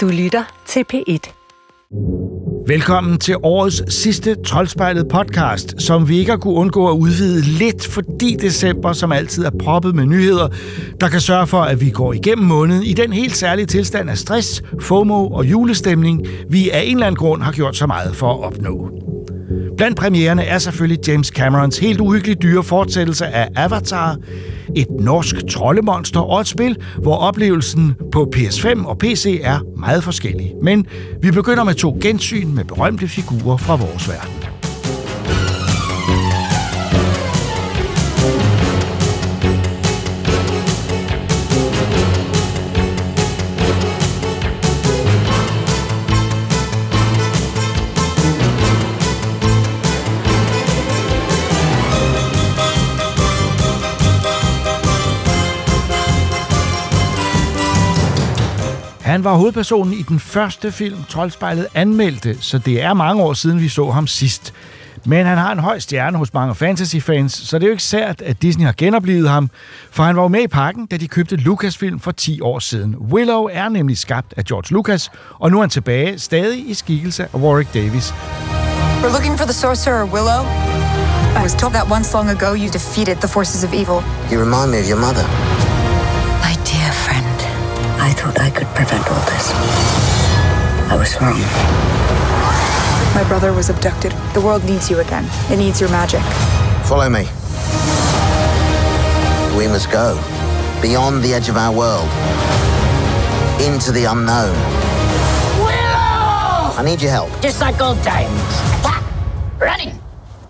Du lytter til P1. Velkommen til årets sidste troldspejlet podcast, som vi ikke har kunne undgå at udvide lidt, fordi december som altid er proppet med nyheder, der kan sørge for, at vi går igennem måneden i den helt særlige tilstand af stress, FOMO og julestemning, vi af en eller anden grund har gjort så meget for at opnå. Blandt premiererne er selvfølgelig James Camerons helt uhyggeligt dyre fortsættelse af Avatar, et norsk troldemonster og et spil, hvor oplevelsen på PS5 og PC er meget forskellig. Men vi begynder med to gensyn med berømte figurer fra vores verden. Han var hovedpersonen i den første film, Troldspejlet anmeldte, så det er mange år siden, vi så ham sidst. Men han har en høj stjerne hos mange fantasyfans, så det er jo ikke sært, at Disney har genoplevet ham, for han var jo med i pakken, da de købte Lucasfilm for 10 år siden. Willow er nemlig skabt af George Lucas, og nu er han tilbage, stadig i skikkelse af Warwick Davis. We're looking for the sorcerer, Willow. I was told that once long ago you defeated the forces of evil. You remind me of your mother. My dear friend, I thought I could prevent all this. I was wrong. My brother was abducted. The world needs you again. It needs your magic. Follow me. We must go beyond the edge of our world into the unknown. Willow! I need your help. Just like old times. Attack! Running!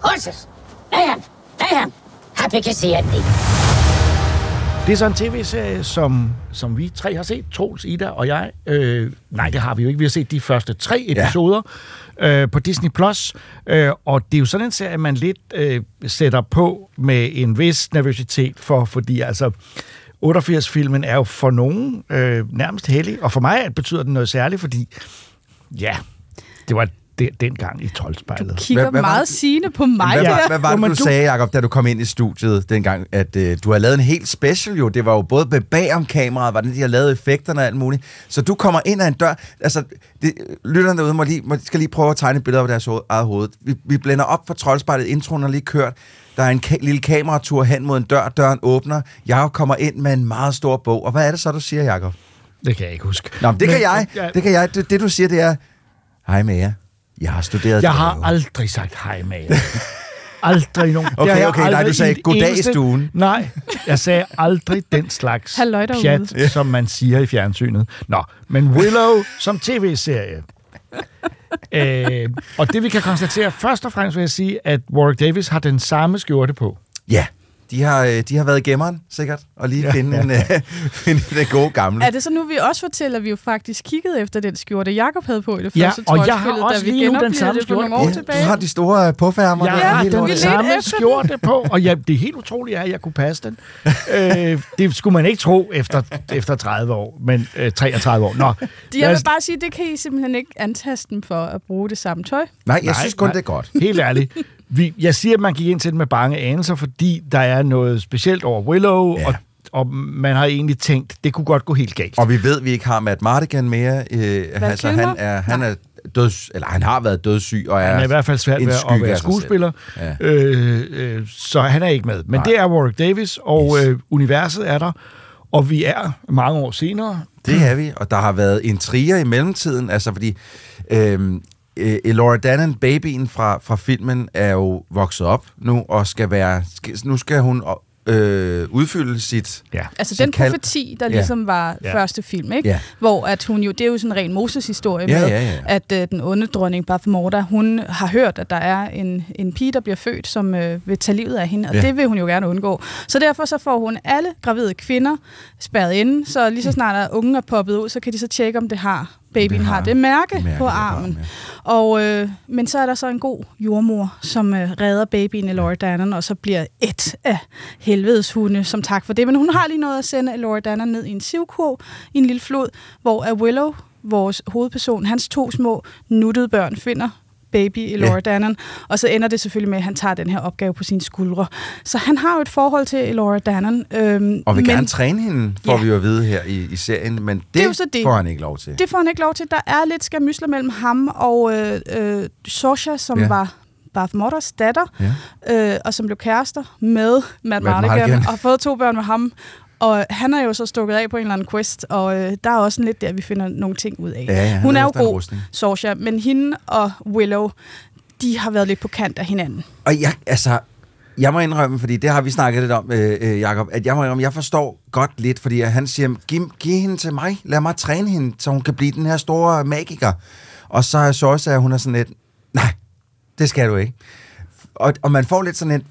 Horses! Mayhem! Mayhem! Happy to see it. Det er så en tv-serie, som, som vi tre har set, Troels, Ida og jeg. Øh, nej, det har vi jo ikke. Vi har set de første tre episoder ja. øh, på Disney+. Plus, øh, og det er jo sådan en serie, man lidt øh, sætter på med en vis nervøsitet for, fordi altså... 88-filmen er jo for nogen øh, nærmest heldig, og for mig betyder den noget særligt, fordi ja, det var det, dengang i troldspejlet. Du kigger Hvad- hvad meget det? sigende på mig Hvad, der. var, hvad var det, men du, du- sagde, Jacob, da du kom ind i studiet dengang, at øh, du har lavet en helt special jo. Det var jo både bag- om kameraet, var det, de har lavet effekterne og alt muligt. Så du kommer ind ad en dør. Altså, det, lytterne derude må lige, må, skal lige prøve at tegne et billede af deres hoved, eget hoved. Vi, vi blænder op for troldspejlet. Introen er lige kørt. Der er en ka- lille kameratur hen mod en dør. Døren åbner. Jacob kommer ind med en meget stor bog. Og hvad er det så, du siger, Jacob? Det kan jeg ikke huske. Nå, men det kan jeg. Ja, Det kan jeg. Det, det du siger, det er, hej med jer. Jeg har studeret Jeg har her." aldrig sagt hej med jer. Aldrig nogen. Okay, jeg okay, nej, aldrig du sagde goddag i stuen. Nej, jeg sagde aldrig den slags Halløj derude. pjat, som man siger i fjernsynet. Nå, men Willow som tv-serie. øh, og det vi kan konstatere, først og fremmest vil jeg sige, at Warwick Davis har den samme skjorte på. Ja, de har, øh, de har været i gemmeren, sikkert, og lige ja, finde, en, øh, finde den gode gamle. Er det så nu, vi også fortæller, at vi jo faktisk kiggede efter den skjorte, Jacob havde på i det Ja, første og jeg har også vi lige nu den samme nogle skjorte. år Ja, tilbage. Du har de store øh, påfærmer. Jeg der har helt den lidt samme skjorte på, og ja, det er helt utroligt, at jeg kunne passe den. øh, det skulle man ikke tro efter, efter 30 år, men øh, 33 år. Nå, De, jeg vil bare sige, det kan I simpelthen ikke antaste dem for at bruge det samme tøj. Nej, jeg Nej, synes kun, nej. det er godt. Helt ærligt. Vi, jeg siger, at man gik ind til den med bange anelser, fordi der er noget specielt over Willow, Ja. og, og man har egentlig tænkt, det kunne godt gå helt galt. Og vi ved, at vi ikke har Matt Mardigan mere. Øh, altså, han er, han er døds, eller han har været dødssyg, og er, Han er i hvert fald svært ved at være skuespiller, Ja. øh, øh, så han er ikke med. Men Nej. det er Warwick Davis, og Yes. øh, universet er der, og vi er mange år senere. Det er vi, og der har været intriger i mellemtiden, altså fordi øhm, øh, Elora Danan, babyen fra, fra filmen, er jo vokset op nu, og skal være, skal, nu skal hun øh, udfylde sit... Ja. Altså Så den kald- profeti, der Ja. ligesom var Ja. første film, ikke? Ja. Hvor at hun jo, det er jo sådan en ren Moses-historie Ja, med, ja, ja. at øh, den onde dronning Baphomet, hun har hørt, at der er en, en pige, der bliver født, som øh, vil tage livet af hende, og ja. det vil hun jo gerne undgå. Så derfor så får hun alle gravide kvinder spærret inde, så lige så snart at ungen er poppet ud, så kan de så tjekke, om det har babyen Det har, har det mærke, mærke på armen. armen, Og, øh, men så er der så en god jordmor, som øh, redder babyen i Laura Dannon, og så bliver et af helvedes hunde som tak for det. Men hun har lige noget at sende Laura Dannon ned i en sivkurv i en lille flod, hvor er Willow, vores hovedperson, hans to små nuttede børn, finder baby Elora Ja. Danan, og så ender det selvfølgelig med, at han tager den her opgave på sine skuldre. Så han har jo et forhold til Elora Danan. Øhm, Og vil men gerne træne hende, får Ja. vi jo at vide her i, i serien, men det, er jo så det. får han ikke lov til. det får han ikke lov til. Der er lidt skamysler mellem ham og øh, øh, Sosha, som Ja. var Bath Motters datter, Ja. øh, og som blev kærester med Matt Matt Mardigan, Mardigan. og har fået to børn med ham. Og han er jo så stukket af på en eller anden quest, og øh, der er også lidt der, vi finder nogle ting ud af. Ja, ja, Hun er jo en god. Sosha, men hende og Willow, de har været lidt på kant af hinanden. Og jeg, altså, jeg må indrømme, fordi det har vi snakket lidt om, øh, øh, Jacob, at jeg må indrømme, jeg forstår godt lidt, fordi at han siger, giv, giv hende til mig, lad mig træne hende, så hun kan blive den her store magiker. Og så er Sorsa, hun er sådan lidt, nej, det skal du ikke. Og, og man får lidt sådan et,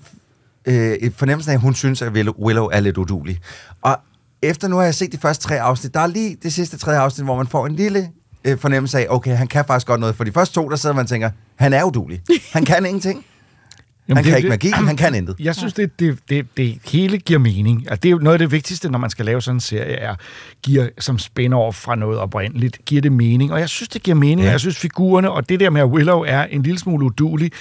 øh, fornemmelsen af, at hun synes, at Willow- Willow er lidt udulig. Og efter nu har jeg set de første tre afsnit, der er lige det sidste tredje afsnit, hvor man får en lille øh, fornemmelse af, okay, han kan faktisk godt noget. For de første to, der sidder man og tænker, han er udulig. Han kan ingenting. Jamen, han det- kan ikke det- magi, han kan intet. Jeg synes, det, det, det, det hele giver mening. Altså, det er jo noget af det vigtigste, når man skal lave sådan en serie, er, giver, som spænder over fra noget oprindeligt, giver det mening. Og jeg synes, det giver mening. Ja. Jeg synes, figurerne, og det der med, at Willow er en lille smule udulig,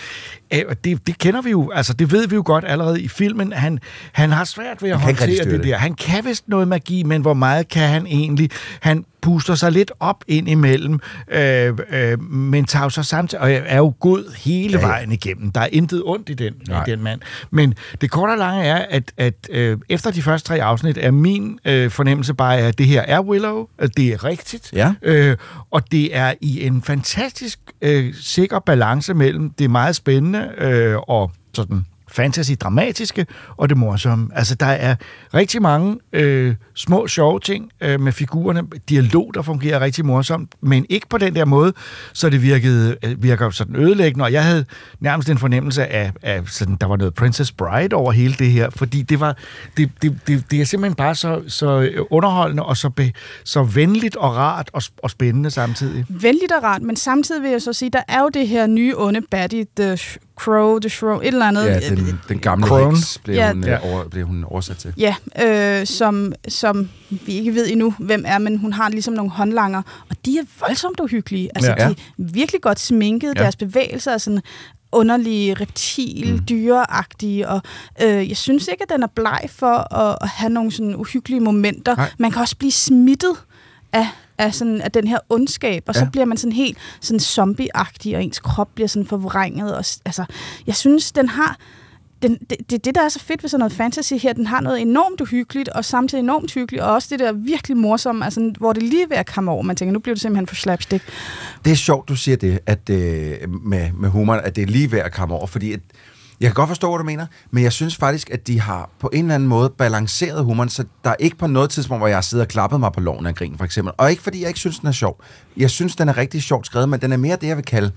øh, det, det kender vi jo, altså det ved vi jo godt allerede i filmen. Han, han har svært ved at Han ikke håndtere det. der. Han kan vist noget magi, men hvor meget kan han egentlig? Han puster sig lidt op ind imellem, øh, øh, men tager så samtidig, og er jo god hele ja, ja. vejen igennem. Der er intet ondt i den, Nej. i den mand. Men det korte og lange er, at, at øh, efter de første tre afsnit er min øh, fornemmelse bare, at det her er Willow, at det er rigtigt, Ja. øh, og det er i en fantastisk øh, sikker balance mellem det meget spændende øh, og sådan fantasy-dramatiske og det morsomme. Altså, der er rigtig mange øh, små, sjove ting øh, med figurerne. Dialog, der fungerer rigtig morsomt, men ikke på den der måde, så det virkede, øh, virker sådan ødelæggende. Og jeg havde nærmest en fornemmelse af, af sådan, der var noget Princess Bride over hele det her, fordi det var det, det, det, det er simpelthen bare så, så underholdende og så, be, så venligt og rart og, og spændende samtidig. Venligt og rart, men samtidig vil jeg så sige, der er jo det her nye onde baddie, The Crow, The Shrow, et eller andet. Ja, den, den gamle Crone. heks blev, Ja. hun, Ja. ja. over, blev hun oversat til. Ja, øh, som, som vi ikke ved endnu, hvem er, men hun har ligesom nogle håndlanger, og de er voldsomt uhyggelige. Altså, Ja. de er virkelig godt sminket, ja. deres bevægelser er sådan underlige, reptil, mm. dyreagtige, og øh, jeg synes ikke, at den er bleg for at, at have nogle sådan uhyggelige momenter. Nej. Man kan også blive smittet af, af, sådan, af den her ondskab, og ja. Så bliver man sådan helt sådan zombieagtig, og ens krop bliver sådan forvrænget. Og, altså, jeg synes, den har den, det, det, det, der er så fedt ved sådan noget fantasy her, den har noget enormt uhyggeligt, og samtidig enormt hyggeligt, og også det der virkelig morsomme, altså, hvor det lige er ved at komme over. Man tænker, nu bliver det simpelthen for slapstick. Det er sjovt, du siger det, at øh, med, med humor, at det er lige ved at komme over, fordi at, jeg kan godt forstå, hvad du mener, men jeg synes faktisk, at de har på en eller anden måde balanceret humoren, så der er ikke på noget tidspunkt, hvor jeg sidder og klappet mig på loven af grin, for eksempel. Og ikke fordi jeg ikke synes, den er sjov. Jeg synes, den er rigtig sjovt skrevet, men den er mere det, jeg vil kalde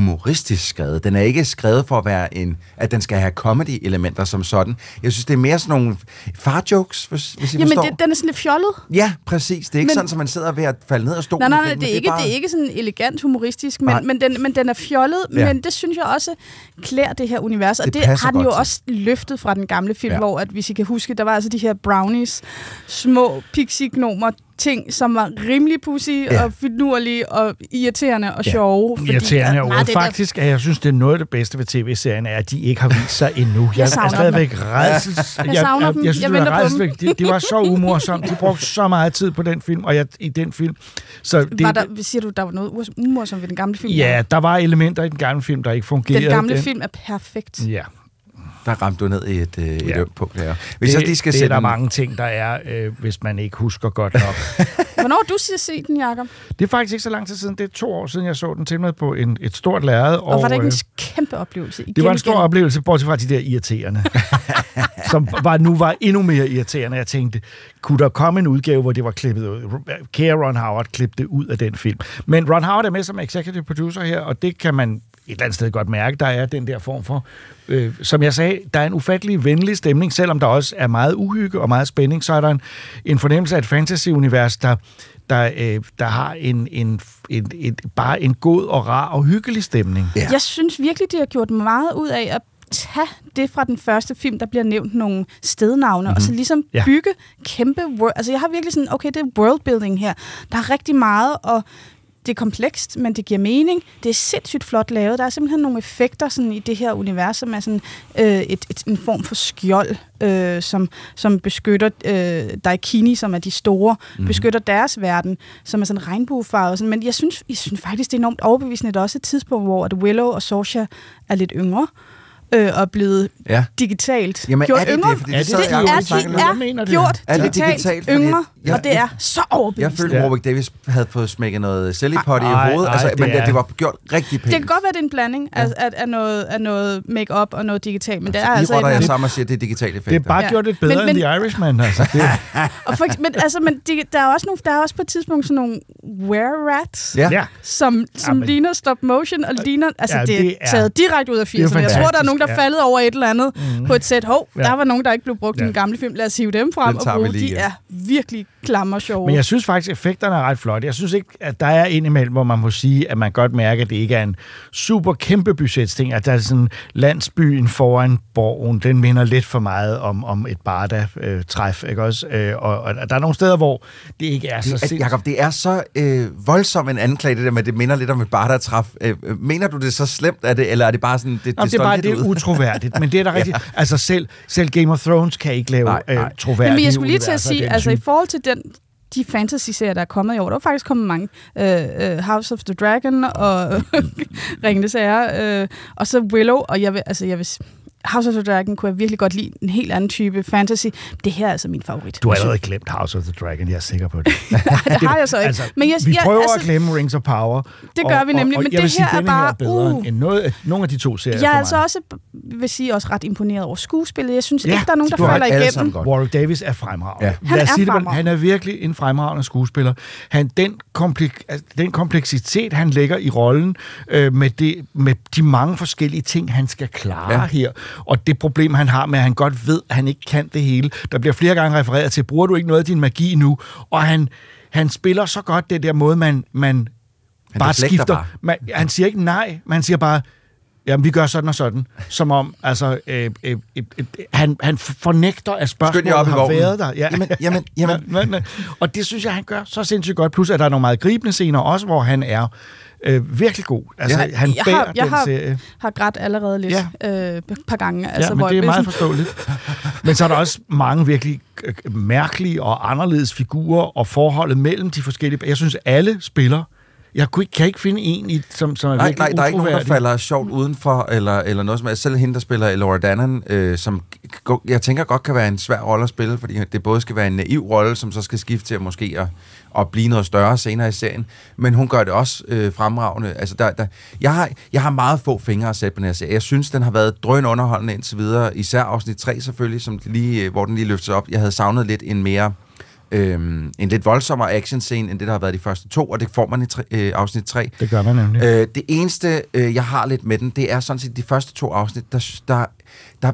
humoristisk skrevet. Den er ikke skrevet for at være en, at den skal have comedy-elementer som sådan. Jeg synes, det er mere sådan nogle far-jokes, hvis, hvis I Jamen, forstår. det, den er sådan lidt fjollet. Ja, præcis. Det er ikke Men- sådan, at man sidder ved at falde ned af stolen. Nej, nej, og nej, det er, ikke, bare- det er ikke sådan elegant humoristisk, Nej. men, men, den, men den er fjollet, Ja. men det synes jeg også klæder det her univers. Og Det det, har den jo til. også løftet fra den gamle film, ja. hvor, at, hvis I kan huske, der var altså de her brownies, små pixie-gnomer, ting, som var rimelig pussy Ja. ja. og finurlige og irriterende og Ja. sjove. Irriterende at ord. meget det Faktisk, at jeg synes, det er noget af det bedste ved tv-serien, er, at de ikke har vist sig endnu. Jeg savner er stadigvæk redsels... Jeg savner dem. Jeg, synes, Jeg det var venter på rædselsvæk. De, de, var så umorsomt. De brugte så meget tid på den film, og jeg, i den film. Så det, Var der, siger du, der var noget umorsomt ved den gamle film? Ja, der var elementer i den gamle film, der ikke fungerede. Den gamle film er perfekt. Ja. Der ramte du ned i et, øh, et Ja. ømt punkt her. Hvis det, jeg lige skal det er sætte der en- mange ting, der er, øh, hvis man ikke husker godt nok. Hvornår har du sidst set den, Jacob? det er faktisk ikke så lang tid siden. Det er to år siden, jeg så den til med på en, et stort lærred. Og, og var det ikke øh, en kæmpe oplevelse? Igen, Det var en stor igen? oplevelse, bortset fra de der irriterende. som var, nu var endnu mere irriterende. Jeg tænkte, kunne der komme en udgave, hvor det var klippet ud? Kære Ron Howard klippede ud af den film. Men Ron Howard er med som executive producer her, og det kan man et eller andet sted godt mærke, der er den der form for, øh, som jeg sagde, der er en ufattelig venlig stemning, selvom der også er meget uhygge og meget spænding, så er der en, en fornemmelse af et fantasy-univers, der, der, øh, der har en, en, en, en, bare en god og rar og hyggelig stemning. Ja. Jeg synes virkelig, de har gjort meget ud af at tage det fra den første film, der bliver nævnt nogle stednavne, mm-hmm. og så ligesom Ja. ja. bygge kæmpe... World, altså jeg har virkelig sådan, okay, det er worldbuilding her. Der er rigtig meget, og det er komplekst, men det giver mening. Det er sindssygt flot lavet. Der er simpelthen nogle effekter sådan, i det her univers, som er sådan, øh, et, et, en form for skjold, øh, som, som beskytter øh, Daikini, som er de store, mm. beskytter deres verden, som er sådan regnbuefarvet. Sådan. Men jeg synes, jeg synes faktisk, det er enormt overbevisende. Det er også et tidspunkt, hvor at Willow og Sorsha er lidt yngre øh, og er blevet Ja. digitalt Jamen, gjort er det det? yngre. Fordi Er det det det? jeg det er, Jeg om. mener er det. gjort Er det digitalt, digitalt? Fordi yngre, jeg- og det er så Jeg overbevisende. følte, Ja. at Warwick Davis havde fået smækket noget sillypot i hovedet, ej, altså, det men er- det var gjort rigtig pænt. Det kan godt være, det er en blanding af, af, af noget, af noget make-up og noget digitalt, men det er I altså... rotter et- jeg sammen og siger, at det er digitale effekter. Det er bare Ja. gjort lidt bedre Men- end men- The Irishman, altså. Det, Og for, men, altså, men de, der, er også nogle, der er også på et tidspunkt sådan nogle were-rats, Ja. ja. som, som men- ligner stop motion, og ligner... Altså, Ja, ja, det, det er er- taget direkte ud af er jo 80'erne. Jeg tror, der er nogen, der ja. faldet over et eller andet mm. på et sæt. Hov, Ja. der var nogen, der ikke blev brugt ja. i den gamle film. Lad os hive dem frem og bruge. De er virkelig klamme og sjove. Men jeg synes faktisk, at effekterne er ret flotte. Jeg synes ikke, at der er indimellem, hvor man må sige, at man godt mærker, at det ikke er en super kæmpe budgetsting. At der er sådan landsbyen foran borgen, den minder lidt for meget om, om et Barda-træf, ikke også? Øh, og, og, der er nogle steder, hvor det ikke er så Det, er, sindssygt. Jacob, det er så øh, voldsom en anklage, det der med, at det minder lidt om et bartertræf. Øh, øh, mener du det er så slemt, er det, eller er det bare sådan, det, Jamen, det er står bare lidt det er ud? utroværdigt, men det er der rigtigt. Altså selv, selv Game of Thrones kan ikke lave Nej, nej, nej. Øh, troværdige Men jeg skulle lige til at sige, altså i type. forhold til den de fantasy-serier, der er kommet i år, der er faktisk kommet mange. Øh, øh, House of the Dragon og Ringende Sager, øh, og så Willow, og jeg vil, altså jeg vil, House of the Dragon kunne jeg virkelig godt lide en helt anden type fantasy. Det her er altså min favorit. Du har allerede glemt House of the Dragon, jeg er sikker på det. Nej, det har jeg så ikke. Altså, men jeg, vi jeg, prøver altså, at glemme Rings of Power. Det gør vi nemlig, og, og men det vil sige, her er denne her bare- er bedre uh. end noget, nogle af de to serier jeg er altså også, vil sige, også ret imponeret over skuespillet. Jeg synes Ja, ikke, der er nogen, der falder igennem. Warwick Davis er fremragende. Ja. Han er sige det, fremragende. han er virkelig en fremragende skuespiller. Han, den, komplek, altså, den kompleksitet, han lægger i rollen, øh, med, det, med de mange forskellige ting, han skal klare Ja. her, og det problem, han har med, at han godt ved, at han ikke kan det hele. Der bliver flere gange refereret til, bruger du ikke noget af din magi nu? Og han, han spiller så godt det der måde, man, man Han bare skifter. bare. Man, han siger ikke nej, men han siger bare, jamen vi gør sådan og sådan. Som om, altså, øh, øh, øh, øh, han, han fornægter, at spørgsmålet op har været der. Ja. Jamen, jamen, jamen. Men, men, og det synes jeg, han gør så sindssygt godt. Plus, at der er nogle meget gribende scener også, hvor han er øh, virkelig god. Altså, Ja. han jeg bærer har, jeg den har, serie. har grædt allerede lidt ja. øh, et par gange. Altså, ja, men hvor det er meget sådan- forståeligt. Men så er der også mange virkelig øh, mærkelige og anderledes figurer, og forholdet mellem de forskellige... Jeg synes, alle spiller... Jeg kunne ikke, kan ikke finde en, i, som, som er Nej, virkelig nej, der er ikke nogen, der falder sjovt udenfor, eller, eller noget som er selv hende, der spiller Elora Danan, øh, som jeg tænker godt kan være en svær rolle at spille, fordi det både skal være en naiv rolle, som så skal skifte til at måske at, at blive noget større senere i serien, men hun gør det også øh, fremragende. Altså, der, der, jeg, har, jeg har meget få fingre at sætte på den her serie. Jeg synes, den har været drøn underholdende indtil videre, især afsnit 3 selvfølgelig, som lige, hvor den lige løftes op. Jeg havde savnet lidt en mere øhm, en lidt voldsommere actionscene, end det, der har været de første to, og det får man i tre, øh, afsnit 3. Det gør man nemlig. Øh, det eneste, øh, jeg har lidt med den, det er sådan set de første to afsnit, der, der, der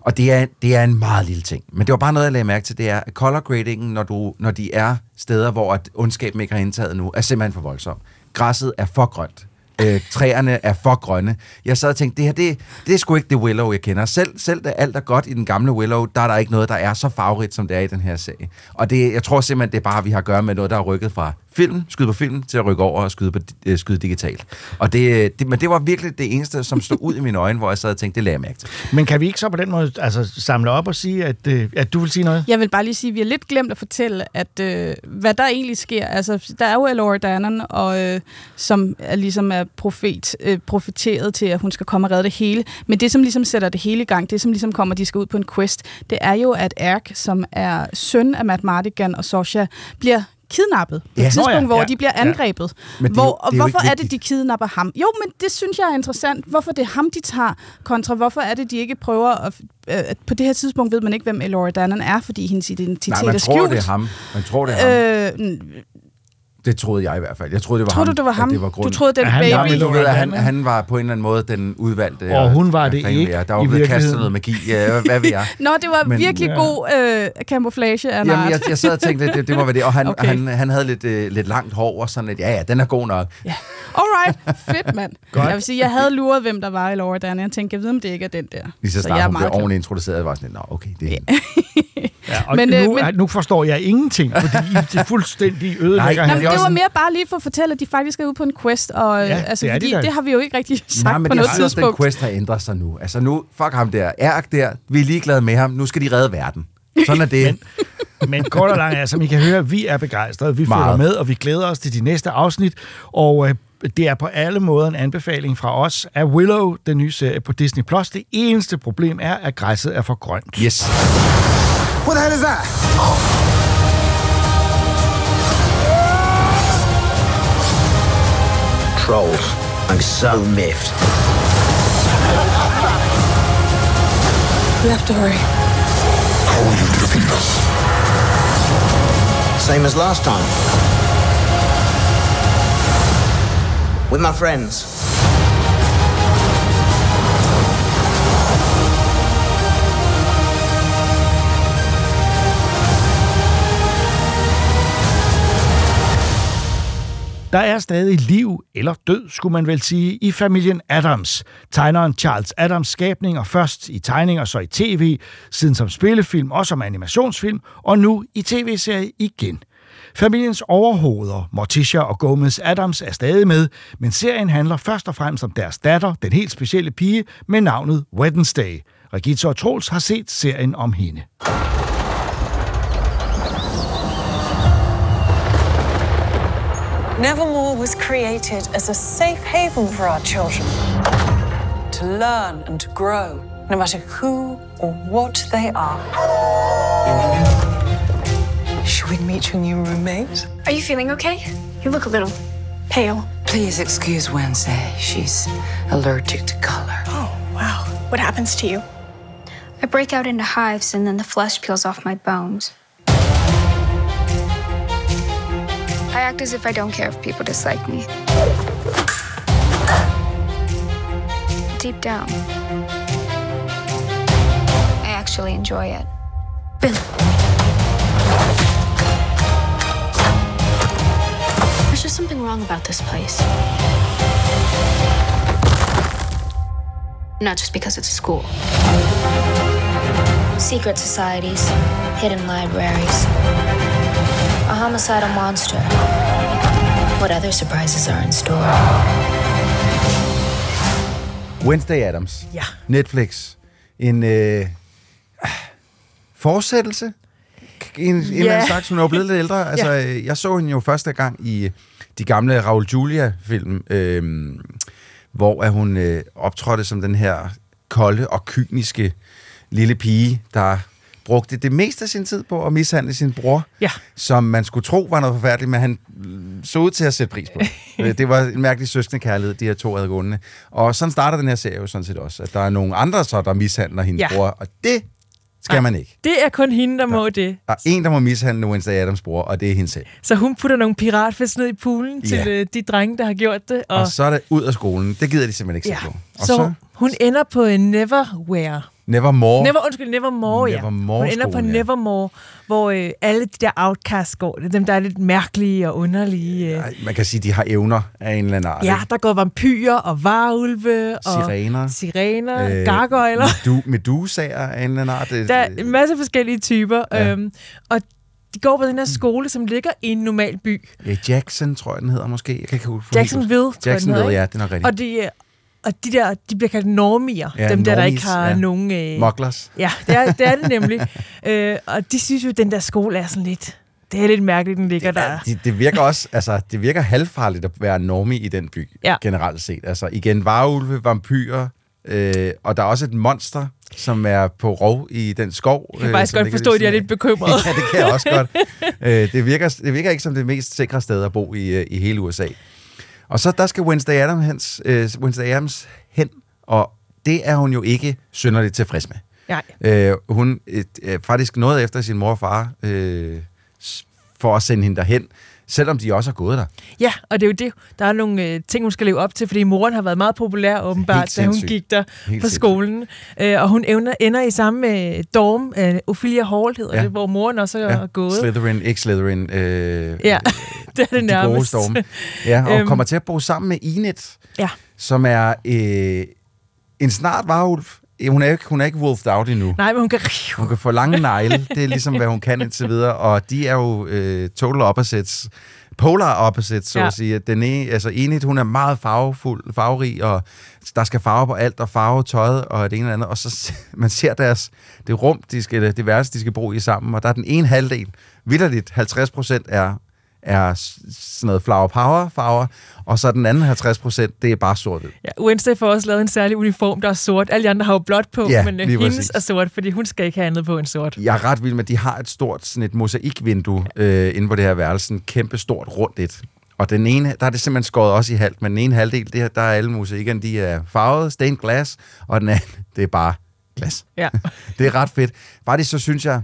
og det er, det er en meget lille ting. Men det var bare noget, jeg lagde mærke til, det er, at color gradingen, når, du, når de er steder, hvor at ondskaben ikke har indtaget nu, er simpelthen for voldsom. Græsset er for grønt. Øh, træerne er for grønne. Jeg sad og tænkte, det her, det, det er sgu ikke det Willow, jeg kender. Selv, selv da alt er godt i den gamle Willow, der er der ikke noget, der er så farverigt, som det er i den her serie. Og det, jeg tror simpelthen, det er bare, at vi har at gøre med noget, der er rykket fra film, skyde på film, til at rykke over og skyde, på, øh, skyde digitalt. Og det, det, men det var virkelig det eneste, som stod ud i mine øjne, hvor jeg sad og tænkte, det lagde jeg mærke til. Men kan vi ikke så på den måde altså, samle op og sige, at, øh, at du vil sige noget? Jeg vil bare lige sige, at vi har lidt glemt at fortælle, at øh, hvad der egentlig sker. Altså, der er jo Elora Danan, og, øh, som er, ligesom er profet, øh, profeteret til, at hun skal komme og redde det hele. Men det, som ligesom sætter det hele i gang, det som ligesom kommer, at de skal ud på en quest, det er jo, at Erk, som er søn af Matt Mardigan og Sosha, bliver kidnappet på Ja. et tidspunkt, Nå ja, hvor ja, de bliver ja. angrebet. Men det hvor, og det er hvorfor er det, de kidnapper ham? Jo, men det synes jeg er interessant. Hvorfor det er ham, de tager, kontra hvorfor er det, de ikke prøver at... Øh, på det her tidspunkt ved man ikke, hvem Elora Danan er, fordi hendes identitet Nej, man er tror, skjult. det er ham. Man tror, det er ham. Øh, Det troede jeg i hvert fald. Jeg troede, det var Tror ham. du, det var ham? Det var du troede, den han baby... Ja, men du ved, at han, han var på en eller anden måde den udvalgte. Og hun var det ikke jeg? Der var blevet kastet noget magi. Ja, hvad ved jeg? Nå, det var Men- virkelig Ja. god øh, camouflage af en Jamen, jeg, jeg sad og tænkte, det, det må være det. Og han, Okay. han, han havde lidt, øh, lidt langt hår og sådan lidt, ja, ja, den er god nok. Ja. Alright, fedt mand. Godt. Jeg vil sige, jeg havde luret, hvem der var i Laura Danan. Jeg tænkte, jeg ved, om det ikke er den der. Lige så jeg snart er hun blev ordentligt introduceret, var jeg sådan lidt, nå, okay, det er hende. Ja, og Men, men, øh, nu, men- men... nu forstår jeg ingenting, fordi I er fuldstændig ødelægger Nej, men det var mere bare lige for at fortælle, at de faktisk er ude på en quest, og Ja, ja, altså, det de fordi da. det har vi jo ikke rigtig sagt Nej, men på noget også, den tidspunkt. quest har ændret sig nu. Altså nu, fuck ham der. Erk der, vi er ligeglade med ham. Nu skal de redde verden. Sådan er det. Men kort og langt er, som I kan høre, vi er begejstrede. Vi følger med, og vi glæder os til de næste afsnit. Og øh, det er på alle måder en anbefaling fra os af Willow, den nye serie på Disney+. Plus. Det eneste problem er, at græsset er for grønt. Yes. What the hell is that? Trolls. I'm so miffed. We have to hurry. How will you defeat us? Same as last time. With my friends. Der er stadig liv, eller død, skulle man vel sige, i familien Adams. Tegneren Charles Adams skabninger først i tegninger, så i tv, siden som spillefilm og som animationsfilm, og nu i tv-serie igen. Familiens overhoveder, Morticia og Gomez Adams, er stadig med, men serien handler først og fremmest om deres datter, den helt specielle pige med navnet Wednesday. Regitze og Troels har set serien om hende. Nevermore was created as a safe haven for our children to learn and to grow, no matter who or what they are. Should we meet your new roommate? Are you feeling okay? You look a little pale. Please excuse Wednesday. She's allergic to color. Oh, wow. What happens to you? I break out into hives and then the flesh peels off my bones. I act as if I don't care if people dislike me. Deep down, I actually enjoy it. Bill. There's just something wrong about this place. Not just because it's a school. Secret societies, hidden libraries, a homicidal monster. What other surprises are in store? Wednesday Adams. Ja. Netflix. En øh, fortsættelse. En, en eller anden slags. Hun er jo blevet lidt ældre. Altså, øh, jeg så hende jo første gang i de gamle Raul Julia-film, øh, hvor at hun øh, optrådte som den her kolde og kyniske lille pige, der brugte det meste af sin tid på at mishandle sin bror, Ja. som man skulle tro var noget forfærdeligt, men han så ud til at sætte pris på. Øh, det var en mærkelig søskende kærlighed, de her to havde gående. Og sådan starter den her serie jo sådan set også, at der er nogle andre så, der mishandler hendes Ja. bror, og det skal man ikke. Det er kun hende, der må det. Der er en, der må mishandle Wednesday Adams bror, og det er hende selv. Så hun putter nogle piratfisk ned i poolen Ja. til øh, de drenge, der har gjort det. Og, og så er det ud af skolen. Det gider de simpelthen ikke ja. se på. Og så, så hun ender på en Neverwhere. Nevermore. Never, undskyld, Nevermore, ja. Nevermore Hun ender på ja. Nevermore, hvor øh, alle de der outcasts går. Det er dem, der er lidt mærkelige og underlige. Øh. Man kan sige, de har evner af en eller anden art. Ja, ikke? der går vampyrer og varulve og Sirener. sirener øh, gargoyler. Medu- medusaer af en eller anden art. Der er en masse forskellige typer. Ja. Øhm, og de går på den her skole, som ligger i en normal by. Ja, Jackson, tror jeg, den hedder måske. Jeg kan ikke huske. Jacksonville, tror jeg, den Jacksonville, hedder, ja, det er nok rigtigt. Og de, øh, og de der, de bliver kaldt normier. Ja, dem der, der ikke normies, har ja. nogen... Øh, Mugglers. Ja, det er det, er det nemlig. øh, og de synes jo, at den der skole er sådan lidt... Det er lidt mærkeligt, den ligger der. Det, det virker også, altså, det virker halvfarligt at være normie i den by, Ja. generelt set. Altså, igen, varulve, vampyrer, øh, og der er også et monster, som er på rov i den skov. Jeg kan faktisk som godt forstå, at de er lidt bekymrede. ja, det kan jeg også godt. øh, det, virker, det virker ikke som det mest sikre sted at bo i, øh, i hele USA. Og så der skal Wednesday Adams, hens, øh, Wednesday Adams hen, og det er hun jo ikke synderligt tilfreds med. Nej. Øh, hun øh, faktisk noget efter sin mor og far øh, for at sende hende derhen, selvom de også har gået der. Ja, og det er jo det. Der er nogle øh, ting, hun skal leve op til, fordi moren har været meget populær åbenbart, da hun gik der Helt på skolen. Øh, og hun ender, ender i samme øh, dorm, øh, Ophelia Hall hedder Ja. det, hvor moren også er Ja, gået. Slytherin, ikke Slytherin. Øh, Ja, det er det de gode nærmest. Ja, og Øhm. kommer til at bo sammen med Enid, Ja. som er øh, en snart varulv, hun er ikke, hun er ikke wolfed out endnu. Nej, men hun kan... Hun kan få lange negle. Det er ligesom, hvad hun kan indtil videre. Og de er jo øh, total opposites. Polar opposites, så Ja. at sige. Den ene, altså enigt, hun er meget farvefuld, farverig, og der skal farve på alt, og farve tøjet, og det ene eller andet. Og så man ser deres, det rum, de skal, det værelse, de skal bo i sammen, og der er den ene halvdel, vidderligt 50 procent er er sådan noget flower power farver, og så den anden 50 procent, det er bare sort Ja, Wednesday får også lavet en særlig uniform, der er sort. Alle de andre har jo blåt på, Ja, men øh, hendes præcis. er sort, fordi hun skal ikke have andet på end sort. Jeg er ret vild med, at de har et stort sådan et mosaikvindue øh, inde på det her værelse, sådan kæmpe stort rundt et. Og den ene, der er det simpelthen skåret også i halvt, men den ene halvdel, det her, der er alle mosaikkerne, de er farvet, stained glass, og den anden, det er bare glas. Ja. det er ret fedt. Faktisk så synes jeg,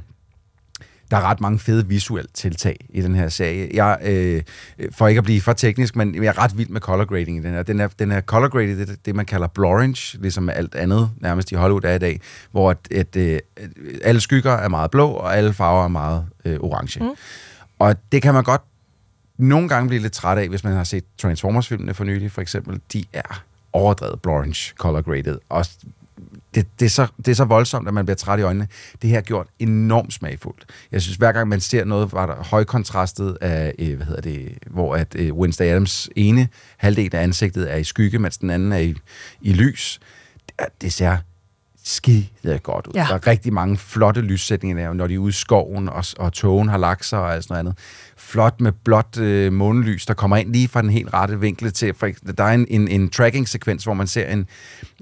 der er ret mange fede visuelle tiltag i den her serie. Jeg, øh, for ikke at blive for teknisk, men jeg er ret vild med color grading i den her. Den er, den er color graded, det, det man kalder blorange, ligesom alt andet nærmest i Hollywood er i dag, hvor at, at, øh, at alle skygger er meget blå, og alle farver er meget øh, orange. Mm. Og det kan man godt nogle gange blive lidt træt af, hvis man har set Transformers-filmene for nylig, for eksempel. De er overdrevet blorange color graded. Og det, det, er så, det er så voldsomt, at man bliver træt i øjnene. Det her er gjort enormt smagfuldt. Jeg synes, hver gang man ser noget, var der højkontrastet af, øh, hvad hedder det, hvor at øh, Wednesday Adams ene halvdel af ansigtet er i skygge, mens den anden er i, i lys. Det, det ser skide godt ud. Ja. Der er rigtig mange flotte lyssætninger, der, når de er ude i skoven, og, og togen har lagt sig og alt sådan noget andet. Flot med blåt øh, månelys, der kommer ind lige fra den helt rette vinkel til. For, der er en, en, en tracking-sekvens, hvor man ser en,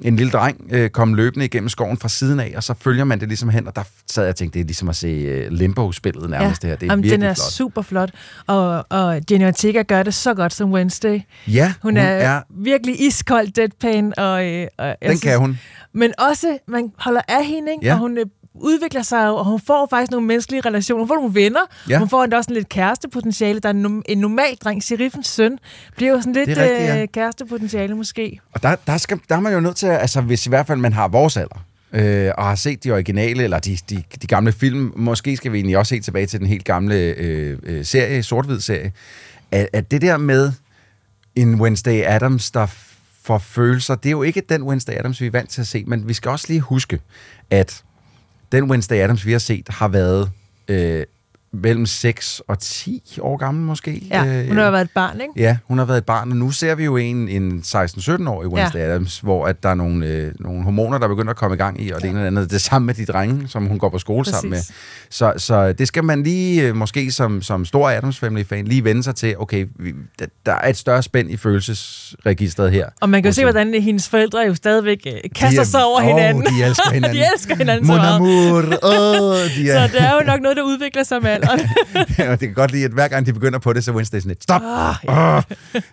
en lille dreng øh, komme løbende igennem skoven fra siden af, og så følger man det ligesom hen, og der sad jeg og tænkte, det er ligesom at se øh, Limbo-spillet nærmest det her. Det er Jamen, virkelig den er flot. super flot, og, og Jenny Ortega gør det så godt som Wednesday. Ja, Hun, hun er, er- virkelig iskold deadpan. Og, øh, og Den kan hun. Men også, man holder af hende, ikke? Ja. og hun øh, udvikler sig, jo, og hun får faktisk nogle menneskelige relationer. Hun får nogle venner. Ja. Hun får endda også sådan lidt kærestepotentiale. Der er en, en normal dreng, Sheriffens søn, bliver jo sådan lidt rigtigt, ja. øh, kærestepotentiale måske. Og der, der, skal, der er man jo nødt til, at- altså hvis i hvert fald man har vores alder, øh, og har set de originale, eller de, de, de gamle film, måske skal vi egentlig også helt tilbage til den helt gamle øh, øh, serie, sort-hvid serie, at, at det der med en Wednesday Adams, der f- får følelser, det er jo ikke den Wednesday Adams, vi er vant til at se, men vi skal også lige huske, at den Wednesday Adams, vi har set, har været øh, mellem 6 og 10 år gammel måske. Ja, Øh, hun har jo været et barn, ikke? Ja, hun har været et barn, og nu ser vi jo en, en 16-17-årig Wednesday Ja. ja. Adams, hvor at der er nogle, øh, nogle hormoner, der begynder at komme i gang i, og det ene eller andet. Det samme med de drenge, som hun går på skole Præcis. sammen med. Så, så det skal man lige, øh, måske som, som stor Adams Family-fan, lige vende sig til, okay, vi, der, der er et større spænd i følelsesregistret her. Og man kan jo se, hvordan hendes forældre jo stadigvæk øh, kaster er- sig over åh, hinanden. de elsker hinanden. de elsker hinanden så Mon meget. amour, åh, de er... Så det er jo nok noget, der udvikler sig med alderen. Ja, det kan godt lide, at hver gang de begynder på det, så Wednesday sådan lidt, stop! Ah, Oh, oh.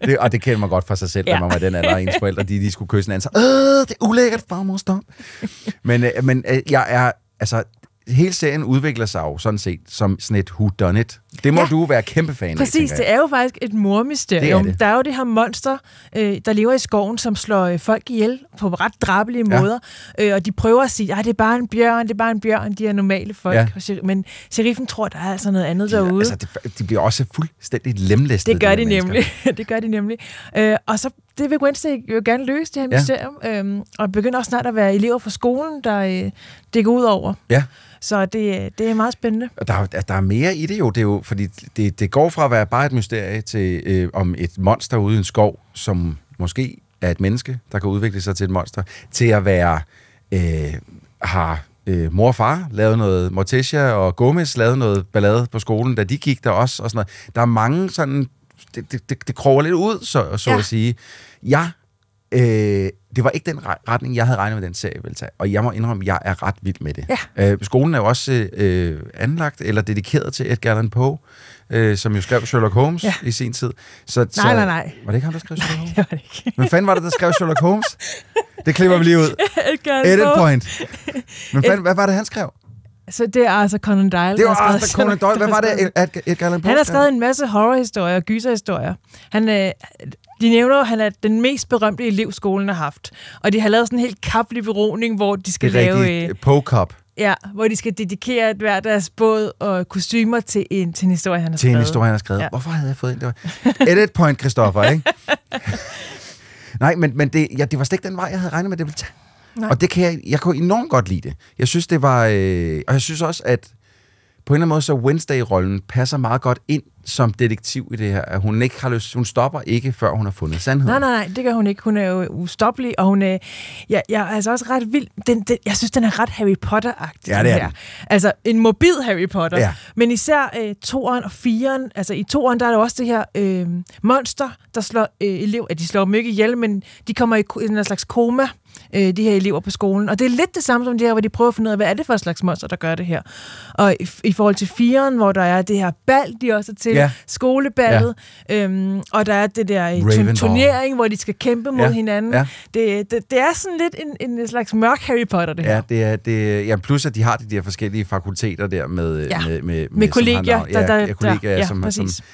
Det, og det kender man godt fra sig selv, ja. Ja. når man var den alder, ens forældre, de, de skulle kysse hinanden. Så, øh, det er ulækkert, farmor, stop! Men, øh, men øh, jeg er, altså, hele serien udvikler sig jo sådan set som sådan et who done it. Det må Ja. du være kæmpe fan af, Præcis, det er jo faktisk et mormysterium. Det er det. Der er jo det her monster, øh, der lever i skoven, som slår øh, folk ihjel på ret drabelige Ja. måder. Øh, og de prøver at sige, at det er bare en bjørn, det er bare en bjørn, de er normale folk. Ja. Men sheriffen tror, der er altså noget andet derude. Altså, de, de bliver også fuldstændig lemlæstet. Det gør de mennesker. nemlig. det gør de nemlig. Øh, og så det vil Wednesday jo gerne løse, det her Ja. mysterium. Øhm, og begynder også snart at være elever fra skolen, der øh, det går ud over. Ja. Så det, det er meget spændende. Og der, er der er mere i det jo, det er jo fordi det, det går fra at være bare et mysterie til øh, om et monster ude i en skov, som måske er et menneske, der kan udvikle sig til et monster, til at være, øh, har øh, mor og far lavet noget, Morticia og Gomez lavet noget ballade på skolen, da de gik der også, og sådan noget. Der er mange sådan, det, det, det, det kroger lidt ud, så, så Ja. at sige. Jeg Øh, det var ikke den re- retning, jeg havde regnet med, den serie ville tage. Og jeg må indrømme, at jeg er ret vild med det. Ja. Øh, skolen er jo også øh, anlagt eller dedikeret til Edgar Allan Poe, øh, som jo skrev Sherlock Holmes Ja. i sin tid. Så, så, Nej, nej, nej. Var det ikke ham, der skrev Sherlock Holmes? Det var det ikke. Hvem fanden var det, der skrev Sherlock Holmes? Det klipper vi lige ud. Edgar Allan Edit Poe. point. Men fanden, hvad var det, han skrev? Så det er altså Conan Doyle, Det var Arthur Conan Doyle. Hvad var det, Edgar, Edgar Allan Poe Han har skrev? skrevet en masse horrorhistorier og gyserhistorier. Han, øh, de nævner, at han er den mest berømte elev, skolen har haft. Og de har lavet sådan en helt kaplig beroning, hvor de skal Det er lave... Øh, Poe Cup. ja, hvor de skal dedikere hver deres båd og kostymer til en, til en historie, han har Til en skrevet. historie, han har skrevet. Ja. Hvorfor havde jeg fået en? Det var... Edit point, Christopher, ikke? Nej, men, men det, ja, det var slet ikke den vej, jeg havde regnet med, det ville tage. Nej. Og det kan jeg, jeg kunne enormt godt lide det. Jeg synes, det var... Øh, og jeg synes også, at på en eller anden måde, så Wednesday-rollen passer meget godt ind som detektiv i det her. At hun ikke har lyst, hun stopper ikke, før hun har fundet sandheden. Nej, nej, nej, det gør hun ikke. Hun er jo ustoppelig, og hun er, jeg, jeg er altså også ret vild. Den, den, jeg synes, den er ret Harry Potter-agtig. Ja, det er her. Altså, en mobil Harry Potter. Ja. Men især øh, toeren og firen, altså i toeren, der er der også det her øh, monster, der slår øh, elev, at de slår ikke ihjel, men de kommer i ko- i en slags koma, øh, de her elever på skolen. Og det er lidt det samme som det her, hvor de prøver at finde ud af, hvad er det for et slags monster, der gør det her. Og i, i forhold til firen, hvor der er det her bal, de også er til, Ja. skoleballet, øhm, og der er det der øh, turn- turnering, hvor de skal kæmpe mod Ja, hinanden. ja. Det, det, det er sådan lidt en, en slags mørk Harry Potter, det her. Ja, det er, det, ja, plus at de har de der forskellige fakulteter der med, Ja. med, med, Med har navn- der- ja, der- ja, kollegier, der- ja, som, som, præcis. som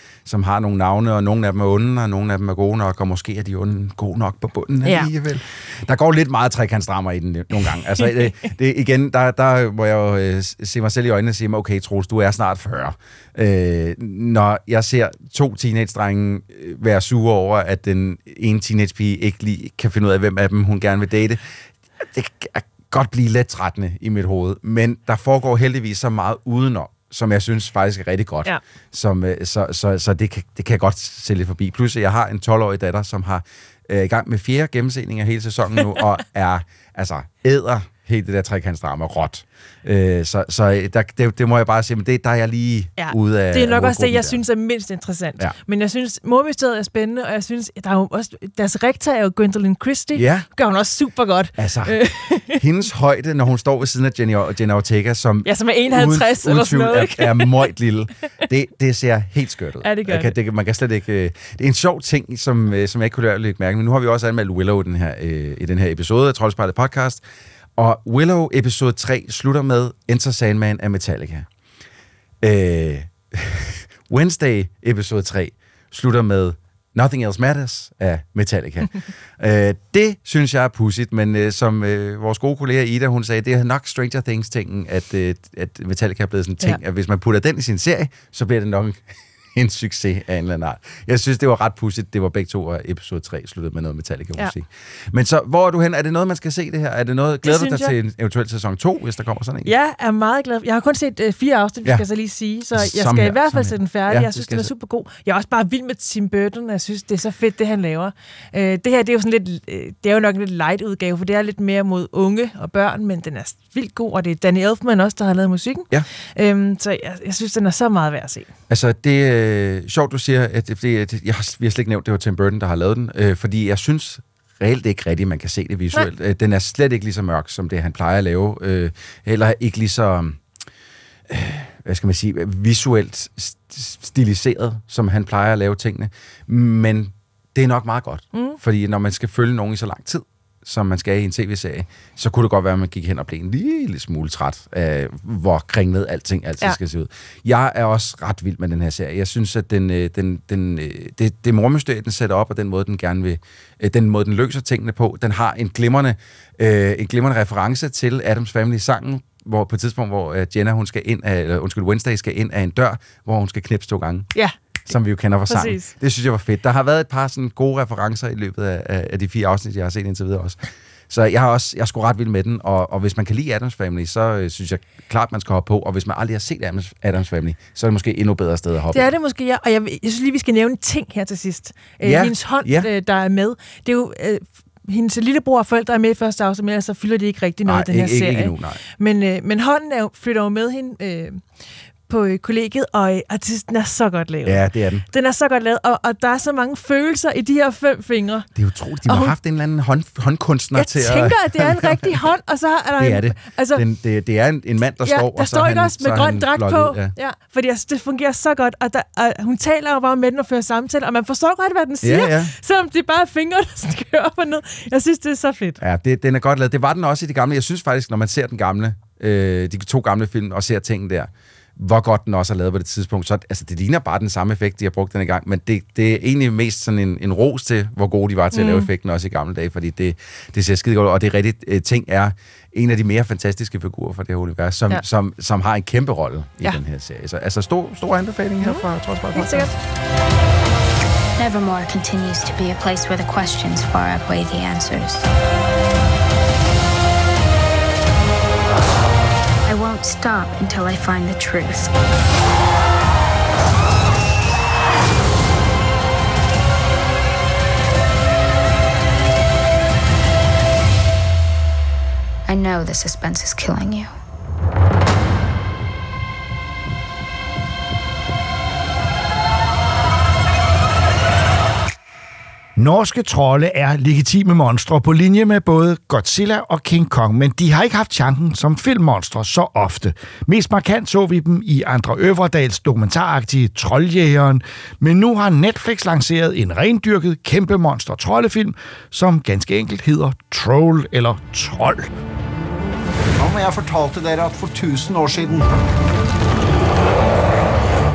har nogle navne, og nogle af dem er onde, og nogle af dem er gode nok, og måske er de onde gode nok på bunden Ja. alligevel. Der går lidt meget trekantsdrammer i den nogle gange. Altså, det, det, igen, der, der må jeg jo øh, se mig selv i øjnene og sige, okay, Troels, du er snart 40. Øh, når jeg ser to teenage-drenge øh, være sure over, at den ene teenage-pige ikke lige kan finde ud af, hvem af dem hun gerne vil date, det kan godt blive let trættende i mit hoved, men der foregår heldigvis så meget udenom, som jeg synes faktisk er rigtig godt. Ja. Som, øh, så så, så det, kan, det kan jeg godt se lidt forbi. Plus, jeg har en 12-årig datter, som har øh, i gang med fjerde gennemsending af hele sæsonen nu, og er altså æder helt det der trekantsdrama råt. Øh, så så øh, der, det, det må jeg bare sige, men det, der er jeg lige Ja, ude af det er nok også det, jeg der. synes er mindst interessant. Ja. Men jeg synes, Mormisteriet er spændende, og jeg synes, der er jo også, deres rektor er jo Gwendolyn Christie. Ja. Gør hun også super godt. Altså, Øh, hendes højde, når hun står ved siden af Jenny, Jenny Ortega, som, Ja, som er 51 eller sådan noget, er, ikke? er møjt lille, det, det ser helt skørt ud. Ja, det gør jeg kan, det. det. Man kan slet ikke... øh, Det er en sjov ting, som, øh, som jeg ikke kunne lade mærke, men nu har vi også anmeldt Willow den her, øh, i den her episode af Troldspejlet podcast, og Willow episode 3 slutter med Enter Sandman af Metallica. Øh, Wednesday episode 3 slutter med Nothing Else Matters af Metallica. øh, det synes jeg er pudsigt, men øh, som øh, vores gode kollega Ida, hun sagde, det er nok Stranger Things-tingen, at, øh, at Metallica er blevet sådan en ting, Ja. at hvis man putter den i sin serie, så bliver det nok en succes af en eller anden art. Jeg synes, det var ret pudsigt, det var begge to, og episode 3 sluttede med noget Metallica-musik. Ja. Men så, hvor er du hen? Er det noget, man skal se det her? Er det noget, glæder du dig jeg. til en eventuel sæson 2, hvis der kommer sådan en? Jeg er meget glad. Jeg har kun set øh, fire afsnit, Ja. ja. skal så lige sige, så jeg Som skal her, i hvert fald se den færdig. Ja, jeg det synes, er jeg se. super god. Jeg er også bare vild med Tim Burton, jeg synes, det er så fedt, det han laver. Øh, det her, det er jo sådan lidt, øh, det er jo nok en lidt light udgave, for det er lidt mere mod unge og børn, men den er vildt god, og det er Danny Elfman også, der har lavet musikken. Ja. Øhm, så jeg, jeg synes, den er så meget værd at se. Altså, det er øh, sjovt, du siger, at det, det, jeg har, vi har slet ikke nævnt, det var Tim Burton, der har lavet den, øh, fordi jeg synes reelt ikke rigtigt, man kan se det visuelt. Øh, den er slet ikke lige så mørk, som det, han plejer at lave. Øh, heller ikke lige så, øh, hvad skal man sige, visuelt st- stiliseret, som han plejer at lave tingene. Men det er nok meget godt, Mm. fordi når man skal følge nogen i så lang tid, som man skal i en tv-serie, så kunne det godt være, at man gik hen og blev en lille smule træt af, hvor kringlet alting altid ja. Skal se ud. Jeg er også ret vild med den her serie. Jeg synes, at den, øh, den, den, øh, det, det mormysterie, den sætter op, og den måde, den gerne vil, øh, den måde, den løser tingene på, den har en glimrende, øh, en glimrende reference til Adams Family-sangen, hvor på et tidspunkt, hvor Jenna, hun skal ind af, eller undskyld, Wednesday skal ind af en dør, hvor hun skal knipse to gange Ja, som vi jo kender fra sangen. Præcis. Det synes jeg var fedt. Der har været et par sådan gode referencer i løbet af, af, af de fire afsnit, jeg har set indtil videre også. Så jeg har også, jeg er sgu ret vild med den, og, og hvis man kan lide Adams Family, så øh, synes jeg klart, man skal hoppe på, og hvis man aldrig har set Adams, Adams Family, så er det måske endnu bedre sted at hoppe det er det måske, ja. Og jeg, jeg synes lige, vi skal nævne en ting her til sidst. Øh, Ja, Hendes hånd, ja. øh, der er med, det er jo... Øh, hendes lillebror og forældre er med i første afsnit, ellers så fylder de ikke rigtig noget Nej, i den her ikke- ikke serie. endnu, nej. Men, øh, men hånden er jo, flytter jo med hende øh, på øh, kollegiet, og, øh, og den er så godt lavet. Ja, det er den. Den er så godt lavet, og, og der er så mange følelser i de her fem fingre. Det er utroligt. De må Og have hun- haft en eller anden hånd, håndkunstner Jeg til tænker, at... at det er en rigtig hånd, og så er der det en... er det. Altså, den, det, det er en, en mand, der ja, står, der og så står ikke han, også så med grøn dragt på. ud, Ja. Ja, fordi altså, det fungerer så godt, og, der, og hun taler jo bare med den og fører samtaler, og man forstår godt, hvad den siger, Ja, ja. selvom det er bare fingre, der skal op og ned. Jeg synes, det er så fedt. Ja, det, den er godt lavet. Det var den også i de gamle. Jeg synes faktisk, når man ser den gamle, øh, de to gamle film, og ser tingene der, hvor godt den også er lavet på det tidspunkt. Så altså, det ligner bare den samme effekt, de har brugt den i gang, men det, det er egentlig mest sådan en, en ros til, hvor gode de var til mm. at lave Mm. effekten også i gamle dage, fordi det, det ser skide godt ud, og det er rigtigt, øh, Ting er en af de mere fantastiske figurer fra det her univers, som, ja. Som, som har en kæmpe rolle i Ja. den her serie. Så altså, stor, stor anbefaling her fra Trodsbar Helt sikkert. Nevermore continues to be a place where the questions far outweigh the answers. Stop until I find the truth. I know the suspense is killing you. Norske trolde er legitime monstre på linje med både Godzilla og King Kong, men de har ikke haft chancen som filmmonstre så ofte. Mest markant så vi dem i Andre Øverdals dokumentaragtige Trolljægeren, men nu har Netflix lanceret en rendyrket kæmpe monster troldefilm, som ganske enkelt hedder Troll eller Troll. Om jeg fortalte dere at for 1000 år siden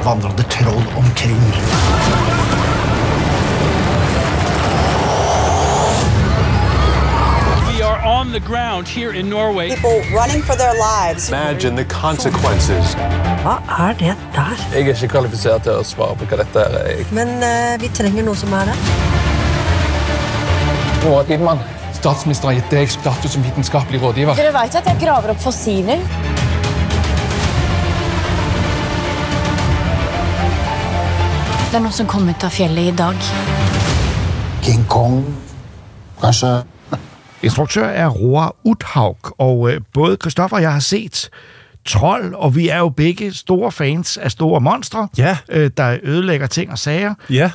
vandrede troll omkring. On the ground here in Norway. People running for their lives. Imagine the consequences. Hva er det der? Jeg er ikke kvalifisert til å svare på hva dette er. Men uh, vi trenger noe som er det. Roar Idmann, statsminister har gitt deg status som vitenskapelig rådgiver. Dere vet at jeg graver opp fossiler? Det er noe som kom ut av fjellet i dag. King Kong, kanskje? Instruktør er Roar Uthaug, og øh, både Christoffer og jeg har set Trold, og vi er jo begge store fans af store monstre, ja. øh, der ødelægger ting og sager. Ja.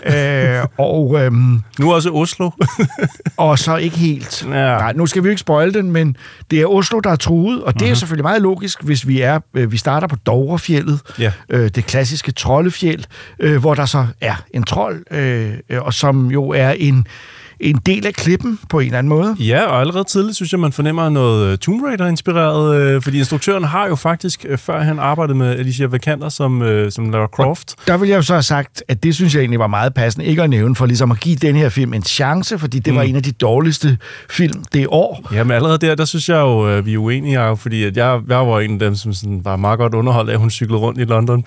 Øh, og, øhm, nu også Oslo. og så ikke helt. Ja. Nej, nu skal vi ikke spoil den, men det er Oslo, der er truet, og det mm-hmm. er selvfølgelig meget logisk, hvis vi er øh, vi starter på Dovrefjellet, ja. øh, det klassiske troldefjeld, øh, hvor der så er en trold, øh, og som jo er en en del af klippen på en eller anden måde. Ja, og allerede tidligt synes jeg, man fornemmer noget Tomb Raider-inspireret, øh, fordi instruktøren har jo faktisk, øh, før han arbejdede med Alicia Vikander som, øh, som Lara Croft. Og der vil jeg jo så have sagt, at det synes jeg egentlig var meget passende, ikke at nævne, for ligesom at give den her film en chance, fordi det mm. var en af de dårligste film det år. Ja, men allerede der, der synes jeg jo, vi er uenige, fordi at jeg, jeg var en af dem, som sådan var meget godt underholdt af, at hun cyklede rundt i London.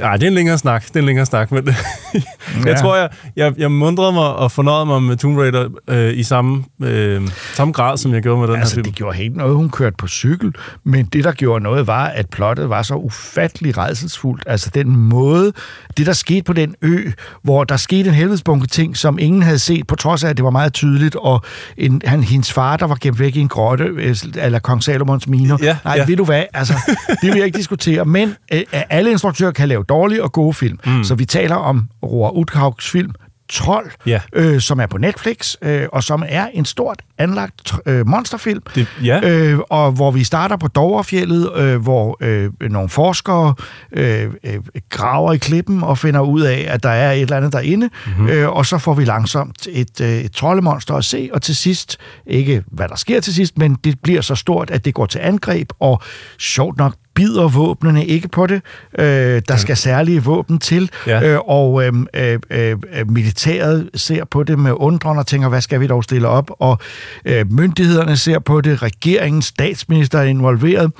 Nej, det er en længere snak. Det er en længere snak, men jeg ja. tror, jeg, jeg, jeg mundrede mig og fornøjede mig med Tomb Raider øh, i samme, øh, samme grad, som jeg gjorde med den altså, her film. det gjorde helt noget, hun kørte på cykel, men det, der gjorde noget, var, at plottet var så ufattelig redselsfuldt. Altså den måde, det der skete på den ø, hvor der skete en helvedesbunke ting, som ingen havde set, på trods af, at det var meget tydeligt, og en, han, hendes far, der var gemt væk i en grotte, eller kong Salomons miner. Ja, Nej, ja. ved du hvad? Altså, det vil jeg ikke diskutere, men øh, alle instruktører kan lave dårlige og gode film. Mm. Så vi taler om Roar Uthaugs film Trold, ja. øh, som er på Netflix, øh, og som er en stort anlagt øh, monsterfilm, det, ja. øh, og hvor vi starter på Dovrefjellet, øh, hvor øh, nogle forskere øh, øh, graver i klippen og finder ud af, at der er et eller andet derinde, mm-hmm. øh, og så får vi langsomt et, øh, et troldemonster at se, og til sidst, ikke hvad der sker til sidst, men det bliver så stort, at det går til angreb, og sjovt nok bider våbnene ikke på det. Øh, der skal særlige våben til, ja. øh, og øh, øh, øh, militæret ser på det med undren og tænker, hvad skal vi dog stille op? Og øh, myndighederne ser på det, regeringen, statsminister er involveret.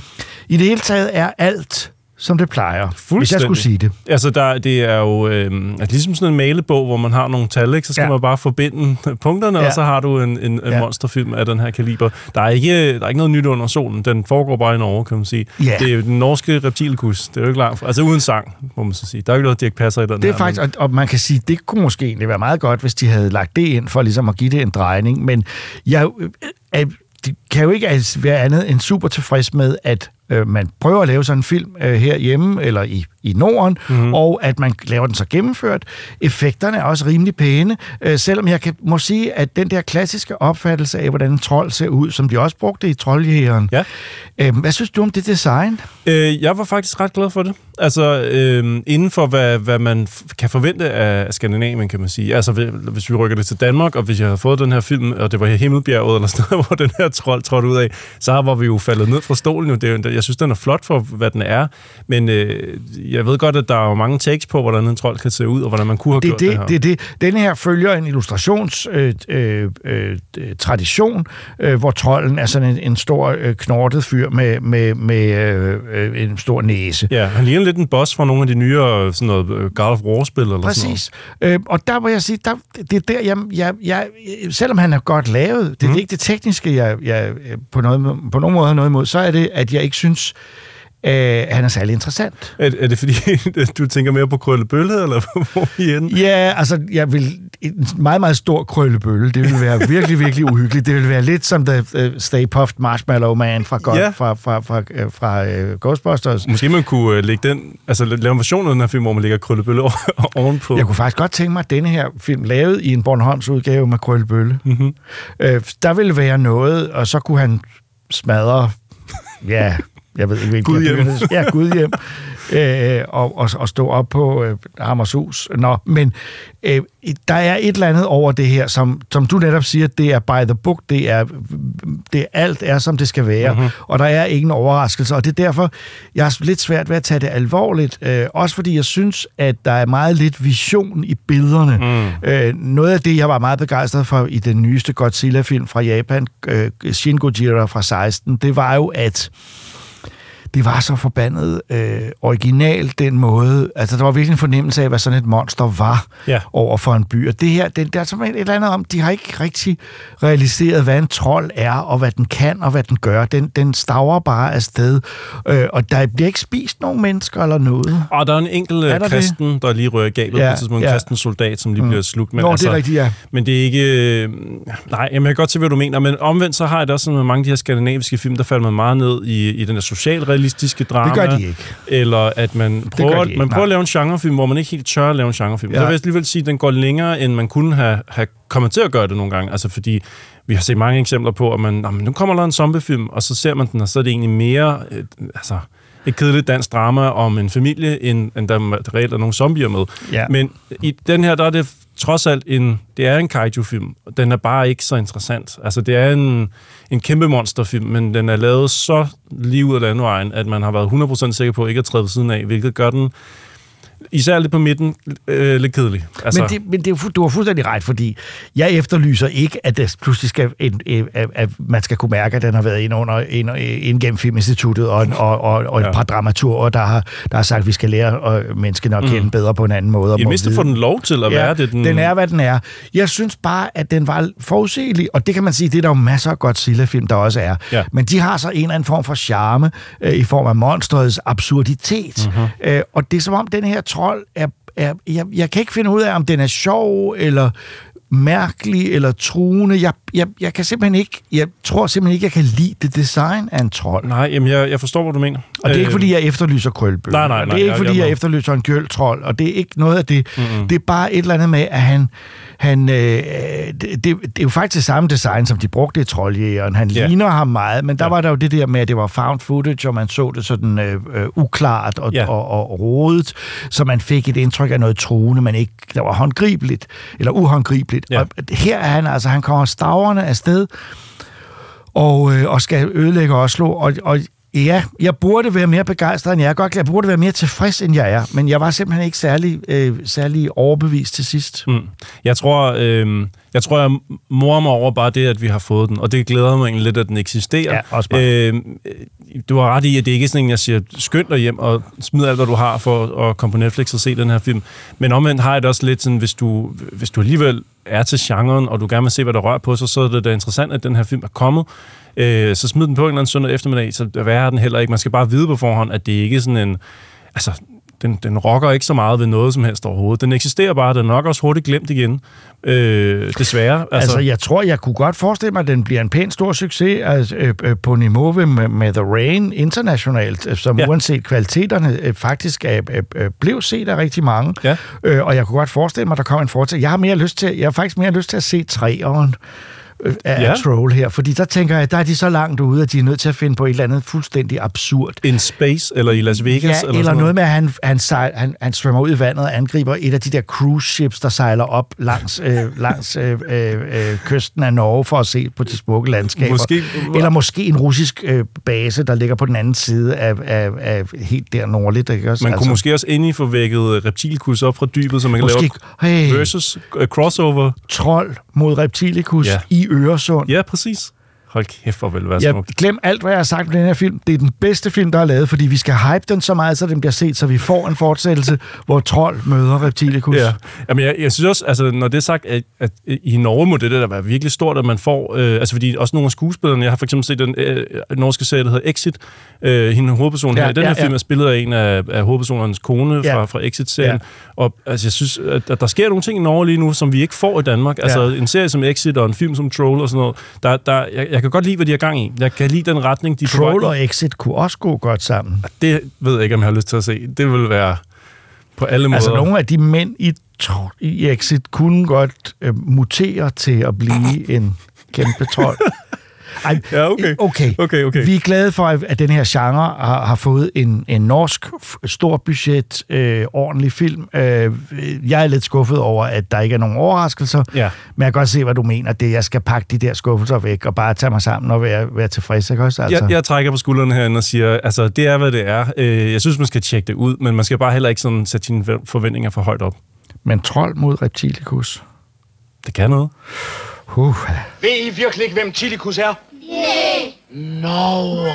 I det hele taget er alt som det plejer, hvis jeg skulle sige det. Altså, der, det er jo øh, altså, ligesom sådan en malebog, hvor man har nogle tal, ikke? så skal ja. man bare forbinde punkterne, ja. og så har du en, en, en ja. monsterfilm af den her kaliber. Der er, ikke, der er ikke noget nyt under solen. Den foregår bare i Norge, kan man sige. Ja. Det er jo den norske reptilkus. Det er jo ikke langt Altså uden sang, må man så sige. Der er jo ikke noget, Dirk Passer i den det er her. Faktisk, men... og, og man kan sige, det kunne måske egentlig være meget godt, hvis de havde lagt det ind, for ligesom at give det en drejning. Men jeg, jeg, de kan jo ikke være andet end super tilfreds med, at øh, man prøver at lave sådan en film øh, herhjemme eller i, i Norden, mm-hmm. og at man laver den så gennemført. Effekterne er også rimelig pæne, øh, selvom jeg kan, må sige, at den der klassiske opfattelse af, hvordan en trold ser ud, som de også brugte i Trolljægeren. Ja. Øh, hvad synes du om det design? Øh, jeg var faktisk ret glad for det. Altså, øh, inden for hvad, hvad man kan forvente af Skandinavien, kan man sige. Altså, hvis vi rykker det til Danmark, og hvis jeg havde fået den her film, og det var Himmelbjerget eller sådan noget, hvor den her trold trådte ud af, så var vi jo faldet ned fra stolen. Det er, jeg synes, den er flot for, hvad den er, men øh, jeg ved godt, at der er jo mange takes på, hvordan en trold kan se ud, og hvordan man kunne have det, gjort det, det her. Det, det. Denne her følger en illustrationstradition, øh, øh, øh, hvor trolden er sådan en, en stor øh, knortet fyr med, med, med øh, en stor næse. Ja, han ligner lidt en boss fra nogle af de nyere sådan noget uh, God of War-spil eller Præcis. sådan noget. Øh, og der må jeg sige, der, det er der, jeg, jeg, jeg, selvom han er godt lavet, det er mm. ikke det tekniske, jeg, jeg på, noget, på nogen måde har noget imod, så er det, at jeg ikke synes, øh, han er særlig interessant. Er, er det fordi, du tænker mere på krøllebølle, eller hvor er vi henne? Ja, altså, jeg vil... En meget, meget stor krøllebølle, det vil være virkelig, virkelig uhyggeligt. Det vil være lidt som The uh, Stay Puft Marshmallow Man fra, God, Ja. fra, fra, fra, fra, fra uh, Ghostbusters. Måske man kunne øh, lægge den, altså lave en version af den her film, hvor man lægger krøllebølle ovenpå. Jeg kunne faktisk godt tænke mig, at denne her film lavet i en Bornholms udgave med krøllebølle. Mm-hmm. Øh, der ville være noget, og så kunne han smadre, ja, jeg ved ikke, hvilken Gudhjem. jeg begynder- Ja, Gudhjem. Øh, og, og, og stå op på øh, Hammershus. Nå, men øh, der er et eller andet over det her, som, som du netop siger, det er by the book, det er, det alt er, som det skal være, Mhm. mm-hmm. og der er ingen overraskelse, og det er derfor, jeg har lidt svært ved at tage det alvorligt, øh, også fordi jeg synes, at der er meget lidt vision i billederne. Mm. Øh, noget af det, jeg var meget begejstret for i den nyeste Godzilla-film fra Japan, øh, Shin Gojira fra 16, det var jo, at det var så forbandet øh, originalt den måde. Altså, der var virkelig en fornemmelse af, hvad sådan et monster var Ja. over for en by. Og det her, det, der er simpelthen et eller andet om, de har ikke rigtig realiseret, hvad en trold er, og hvad den kan, og hvad den gør. Den, den staver bare afsted, øh, og der bliver ikke spist nogen mennesker eller noget. Og der er en enkelt Er er der det? kristen, der lige rører gabet ja, på et tidspunkt. En ja. kristen soldat, som lige Mm. bliver slugt. Men Nå, det er altså, rigtigt, ja. Men det er ikke... øh, Nej, jamen, jeg kan godt se, hvad du mener. Men omvendt så har jeg det også sådan med mange af de her skandinaviske film, der falder man meget ned i, i den der socialrealistiske drama. Det gør de ikke. Eller at man prøver, ikke, man prøver nej. at lave en genrefilm, hvor man ikke helt tør at lave en genrefilm. Ja. Der vil jeg alligevel sige, at den går længere, end man kunne have, have kommet til at gøre det nogle gange. Altså fordi vi har set mange eksempler på, at man, "Nå, men nu kommer der en zombiefilm, og så ser man den, og så er det egentlig mere... Øh, altså, et kedeligt dansk drama om en familie, end, end der reelt er nogle zombier med. Ja. Men i den her, der er det trods alt en, det er en kaiju-film. Den er bare ikke så interessant. Altså, det er en, en kæmpe monsterfilm, men den er lavet så lige ud af landvejen, at man har været 100% sikker på ikke at træde siden af, hvilket gør den især lidt på midten, øh, lidt kedelig. Altså, men det, men det du har fuldstændig ret, fordi jeg efterlyser ikke, at det pludselig skal, en, en, at, at man skal kunne mærke, at den har været ind under ind, ind gennem Filminstituttet og, en- og, og, og et Ja. par dramaturger, der har, der har sagt, at vi skal lære øh, menneskene at kende Mm. bedre på en anden måde. og I mindste får den lov til at være det. Den... den er, hvad den er. Jeg synes bare, at den var forudsigelig, og det kan man sige, det er der jo masser af Godzilla-film, der også er. Ja. Men de har så en eller anden form for charme øh, i form af monsterets absurditet. Mhm. Øh, og det er som om, den her trold er... er jeg, jeg kan ikke finde ud af, om den er sjov, eller mærkelig eller truende. Jeg, jeg, jeg kan simpelthen ikke, jeg tror simpelthen ikke, jeg kan lide det design af en trold. Nej, jamen, jeg, jeg forstår, hvad du mener. Og det er ikke, Øh, fordi jeg efterlyser krølbøl. Nej, nej, Og det nej, er ikke, jeg- fordi jeg jeg, med. efterlyser en gøltrold, og det er ikke noget af det. Mm-mm. Det er bare et eller andet med, at han... han øh, det, det, det er jo faktisk det samme design, som de brugte i Trolljægeren. Han Ja. yeah. ligner ham meget, men der var der jo det der med, at det var found footage, og man så det sådan øh, øh, uklart og, Ja. og, og rodet, så man fik et indtryk af noget truende, men ikke, der var håndgribeligt, eller uhåndgribeligt. Ja. Og her er han altså, han kommer staverne afsted, og, øh, og skal ødelægge Oslo. Og, og ja, jeg burde være mere begejstret, end jeg er. Godt, jeg burde være mere tilfreds, end jeg er. Men jeg var simpelthen ikke særlig, øh, særlig overbevist til sidst. Mm. Jeg tror, øh, jeg tror, jeg morer mig over bare det, at vi har fået den, og det glæder mig egentlig lidt, at den eksisterer. Ja, også mig. øh, du har ret i, at det ikke er sådan en, jeg siger, skynd dig hjem og smid alt, hvad du har for at komme på Netflix og se den her film. Men omvendt har jeg det også lidt sådan, hvis du, hvis du alligevel er til genren, og du gerne vil se, hvad der rører på sig, så er det da interessant, at den her film er kommet. Øh, så smid den på en eller anden søndag eftermiddag, så værre er den heller ikke. Man skal bare vide på forhånd, at det ikke er sådan en... Altså, den, den rocker ikke så meget ved noget som helst overhovedet. Den eksisterer bare, den er nok også hurtigt glemt igen. Øh, desværre. Altså, altså, jeg tror, jeg kunne godt forestille mig, at den bliver en pæn stor succes altså, øh, øh, på niveau med, med The Rain internationalt, øh, som Ja. uanset kvaliteterne øh, faktisk er, øh, øh, blev set af rigtig mange. Ja. Øh, og jeg kunne godt forestille mig, at der kommer en fortsæt. Jeg har mere lyst til, jeg har faktisk mere lyst til at se treeren af Ja. Troll her, fordi der tænker jeg, der er de så langt ude, at de er nødt til at finde på et eller andet fuldstændig absurd. In Space, eller i Las Vegas? Ja, eller, eller, noget med, at han, han, sejl, han, han svømmer ud i vandet og angriber et af de der cruise ships, der sejler op langs, øh, langs øh, øh, øh, kysten af Norge for at se på de smukke landskaber. Måske- Eller måske en russisk øh, base, der ligger på den anden side af, af, af helt der nordligt. Ikke? Også, Man kunne måske også endelig få vækket reptilkus op fra dybet, så man kan Måske- lave hey. versus uh, crossover. Trold mod reptilikus Ja. ja i Øresund. Ja, præcis. Hold kæft, hvor vil det være Jeg smukt. glem alt, hvad jeg har sagt om den her film. Det er den bedste film, der er lavet, fordi vi skal hype den så meget, så den bliver set, så vi får en fortsættelse, hvor trold møder Reptilicus. Ja. Jamen, jeg, jeg synes også, altså, når det er sagt, at, at i Norge må det der være virkelig stort, at man får... Øh, altså, fordi også nogle af skuespillerne... Jeg har for eksempel set den øh, norske serie, der hedder Exit. Øh, hende hovedpersonen Ja, her. i Den ja, her film ja. er spillet af en af, af hovedpersonernes kone Ja. fra, fra Exit-serien. Ja. Og altså, jeg synes, at, at der sker nogle ting i Norge lige nu, som vi ikke får i Danmark. Altså, Ja. en serie som Exit og en film som Troll og sådan noget. Der, der, jeg, jeg kan godt lide, hvad de har gang i. Jeg kan lide den retning, de Troll og Exit kunne også gå godt sammen. Det ved jeg ikke, om jeg har lyst til at se. Det vil være på alle måder. Altså, nogle af de mænd i, i Exit kunne godt øh, mutere til at blive en kæmpe trold. Ej, ja, okay. okay. okay, okay. Vi er glade for, at den her genre har, har fået en, en norsk, stor budget, øh, ordentlig film. Øh, jeg er lidt skuffet over, at der ikke er nogen overraskelser, Ja. men jeg kan godt se, hvad du mener. Det, jeg skal pakke de der skuffelser væk og bare tage mig sammen og være, være tilfreds. Ikke også? Altså. Jeg, jeg trækker på skuldrene herinde og siger, altså det er, hvad det er. Øh, Jeg synes, man skal tjekke det ud, men man skal bare heller ikke sådan sætte sine forventninger for højt op. Men trold mod Reptilicus. Det kan noget. Uh. Ved I virkelig ikke, hvem Tillicus er? Nej. Nå.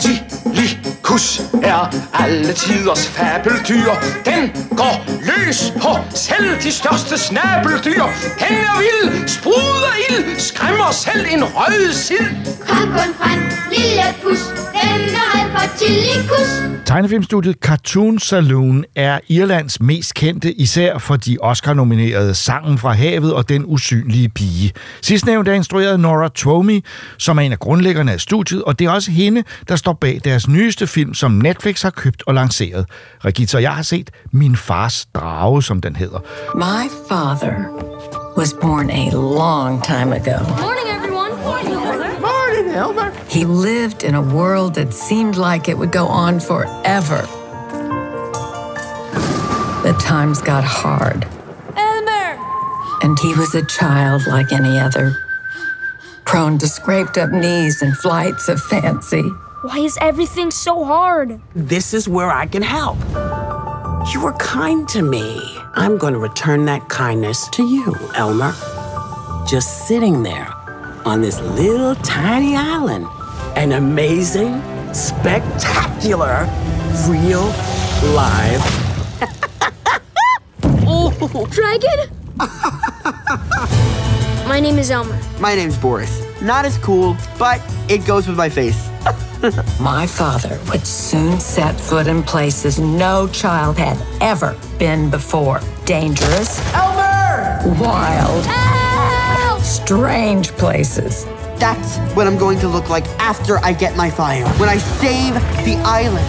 Tillicus er alle tiders fabeldyr. Den går løs på selv de største snabeldyr. Den er vild, spruder ild, skræmmer selv en rød sild. Kom kun frem, lille pus. Den er halv for Tillicus. Tegnefilmstudiet Cartoon Saloon er Irlands mest kendte, især for de Oscar-nominerede Sangen fra havet og Den usynlige pige. Sidstnævnt er instrueret Nora Twomey, som er en af grundlæggerne af studiet, og det er også hende, der står bag deres nyeste film, som Netflix har købt og lanceret. Regitza og jeg har set Min fars drage, som den hedder. My father was born a long time ago. Morning, everyone. Morning, Elmer. He lived in a world that seemed like it would go on forever. The times got hard, Elmer. and he was a child like any other, prone to scraped up knees and flights of fancy. Why is everything so hard? This is where I can help. You were kind to me. I'm going to return that kindness to you, Elmer. Just sitting there on this little tiny island. An amazing, spectacular, real, live. Oh, dragon? My name is Elmer. My name's Boris. Not as cool, but it goes with my face. My father would soon set foot in places no child had ever been before. Dangerous, Elmer! wild, strange places. That's what I'm going to look like after I get my fire. When I save the island.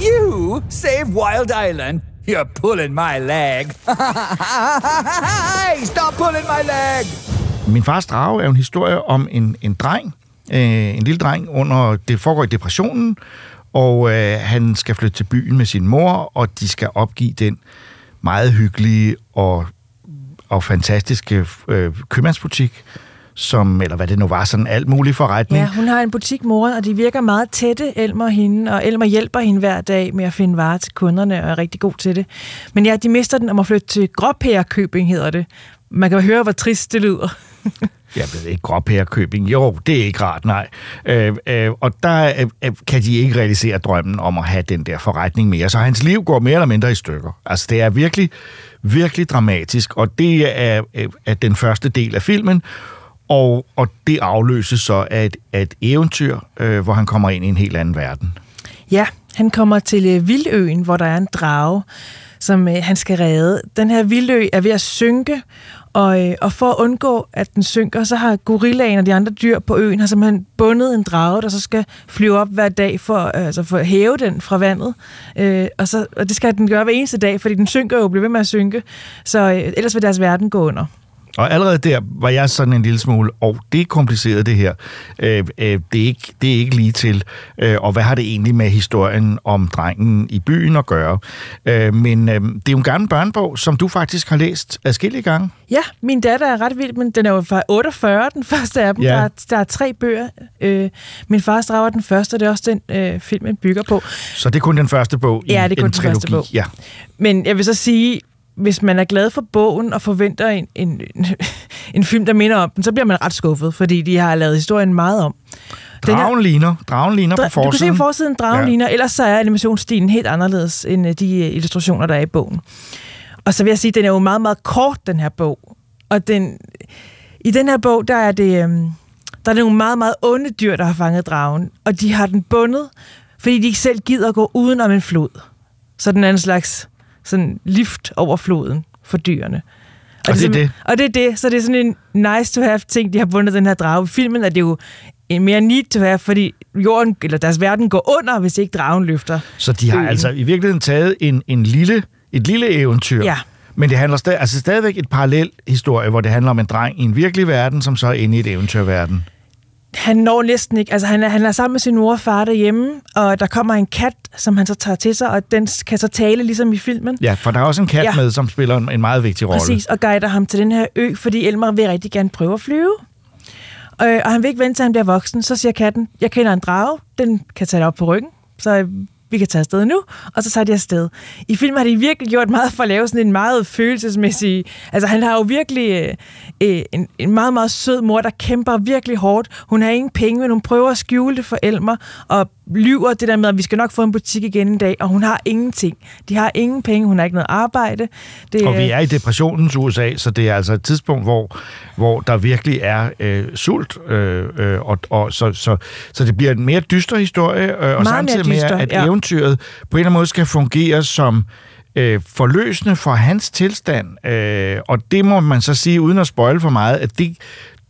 You save Wild Island? You're pulling my leg. hey, stop pulling my leg! Min fars drage er en historie om en, en dreng, øh, en lille dreng, under det foregår i depressionen, og øh, han skal flytte til byen med sin mor, og de skal opgive den meget hyggelige og, og fantastiske øh, købmandsbutik, som, eller hvad det nu var, sådan alt muligt forretning. Ja, hun har en butik, moren, og de virker meget tætte, Elmer og hende, og Elmer hjælper hende hver dag med at finde varer til kunderne, og er rigtig god til det. Men ja, de mister den og må flytte til Gråpærkøbing, hedder det. Man kan høre, hvor trist det lyder. Jeg ved ikke, Gråpærkøbing. Jo, det er ikke rart, nej. Øh, øh, og der øh, øh, kan de ikke realisere drømmen om at have den der forretning mere. Så hans liv går mere eller mindre i stykker. Altså, det er virkelig, virkelig dramatisk, og det er, øh, er den første del af filmen. Og, og det afløses så af et, af et eventyr, øh, hvor han kommer ind i en helt anden verden. Ja, han kommer til øh, Vildøen, hvor der er en drage, som øh, han skal redde. Den her Vildø er ved at synke, og, øh, og for at undgå, at den synker, så har gorillaen og de andre dyr på øen har simpelthen bundet en drage, der så skal flyve op hver dag for, øh, altså for at hæve den fra vandet. Øh, og, så, og det skal den gøre hver eneste dag, fordi den synker jo og bliver ved med at synke. Så øh, ellers vil deres verden gå under. Og allerede der var jeg sådan en lille smule, og det er kompliceret det her. Øh, øh, det, er ikke, det er ikke lige til. Øh, og hvad har det egentlig med historien om drengen i byen at gøre? Øh, men øh, det er jo en gammel børnebog, som du faktisk har læst adskillige gange. Ja, min datter er ret vild, men den er jo fra 48, den første af dem. Ja. Der, er, der er tre bøger. Øh, min fars drag er den første, og det er også den, øh, filmen bygger på. Så det er kun den første bog i Ja, det er kun en den første trilogi. bog. Ja. Men jeg vil så sige, hvis man er glad for bogen og forventer en, en, en film, der minder om den, så bliver man ret skuffet, fordi de har lavet historien meget om. Dragen er- ligner. Dragen ligner på Dra- forsiden. Du kan se på forsiden, dragen Ja. ligner, ellers så er animationsstilen helt anderledes end øh, de øh, illustrationer, der er i bogen. Og så vil jeg sige, at den er jo meget, meget kort, den her bog. Og den, i den her bog, der er det, øhm, der er det nogle meget, meget onde dyr, der har fanget dragen. Og de har den bundet, fordi de ikke selv gider at gå uden om en flod. Så den er en slags sådan lift over floden for dyrene. Og det er det. Og det er det. Så det er sådan en nice to have ting, de har bundet den her drage. I filmen er det jo en mere need to have, fordi jorden, eller deres verden går under, hvis ikke dragen løfter. Så de har øen. altså i virkeligheden taget en, en lille, et lille eventyr. Ja. Men det handler stadig, altså stadigvæk et parallel historie, hvor det handler om en dreng i en virkelig verden, som så er inde i et eventyrverden. Han når næsten ikke. Altså, han er, han er sammen med sin mor og far derhjemme, og der kommer en kat, som han så tager til sig, og den kan så tale, ligesom i filmen. Ja, for der er også en kat ja. Med, som spiller en, en meget vigtig rolle. Præcis, og guider ham til den her ø, fordi Elmer vil rigtig gerne prøve at flyve. Øh, og han vil ikke vente til, han bliver voksen. Så siger katten, jeg kender en drage, den kan tage dig op på ryggen, så vi kan tage afsted nu, og så tager de afsted. I filmen har de virkelig gjort meget for at lave sådan en meget følelsesmæssig... Altså, han har jo virkelig øh, øh, en, en meget, meget sød mor, der kæmper virkelig hårdt. Hun har ingen penge, men hun prøver at skjule det for Elmer, og lyver det der med, at vi skal nok få en butik igen en dag, og hun har ingenting. De har ingen penge, hun har ikke noget arbejde. Det, Og vi er i depressionens USA, så det er altså et tidspunkt, hvor, hvor der virkelig er øh, sult, øh, øh, og, og så, så, så det bliver en mere dyster historie, øh, og Meget mere samtidig med, dyster, at ja. eventyret på en eller anden måde skal fungere som øh, forløsende for hans tilstand. Øh, og det må man så sige, uden at spoil for meget, at det,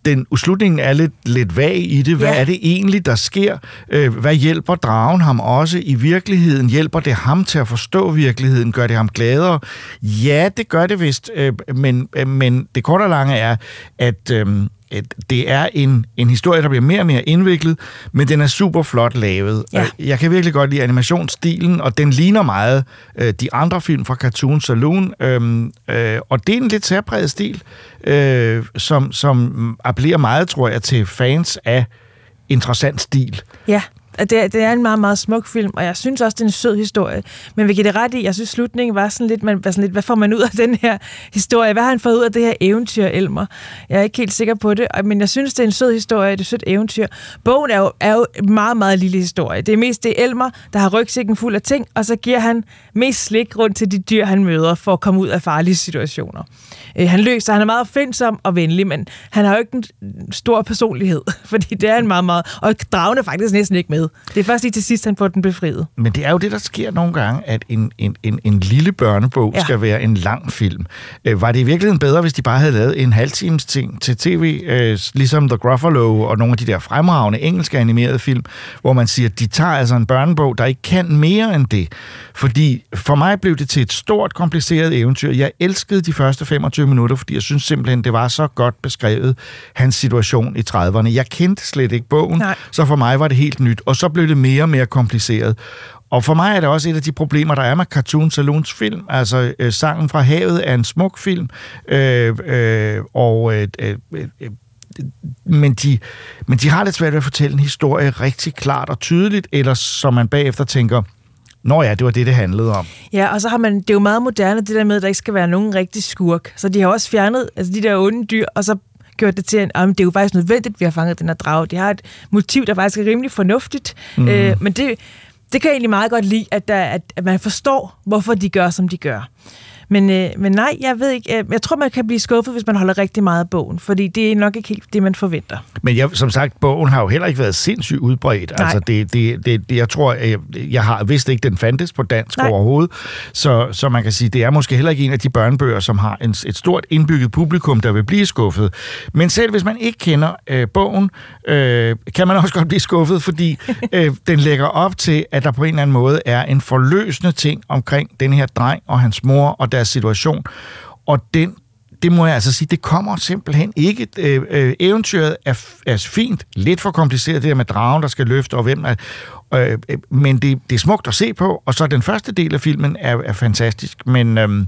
den slutningen er lidt, lidt vag i det. Hvad Ja. er det egentlig, der sker? Øh, hvad hjælper dragen ham også i virkeligheden? Hjælper det ham til at forstå virkeligheden? Gør det ham gladere? Ja, det gør det vist, øh, men, øh, men det korte og lange er, at... Øh, at det er en, en historie, der bliver mere og mere indviklet, men den er super flot lavet. Ja. Jeg kan virkelig godt lide animationsstilen, og den ligner meget øh, de andre film fra Cartoon Saloon, øhm, øh, og det er en lidt særpræget stil, øh, som, som appellerer meget, tror jeg, til fans af interessant stil. Ja, at det, det er en meget, meget smuk film, og jeg synes også, det er en sød historie. Men vi giver det ret i, jeg synes, slutningen var sådan lidt, man var sådan lidt, hvad får man ud af den her historie? Hvad har han fået ud af det her eventyr, Elmer? Jeg er ikke helt sikker på det, men jeg synes, det er en sød historie, det er et sødt eventyr. Bogen er jo, er jo en meget, meget lille historie. Det er mest det er Elmer, der har rygsækken fuld af ting, og så giver han mest slik rundt til de dyr, han møder, for at komme ud af farlige situationer. Øh, han løser, han er meget opfindsom og venlig, men han har jo ikke en stor personlighed, fordi det er en meget, meget... Og dragen faktisk næsten ikke med. Det er først lige til sidst, han får den befriet. Men det er jo det, der sker nogle gange, at en, en, en, en lille børnebog ja. Skal være en lang film. Øh, var det i virkeligheden bedre, hvis de bare havde lavet en halvtimes ting til tv, øh, ligesom The Gruffalo og nogle af de der fremragende engelske animerede film, hvor man siger, at de tager altså en børnebog, der ikke kan mere end det. Fordi for mig blev det til et stort, kompliceret eventyr. Jeg elskede de første 25 minutter, fordi jeg synes simpelthen, det var så godt beskrevet, hans situation i 30'erne. Jeg kendte slet ikke bogen, Nej. så for mig var det helt nyt. Og så blev det mere og mere kompliceret. Og for mig er det også et af de problemer, der er med Cartoon Saloons film. Altså, øh, Sangen fra havet er en smuk film, øh, øh, og... Øh, øh, øh, øh men de, men de har lidt svært ved at fortælle en historie rigtig klart og tydeligt, eller som man bagefter tænker, Nå ja, det var det, det handlede om. Ja, og så har man, det er jo meget moderne, det der med, at der ikke skal være nogen rigtig skurk. Så de har også fjernet altså de der onde dyr, og så gjort det til, at "Jamen, det er jo faktisk nødvendigt, at vi har fanget den her drage. De har et motiv, der faktisk er rimelig fornuftigt. Mm. Øh, men det, det kan jeg egentlig meget godt lide, at, der, at, at man forstår, hvorfor de gør, som de gør. Men, øh, men nej, jeg ved ikke. Øh, jeg tror, man kan blive skuffet, hvis man holder rigtig meget af bogen, fordi det er nok ikke helt det, man forventer. Men jeg, som sagt, bogen har jo heller ikke været sindssygt udbredt. Nej. Altså, det, det, det, jeg tror, jeg, jeg har vidst ikke, den fandtes på dansk Nej. overhovedet. Så, så man kan sige, det er måske heller ikke en af de børnebøger, som har en, et stort indbygget publikum, der vil blive skuffet. Men selv hvis man ikke kender øh, bogen, øh, kan man også godt blive skuffet, fordi øh, den lægger op til, at der på en eller anden måde er en forløsende ting omkring den her dreng og hans mor og deres situation. Og den det må jeg altså sige, det kommer simpelthen ikke. Øh, øh, eventyret er, er fint, lidt for kompliceret, det der med dragen, der skal løfte, og hvem er... Øh, øh, men det, det er smukt at se på, og så den første del af filmen er, er fantastisk, men... Øh,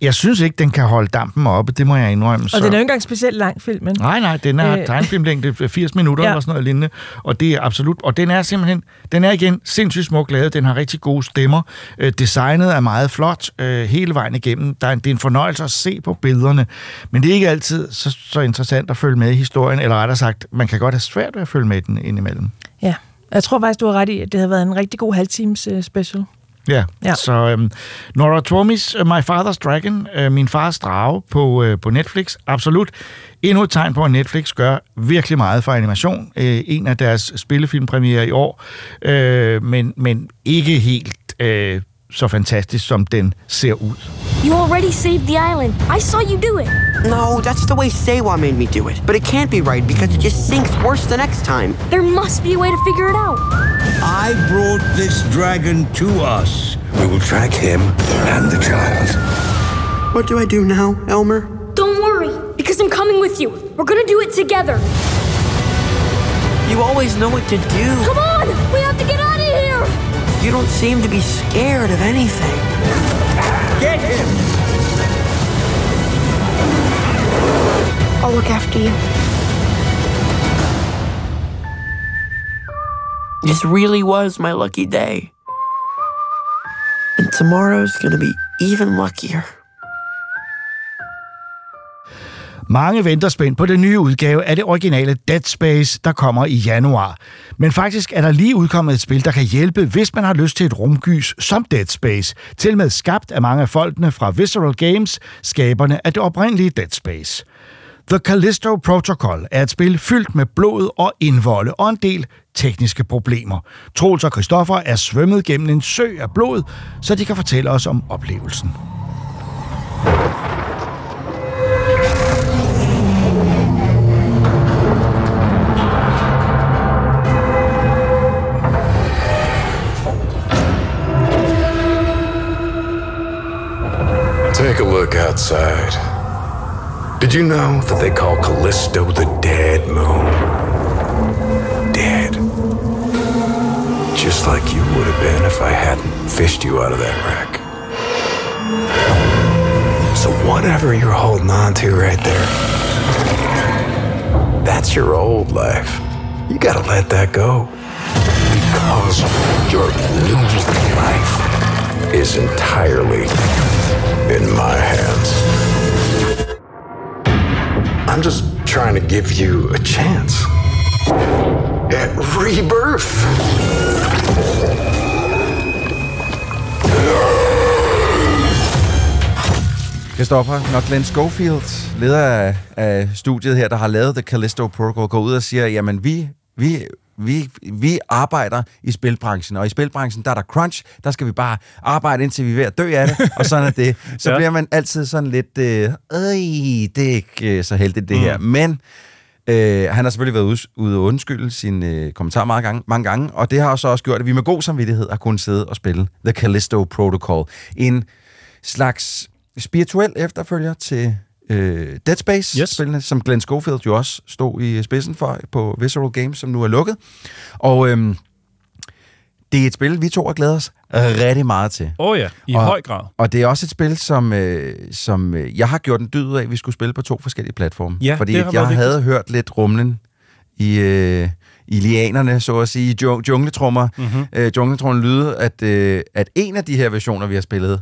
jeg synes ikke, den kan holde dampen oppe, det må jeg indrømme. Og den er jo ikke engang specielt lang filmen. Nej, nej, den er Øh. øh. tegnefilmlængde 80 minutter Ja. eller sådan noget lignende, og det er absolut, og den er simpelthen, den er igen sindssygt smukt lavet, den har rigtig gode stemmer, øh, designet er meget flot øh, hele vejen igennem, der er en, det er en fornøjelse at se på billederne, men det er ikke altid så, så interessant at følge med i historien, eller rettere sagt, man kan godt have svært ved at følge med den indimellem. Ja. Jeg tror faktisk, du har ret i, at det havde været en rigtig god halvtimes uh, special. Ja, Ja. så øhm, Nora Tomis uh, My Father's Dragon, øh, Min Fars Drage på, øh, på Netflix, absolut. Endnu et tegn på, at Netflix gør virkelig meget for animation. Øh, en af deres spillefilmpremiere i år, øh, men, men ikke helt øh, så fantastisk, som den ser ud. You already saved the island. I saw you do it. No, that's the way Sewa made me do it. But it can't be right because it just sinks worse the next time. There must be a way to figure it out. I brought this dragon to us. We will track him and the child. What do I do now, Elmer? Don't worry, because I'm coming with you. We're gonna do it together. You always know what to do. Come on! We You don't seem to be scared of anything. Get him! I'll look after you. This really was my lucky day. And tomorrow's gonna be even luckier. Mange venter spændt på den nye udgave af det originale Dead Space, der kommer i januar. Men faktisk er der lige udkommet et spil, der kan hjælpe, hvis man har lyst til et rumgys som Dead Space. Til med skabt af mange af folkene fra Visceral Games, skaberne af det oprindelige Dead Space. The Callisto Protocol er et spil fyldt med blod og indvolde og en del tekniske problemer. Troels og Christoffer er svømmet gennem en sø af blod, så de kan fortælle os om oplevelsen. Take a look outside. Did you know that they call Callisto the dead moon? Dead. Just like you would have been if I hadn't fished you out of that wreck. So whatever you're holding on to right there, that's your old life. You gotta let that go. Because your new life is entirely in my hands. I'm just trying to give you a chance at rebirth. Christoffer, når Glenn Schofield, leder af, af studiet her, der har lavet The Callisto Protocol, går ud og siger, jamen vi, vi, vi, vi arbejder i spilbranchen, og i spilbranchen, der er der crunch, der skal vi bare arbejde, indtil vi er ved at dø af det, og sådan er det. Så Ja. bliver man altid sådan lidt, øh, øh, det er ikke øh, så heldigt det mm. her. Men øh, han har selvfølgelig været ude, ude og undskylde sin øh, kommentar mange gange, mange gange, og det har så også gjort, at vi med god samvittighed har kunnet sidde og spille The Callisto Protocol. En slags spirituel efterfølger til øh, Dead Space, yes. spillene, som Glenn Schofield jo også stod i spidsen for på Visceral Games, som nu er lukket. Og øhm, det er et spil, vi to har glædet os rigtig meget til. Åh oh ja, i og, høj grad. Og det er også et spil, som, øh, som øh, jeg har gjort en dyd af, at vi skulle spille på to forskellige platforme. Ja, fordi det har jeg havde vigtigt. hørt lidt rumlen i, øh, i lianerne, så at sige, jungletrummer, Mhm. mm-hmm. øh, jungletrummer lyde, at, øh, at en af de her versioner, vi har spillet,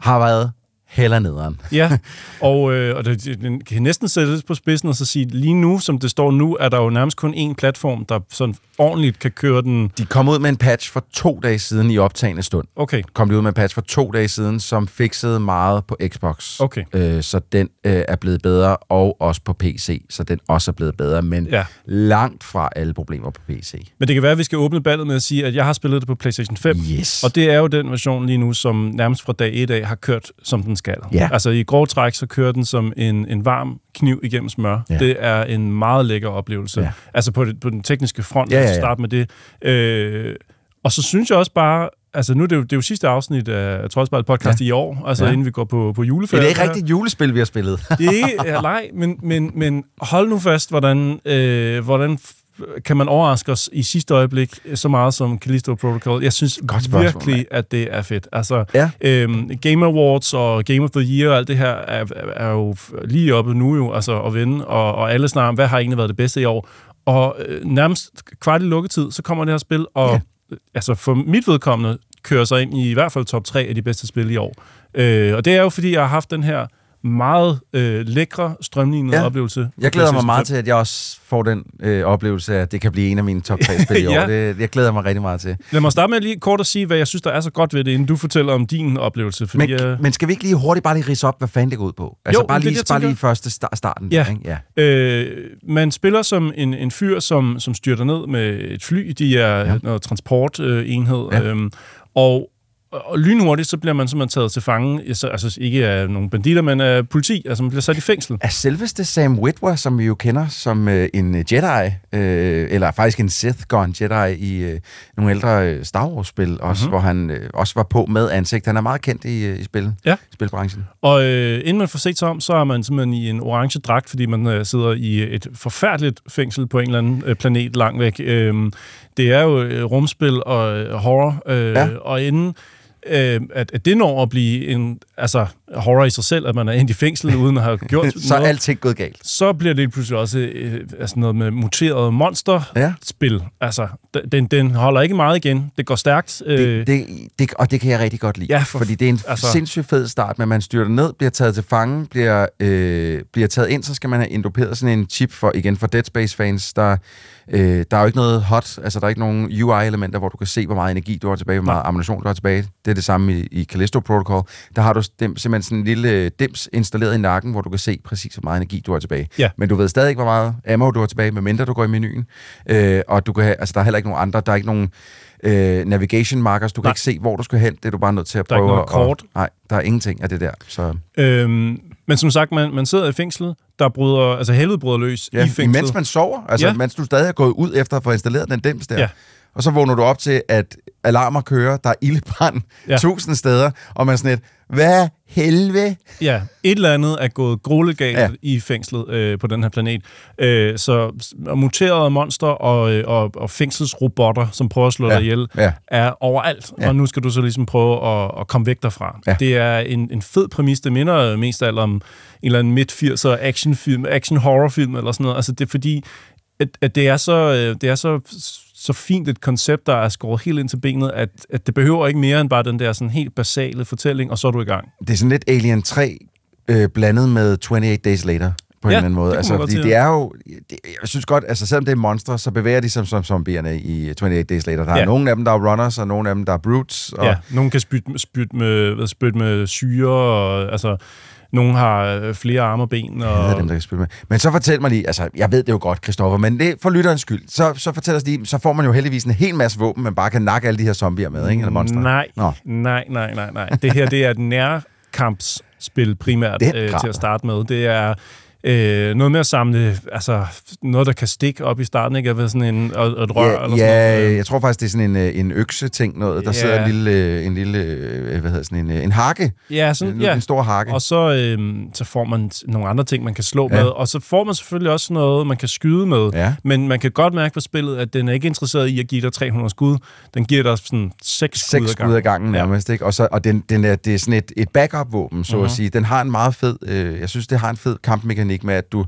har været heller nederen. Ja, og, øh, og det, den kan næsten sættes på spidsen og så sige, lige nu, som det står nu, er der jo nærmest kun én platform, der sådan ordentligt kan køre den. De kom ud med en patch for to dage siden i optagende stund. Okay. Kom de ud med en patch for to dage siden, som fixede meget på Xbox. Okay. Øh, så den øh, er blevet bedre, og også på PC, så den også er blevet bedre, men ja. langt fra alle problemer på PC. Men det kan være, at vi skal åbne ballet med at sige, at jeg har spillet det på PlayStation 5. Yes. Og det er jo den version lige nu, som nærmest fra dag 1 af har kørt, som den skal. Ja. Altså i grov træk, så kører den som en, en varm kniv igennem smør. Ja. Det er en meget lækker oplevelse. Ja. Altså på, det, på den tekniske front, Ja, ja, ja, ja. starte med det. Øh, og så synes jeg også bare, altså nu er det jo, det er jo sidste afsnit af Troldspejlet podcast ja. i år, altså Ja. inden vi går på, på Det juleferie. er ikke rigtigt julespil, vi har spillet. Det er ikke, ja, nej, men, men, men hold nu fast, hvordan, øh, hvordan kan man overraske os i sidste øjeblik så meget som Callisto Protocol? Jeg synes Godt spørgsmål, virkelig, at det er fedt. Altså, Ja. øhm, Game Awards og Game of the Year og alt det her er, er jo lige oppe nu jo, altså at vinde, og, og alle snakker om, hvad har egentlig været det bedste i år? Og øh, nærmest kvart i lukketid, så kommer det her spil, og ja. altså for mit vedkommende kører sig ind i i hvert fald top 3 af de bedste spil i år. Øh, og det er jo, fordi jeg har haft den her meget øh, lækre, strømlignede Ja. oplevelse. Jeg glæder mig meget 5. til, at jeg også får den øh, oplevelse at det kan blive en af mine top 3 spil i år. Ja. Det, jeg glæder mig rigtig meget til. Lad mig starte med lige kort at sige, hvad jeg synes, der er så godt ved det, inden du fortæller om din oplevelse. Fordi, Men, øh, men skal vi ikke lige hurtigt bare lige rise op, hvad fanden det går ud på? Altså Jo, bare lige, det, bare lige første start, starten. Ja. der, Ikke? ja. Øh, man spiller som en, en fyr, som, som styrter ned med et fly. De er ja. noget transportenhed. Ja. Ja. Øhm, og, og lynhurtigt, så bliver man simpelthen taget til fange. Altså, ikke af nogle banditter, men af politi. Altså man bliver sat i fængsel. Er selveste Sam Witwer, som vi jo kender som øh, en Jedi, øh, eller faktisk en Sith gone Jedi i øh, nogle ældre øh, Star Wars-spil, også, Mhm. hvor han øh, også var på med ansigt. Han er meget kendt i, øh, i spil, Ja. spilbranchen. Og øh, inden man får set sig om, så er man simpelthen i en orange dragt, fordi man øh, sidder i et forfærdeligt fængsel på en eller anden øh, planet langt væk. Øh, det er jo øh, rumspil og øh, horror, øh, Ja. og inden øh, at, at det når at blive en altså, horror i sig selv, at man er endt i fængsel uden at have gjort Så er noget, alting gået galt. så bliver det pludselig også øh, altså noget med muterede monster-spil. Ja. Altså, den, den holder ikke meget igen. Det går stærkt. Øh, Det, det, det, og det kan jeg rigtig godt lide. Ja, for- fordi det er en altså, sindssygt fed start, men man styrter ned, bliver taget til fange, bliver, øh, bliver taget ind, så skal man have indoperet sådan en chip for, igen for Dead Space-fans, der, øh, der er jo ikke noget hot, altså der er ikke nogen UI-elementer, hvor du kan se, hvor meget energi du har tilbage, hvor meget ammunition du har tilbage. Det er det samme i, i Callisto Protocol. Der har du dem, simpelthen sådan en lille øh, dims installeret i nakken, hvor du kan se præcis, hvor meget energi du har tilbage. Ja. Men du ved stadig ikke, hvor meget ammo du har tilbage, medmindre du går i menuen. Øh, og du kan have, altså, der er heller ikke nogen andre, der er ikke nogen øh, navigation markers, du kan Nej. ikke se, hvor du skal hen, det er du bare nødt til at Der er ikke prøve noget kort. Nej, der er ingenting af det der. Så, Øhm, men som sagt, man, man sidder i fængslet, der bryder, altså helvede bryder løs ja, i fængslet. imens man sover, altså ja. mens du stadig er gået ud efter at få installeret den dims der. Ja. Og så vågner du op til, at alarmer kører, der er ildebrand Ja. tusind steder, og man er sådan lidt, hvad helvede? Ja, et eller andet er gået gruelegalt ja. I fængslet øh, på den her planet. Øh, så muterede monster og, øh, og, og fængselsrobotter, som prøver at slå Ja, dig ihjel, ja. er overalt. Ja. Og nu skal du så ligesom prøve at, at komme væk derfra. Ja. Det er en, en fed præmis. Det minder mest af alt om en eller anden midt-80'er actionfilm, action-horrorfilm eller sådan noget. Altså det er fordi, at, at det er så... øh, Det er så så fint et koncept, der er skåret helt ind til benet, at, at det behøver ikke mere end bare den der sådan helt basale fortælling, og så er du i gang. Det er sådan lidt Alien 3 øh, blandet med 28 Days Later på en Ja, eller anden måde. Altså, fordi det er jo... Det, jeg synes godt, altså selvom det er monstre, så bevæger de sig som zombierne i 28 Days Later. Der er Ja. nogle af dem, der er runners, og nogle af dem, der er brutes. Og, Ja, nogen kan spytte, spytte, med, spytte med syre, og altså, nogen har øh, flere arme og ben. Og, hader dem, der kan spille med. Men så fortæl mig lige, altså, jeg ved det jo godt, Christoffer, men det for lytterens skyld. Så, så fortæl os lige, så får man jo heldigvis en hel masse våben, man bare kan nakke alle de her zombier med, ikke? Eller monster. Nej, Nå. nej, nej, nej, nej. Det her, det er et nærkampsspil primært øh, til at starte med. Det er øh, noget med at samle, altså noget, der kan stikke op i starten, ikke? Ved sådan en, og, og et rør Ja, eller ja sådan noget. jeg tror faktisk, det er sådan en, øh, en økse-ting, noget. Der Ja. sidder en lille, øh, en lille øh, hvad hedder sådan en, øh, en hakke. Ja, sådan, en, ja. en stor hakke. Og så, øhm, så får man nogle andre ting, man kan slå Ja. ja. med. Og så får man selvfølgelig også noget, man kan skyde med. Ja. Men man kan godt mærke på spillet, at den er ikke interesseret i at give dig 300 skud. Den giver dig sådan 6 skud skud ad gangen nærmest, ikke? Og, så, og den, den er, det er sådan et, et backup-våben, så Mhm. at sige. Den har en meget fed, øh, jeg synes, det har en fed kampmekanik med, at du,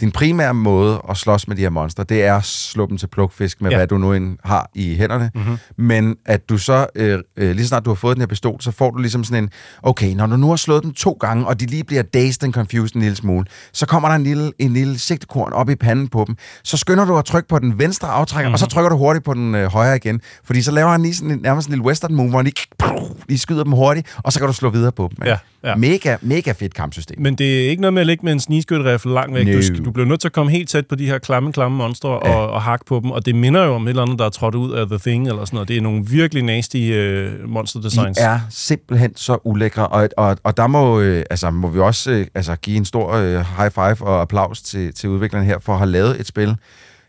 din primære måde at slås med de her monstre, det er at slå dem til plukfisk med, Ja. hvad du nu end har i hænderne. Mhm. Men at du så, øh, øh, lige så snart du har fået den her pistol, så får du ligesom sådan en, okay, når du nu har slået dem to gange, og de lige bliver dazed and confused en lille smule, så kommer der en lille, en lille sigtekorn op i panden på dem. Så skynder du at trykke på den venstre aftrækker, mm-hmm. og så trykker du hurtigt på den øh, højre igen. Fordi så laver han lige sådan en, nærmest en lille western move, hvor han lige, lige skyder dem hurtigt, og så kan du slå videre på dem. ikke? Ja, ja. Mega, mega fedt kampsystem. Men det er ikke noget med at ligge med en snigskytterifle langt væk. No. Du, skal, du bliver nødt til at komme helt tæt på de her klamme, klamme monstre og, Ja. og hakke på dem. Og det minder jo om et eller andet, der er trådt ud af The Thing eller sådan noget. Det er nogle virkelig nasty øh, monster designs. De er simpelthen så ulækre, og, og, og der må, øh, altså, må vi også øh, altså, give en stor øh, high five og applaus til, til udviklerne her for at have lavet et spil,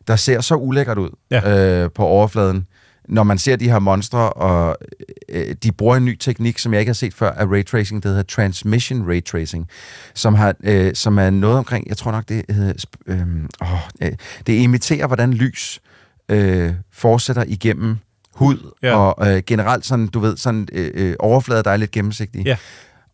der ser så ulækkert ud Ja. øh, på overfladen. Når man ser de her monstre, og øh, de bruger en ny teknik, som jeg ikke har set før, af raytracing, der hedder transmission raytracing, som, har, øh, som er noget omkring, jeg tror nok, det hedder, øh, åh, øh, det imiterer, hvordan lys øh, fortsætter igennem hud, Ja. ja. og øh, generelt sådan, du ved, sådan øh, øh, overflader, der er lidt gennemsigtige. Ja.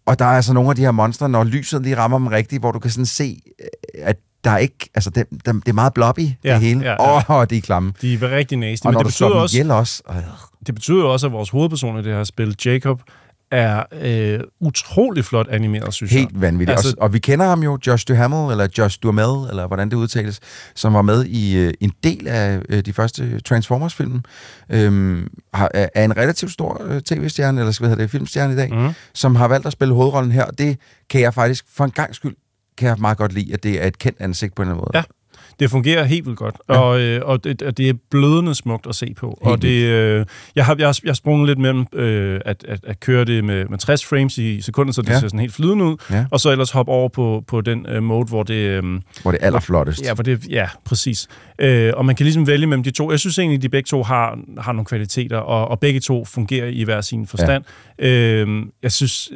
Og der er altså nogle af de her monstre, når lyset lige rammer dem rigtigt, hvor du kan sådan se, øh, at der er ikke, altså det, der, det er meget blobby, Ja, det hele. ja, ja. Åh, oh, det er klamme. De er rigtig nasty. Og men når det betyder også, ihjel også. Øh. det betyder også, at vores hovedperson i det her spil, Jacob, er øh, utrolig flot animeret, synes jeg. Helt vanvittigt. Altså, og vi kender ham jo, Josh Duhamel, eller Josh Duhamel, eller hvordan det udtales, som var med i øh, en del af øh, de første Transformers-film. Øhm, har, er en relativt stor øh, tv-stjerne, eller skal vi hedde det, filmstjerne i dag, mm. som har valgt at spille hovedrollen her, og det kan jeg faktisk, for en gang skyld, kan jeg meget godt lide, at det er et kendt ansigt på en eller anden måde. Ja. Det fungerer helt vildt godt, ja. og, øh, og, det, det er blødende smukt at se på. Helt og det, øh, jeg, har, jeg, har, jeg har sprunget lidt mellem øh, at, at, at køre det med, med 60 frames i sekunder, så det. Ja. ser sådan helt flydende ud, Ja. og så ellers hoppe over på, på den øh, mode, hvor det... Øh, Hvor det er allerflottest. Ja, hvor det, ja præcis. Øh, og man kan ligesom vælge mellem de to. Jeg synes egentlig, at de begge to har, har nogle kvaliteter, og, og begge to fungerer i hver sin forstand. Ja. Øh, jeg synes,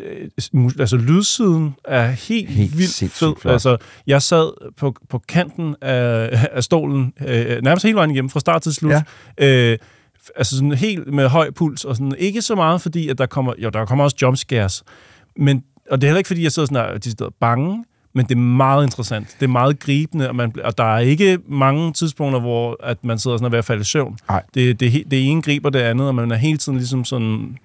øh, altså lydsiden er helt, Helt vildt fed. flot. Altså, jeg sad på, på kanten af, af stolen, øh, nærmest hele vejen igennem, fra start til slut. Ja. Øh, altså sådan helt med høj puls, og sådan ikke så meget, fordi at der kommer, jo, der kommer også jumpscares, men, og det er heller ikke, fordi jeg sidder sådan og de bange, men det er meget interessant. Det er meget gribende, og, man, og der er ikke mange tidspunkter, hvor at man sidder sådan og er ved at falde i søvn. Nej. Det, det, det ene griber det andet, og man er hele tiden ligesom sådan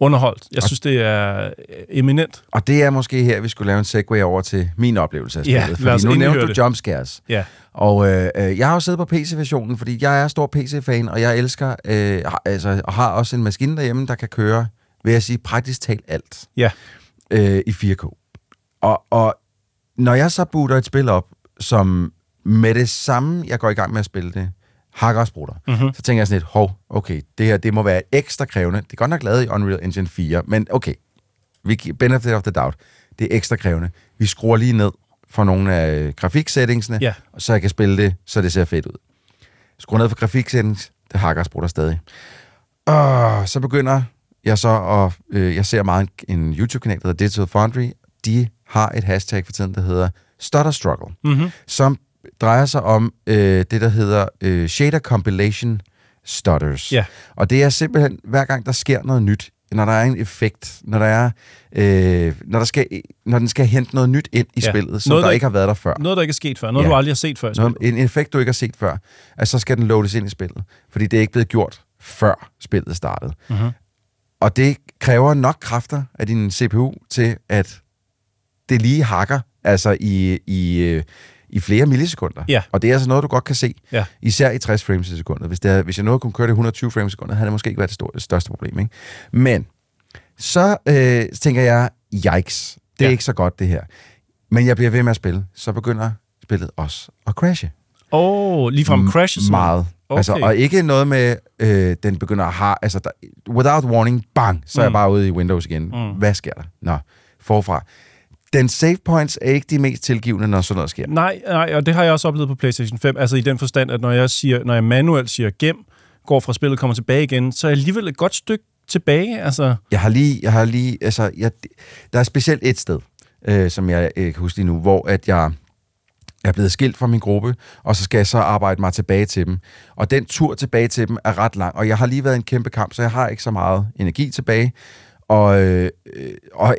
underholdt. Jeg synes, det er eminent. Og det er måske her, vi skulle lave en segue over til min oplevelse af Ja, spillet. os fordi nu nævnte du det. jumpscares. Ja. Og øh, øh, jeg har jo siddet på PC-versionen, fordi jeg er stor PC-fan, og jeg elsker, øh, altså, og har også en maskine derhjemme, der kan køre, vil jeg sige, praktisk talt alt Ja. øh, i 4K. Og, og når jeg så booter et spil op, som med det samme, jeg går i gang med at spille det, hakker og sprutter, Mhm. så tænker jeg sådan lidt, hov, okay, det her, det må være ekstra krævende. Det er godt nok lavet i Unreal Engine 4, men okay, vi benefit of the doubt, det er ekstra krævende. Vi skruer lige ned for nogle af grafiksettingsene, Ja. så jeg kan spille det, så det ser fedt ud. Skruer ned for grafiksettings, det hakker og sprutter stadig. Og så begynder jeg så at... Øh, jeg ser meget en, en YouTube-kanal, der hedder Digital Foundry. De har et hashtag for tiden, der hedder Stutter Struggle, Mhm. som drejer sig om øh, det, der hedder øh, Shader Compilation Stutters. Ja. Og det er simpelthen, hver gang der sker noget nyt, når der er en effekt, når der er, øh, når, der skal, når den skal hente noget nyt ind i Ja. spillet, som Noget, der, der ikke har været der før. Noget, der ikke er sket før. Noget, Ja. du aldrig har set før. Noget, en effekt, du ikke har set før, at så skal den loades ind i spillet. Fordi det er ikke blevet gjort, før spillet startede. Mhm. Og det kræver nok kræfter af din CPU til, at det lige hakker altså i, i, øh, i flere millisekunder. Ja. Og det er altså noget, du godt kan se. Ja. Især i 60 frames i sekundet. Hvis, det hvis jeg nåede at kunne køre det i 120 frames i sekundet, havde det måske ikke været det, store, det største problem. Ikke? Men så øh, tænker jeg, yikes, det er Ja. ikke så godt det her. Men jeg bliver ved med at spille. Så begynder spillet også at crashe. Åh, oh, ligefrem crashes. Meget. Okay. Altså, og ikke noget med, øh, den begynder at have, altså, der, without warning, bang, så er jeg Mm. bare ude i Windows igen. Mm. Hvad sker der? Nå, forfra. Den save points er ikke de mest tilgivende, når sådan noget sker. Nej, nej, og det har jeg også oplevet på PlayStation 5. Altså i den forstand, at når jeg, siger, når jeg manuelt siger gem, går fra spillet kommer tilbage igen, så er jeg alligevel et godt stykke tilbage. Altså, Jeg har lige, jeg har lige, altså, jeg, der er specielt et sted, øh, som jeg øh, kan huske lige nu, hvor at jeg er blevet skilt fra min gruppe, og så skal jeg så arbejde mig tilbage til dem. Og den tur tilbage til dem er ret lang, og jeg har lige været i en kæmpe kamp, så jeg har ikke så meget energi tilbage, og, øh, øh, og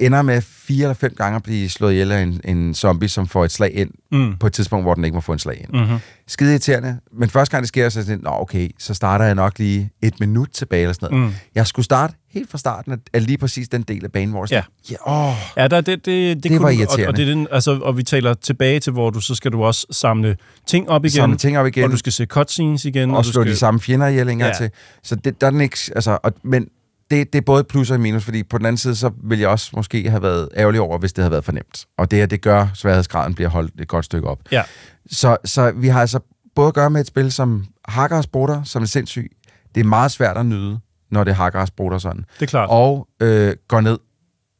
ender med fire eller fem gange at blive slået ihjel af en, en zombie, som får et slag ind Mm. på et tidspunkt, hvor den ikke må få en slag ind. Mhm. Skide irriterende, men første gang det sker, så er det sådan, Nå, okay, så starter jeg nok lige et minut tilbage eller sådan noget. Mm. Jeg skulle starte helt fra starten af- lige præcis den del af banen, hvor jeg sådan, ja. åh, Ja, der, det, det, det, Det kunne var irriterende. Og, og, det er den, altså, og vi taler tilbage til, hvor du så skal du også samle ting op igen. Samle ting op igen. Og du skal se cutscenes igen. og du slå skal, de samme fjender ihjel Ja. ja. til. Så det, der er den ikke, altså, og, men det, det er både plus og minus, fordi på den anden side, så ville jeg også måske have været ærgerlig over, hvis det havde været for nemt. Og det her, det gør, sværhedsgraden bliver holdt et godt stykke op. Ja. Så, så vi har altså både at gøre med et spil, som hakker og sprutter, som er sindssygt. Det er meget svært at nyde, når det hakker og sprutter sådan. Det er klart. Og øh, går ned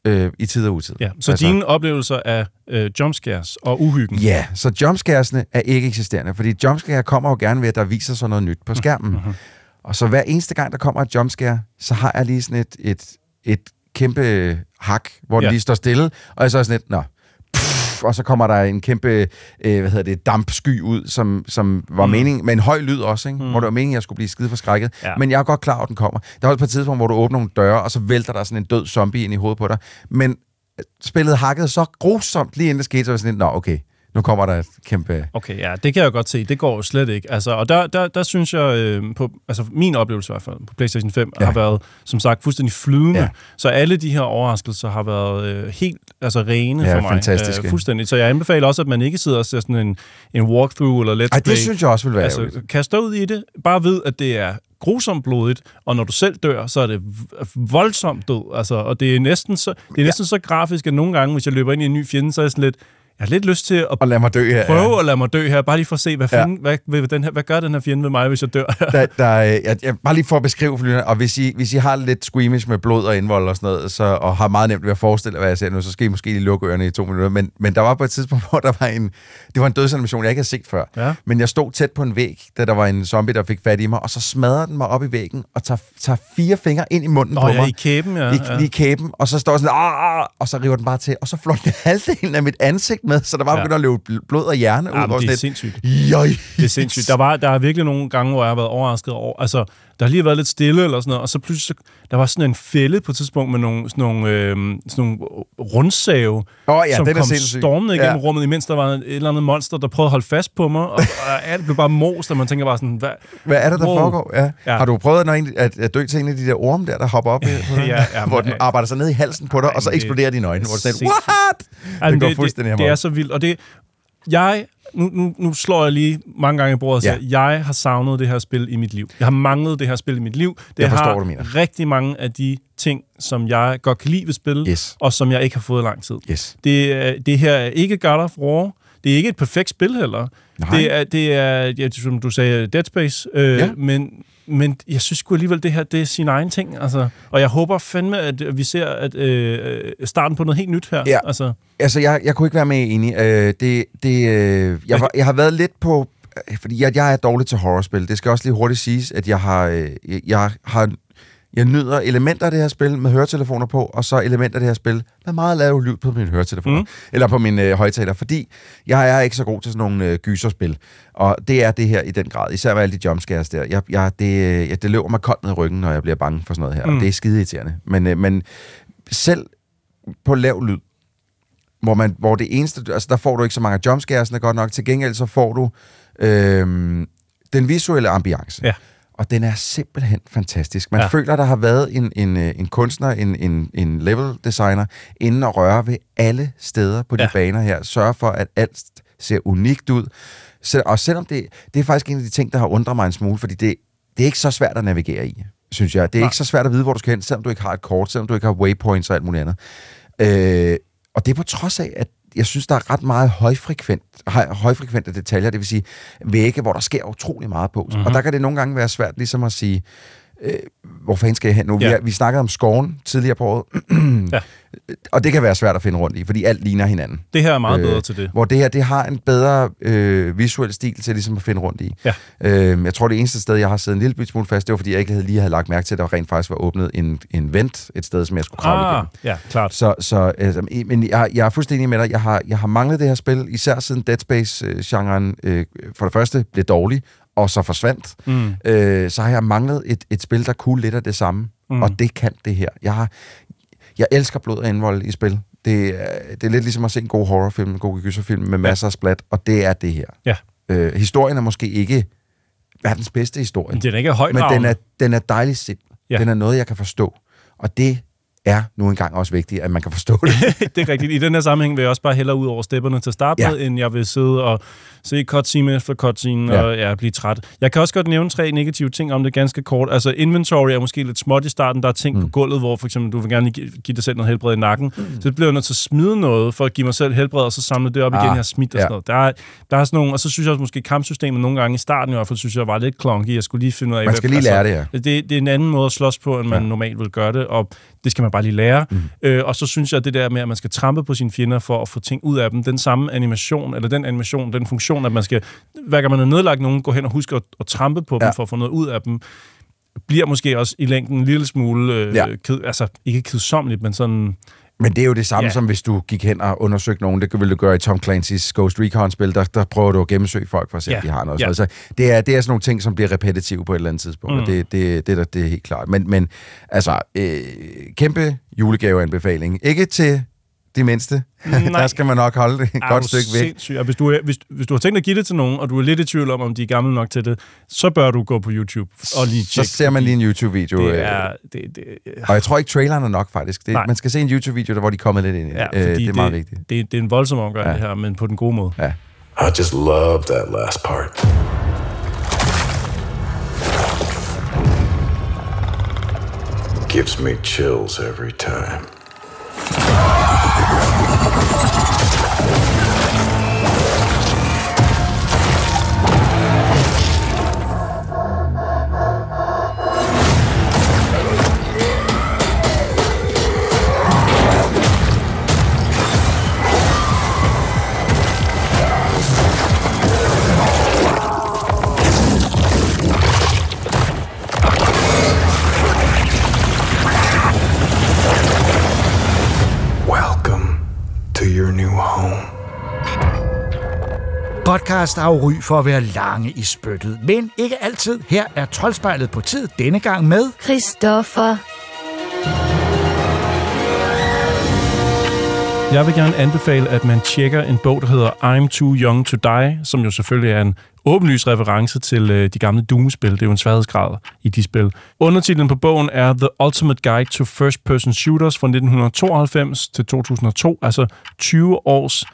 øh, i tid og utid. Ja, så altså, dine oplevelser af øh, jumpscares og uhyggen. Ja, så jumpscaresene er ikke eksisterende, fordi jumpscare kommer jo gerne ved, at der viser sig noget nyt på skærmen. Mhm. Og så hver eneste gang, der kommer et jumpscare, så har jeg lige sådan et, et, et kæmpe hak, hvor ja. Den lige står stille, og jeg så er sådan lidt, nå, Pff, og så kommer der en kæmpe, øh, hvad hedder det, dampsky ud, som, som var mm. Meningen, med en høj lyd også, ikke? Mm. hvor det var meningen, at jeg skulle blive skide forskrækket. Ja. Men jeg er godt klar over, at den kommer. Der er også et tidspunkt, hvor du åbner nogle døre, og så vælter der sådan en død zombie ind i hovedet på dig. Men øh, spillet hakkede så grusomt lige inden det skete, så var jeg sådan lidt, nå okay, nu kommer der et kæmpe... Okay, ja, det kan jeg godt se. Det går jo slet ikke. Altså, og der, der, der synes jeg, øh, på, altså min oplevelse i hvert fald på PlayStation 5 ja. har været, som sagt, fuldstændig flydende. Ja. Så alle de her overraskelser har været øh, helt altså, rene Ja, for mig. fantastiske. Øh, fuldstændig. Så jeg anbefaler også, at man ikke sidder og ser sådan en, en walkthrough eller let's Ej, det play. synes jeg også vil være Altså, ærgerligt. kast dig ud i det. Bare ved, at det er grusomt blodigt, og når du selv dør, så er det voldsomt død. Altså, og det er næsten så, det er næsten ja. så grafisk, at nogle gange, hvis jeg løber ind i en ny fjende, så er jeg sådan lidt, jeg har lidt lyst til at Og lad mig dø her. prøve at lade mig dø her, bare lige for at se, hvad, Ja. fanden, hvad, hvad, den her, hvad gør den her fjende ved mig, hvis jeg dør der, der, øh, jeg, jeg, bare lige for at beskrive for og hvis I, hvis I har lidt squeamish med blod og indvold og sådan noget, så, og har meget nemt ved at forestille hvad jeg ser nu, så skal I måske lige lukke ørerne i to minutter. Men, men der var på et tidspunkt, hvor der var en, det var en dødsanimation, jeg ikke havde set før. Ja. Men jeg stod tæt på en væg, da der var en zombie, der fik fat i mig, og så smadrer den mig op i væggen og tager, tager fire fingre ind i munden Nå på ja, mig. i kæben, ja. I, ja. i kæben, og så står sådan, og så river den bare til, og så flår den halvdelen af mit ansigt med, så der bare Ja. at løbe bl- blod og hjerne ud. Jamen, og det er lidt, sindssygt. Jøj. Det er sindssygt. Der, var, der er virkelig nogle gange, hvor jeg har været overrasket over... Altså, der har lige været lidt stille eller sådan noget, og så pludselig... Så, der var sådan en fælde på et tidspunkt med nogle, sådan nogle, øh, sådan nogle rundsave, Åh ja, som den kom stormende igennem Ja. rummet, imens der var et eller andet monster, der prøvede at holde fast på mig, og, og alt blev bare most, og man tænker bare sådan... Hvad, Hvad er det, der Wow. foregår? Ja. Ja. Ja. Har du prøvet når en, at, at dø til en af de der orme der, der hopper op, dig? Ja, ja, hvor den arbejder sig ned i halsen på dig, og så det- eksploderer dine øjne, hvor du sindssygt. what? Ej, Det går fuldstændig det, det er så vildt, og det... Jeg, nu, nu, nu slår jeg lige mange gange i bordet og siger, ja. jeg har savnet det her spil i mit liv. Jeg har manglet det her spil i mit liv. Det Jeg forstår, har du mener. rigtig mange af de ting, som jeg godt kan lide ved spil, Yes. og som jeg ikke har fået i lang tid. Yes. Det, er- det her er ikke God of War. Det er ikke et perfekt spil heller. Nej. Det er, det er ja, som du sagde, Dead Space. Øh, Ja. men, men jeg synes sgu alligevel, det her det er sin egen ting. Altså. Og jeg håber fandme, at vi ser at, øh, starten på noget helt nyt her. Ja. Altså, Altså, jeg, jeg kunne ikke være med enig. Øh, det, det, øh, jeg, var, jeg har været lidt på... øh, Fordi jeg, jeg er dårlig til horrorspil. Det skal også lige hurtigt siges, at jeg har... Øh, jeg har jeg nyder elementer af det her spil med høretelefoner på, og så elementer af det her spil med meget lav lyd på mine høretelefoner. Mm. Eller på mine øh, højtaler, fordi jeg er ikke så god til sådan nogle øh, gyserspil. Og det er det her i den grad. Især med alle de jumpscares der. Jeg, jeg, det, øh, jeg, det løber mig koldt ned i ryggen, når jeg bliver bange for sådan noget her. Mm. Og det er skide irriterende. Men, øh, men selv på lav lyd, hvor, man, hvor det eneste, altså der får du ikke så mange af jumpscaresene godt nok, til gengæld så får du øhm, den visuelle ambiance. Ja. Og den er simpelthen fantastisk. Man ja. Føler, der har været en, en, øh, en kunstner, en, en, en level designer, inden at røre ved alle steder på de Ja. baner her. Sørge for, at alt ser unikt ud. Så, og selvom det, det er faktisk en af de ting, der har undret mig en smule, fordi det, det er ikke så svært at navigere i, synes jeg. Det er Nej. ikke så svært at vide, hvor du skal hen, selvom du ikke har et kort, selvom du ikke har waypoints og alt muligt andet. Øh, og det er på trods af, at jeg synes, der er ret meget højfrekvent, høj, højfrekvente detaljer, det vil sige vægge, hvor der sker utrolig meget på. Mm-hmm. Og der kan det nogle gange være svært ligesom at sige, øh, hvor fanden skal jeg hen nu? Ja. Vi, har- vi snakkede om skoven tidligere på året, Ja. og det kan være svært at finde rundt i, fordi alt ligner hinanden. det her er meget bedre til det. Hvor det her, det har en bedre øh, visuel stil til ligesom at finde rundt i. Ja. Øh, jeg tror, det eneste sted, jeg har siddet en lille smule fast, det var, fordi jeg ikke havde lige havde lagt mærke til, at der rent faktisk var åbnet en, en vent et sted, som jeg skulle kravle Ah, igennem. ja, klart. Så, så i- men jeg, jeg er fuldstændig med dig. Jeg har, jeg har manglet det her spil, især siden Dead Space-genren øh, for det første blev dårlig, og så forsvandt. Mm. Øh, så har jeg manglet et, et spil, der kunne lidt af det samme. Mm. Og det kan det her. Jeg, har, jeg elsker blod og indvold i spil. Det, er- det er lidt ligesom at se en god horrorfilm, en god gyserfilm med masser af splat, og det er det her. Ja. Øh, historien er måske ikke verdens bedste historie. Men den er ikke højt Men den er, den er dejligt simpel. Ja. Den er noget, jeg kan forstå. Og det er nu engang også vigtigt, at man kan forstå det. det er rigtigt. I den her sammenhæng vil jeg også bare hellere ud over stepperne til at starte Ja. med, end jeg vil sidde og se cutscene efter cutscene Ja. og ja, blive træt. Jeg kan også godt nævne tre negative ting om det ganske kort. Altså inventory er måske lidt småt i starten. Der er ting mm. på gulvet, hvor for eksempel du vil gerne give, dig selv noget helbred i nakken. Mm. Så det bliver jeg nødt til at smide noget for at give mig selv helbred, og så samle det op igen, Ah, jeg har smidt og ja. sådan noget. Der er, der er sådan nogle, og så synes jeg også måske kampsystemet nogle gange i starten i hvert fald, synes jeg var lidt klonky. Jeg skulle lige finde ud af, Man hvad- skal lige lære det, ja. det, det er en anden måde at slås på, end man ja. normalt vil gøre det, og det skal man bare lige lære. Mm. Øh, og så synes jeg, at det der med, at man skal trampe på sine fjender for at få ting ud af dem, den samme animation, eller den animation, den funktion, at man skal, hver gang man har nedlagt nogen, gå hen og huske at, at trampe på ja. Dem for at få noget ud af dem, bliver måske også i længden en lille smule, øh, Ja. ked, altså ikke kedsommeligt, men sådan... Men det er jo det samme, ja. som hvis du gik hen og undersøgte nogen. Det ville du gøre i Tom Clancy's Ghost Recon-spil. Der, der prøver du at gennemsøge folk for at se, Ja. om de har noget. Ja. Så det er, det er sådan nogle ting, som bliver repetitive på et eller andet tidspunkt. Mm. Mm. Det, det, det, er der- det er helt klart. Men, men altså, øh, kæmpe julegaveanbefaling. Ikke til de mindste. Nej. der skal man nok holde det et godt stykke væk. sindssyg? Og hvis du, er, hvis, hvis du har tænkt at give det til nogen, og du er lidt i tvivl om, om de er gamle nok til det, så bør du gå på YouTube og lige Så tjekke. ser man lige en YouTube-video. Det øh, er, det, det, Og jeg tror ikke, traileren er nok, faktisk. Det, Nej. man skal se en YouTube-video, der, hvor de er kommet lidt ind i det. ja, Øh, det er meget vigtigt. Det, det er en voldsom omgang, Ja. ja. det her, men på den gode måde. Ja. I just love that last part. Gives me chills every time. Yeah. Podcast har jo ry for at være lange i spyttet, men ikke altid. Her er Troldspejlet på tid denne gang med... Christoffer. Jeg vil gerne anbefale, at man tjekker en bog, der hedder I'm Too Young to Die, som jo selvfølgelig er en åbenlys reference til øh, de gamle Doom-spil. Det er jo en sværhedsgrad i de spil. Undertitlen på bogen er The Ultimate Guide to First-Person Shooters fra 1992 til 2002, altså 20 års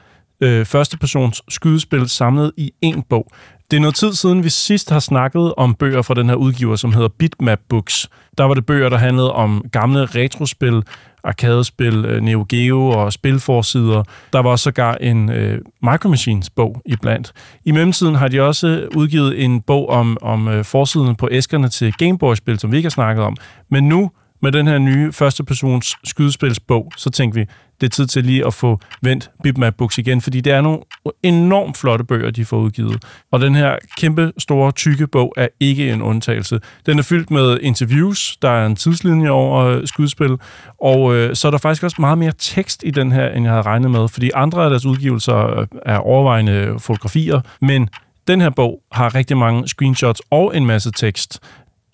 øh, førstepersons skydespil samlet i én bog. Det er noget tid siden, vi sidst har snakket om bøger fra den her udgiver, som hedder Bitmap Books. Der var det bøger, der handlede om gamle retrospil, arkadespil, øh, Neo Geo og spilforsider. Der var også sågar en øh, Micro Machines bog iblandt. I mellemtiden har de også udgivet en bog om, om øh, forsiden på æskerne til Game Boy-spil, som vi ikke har snakket om. Men nu, med den her nye førstepersons skydespilsbog, så tænkte vi, det er tid til lige at få vendt Bitmap Books igen, fordi det er nogle enormt flotte bøger, de får udgivet. Og den her kæmpe, store, tykke bog er ikke en undtagelse. Den er fyldt med interviews, der er en tidslinje over øh, skydespil, og øh, så er der faktisk også meget mere tekst i den her, end jeg havde regnet med, fordi andre af deres udgivelser øh, er overvejende fotografier, men den her bog har rigtig mange screenshots og en masse tekst.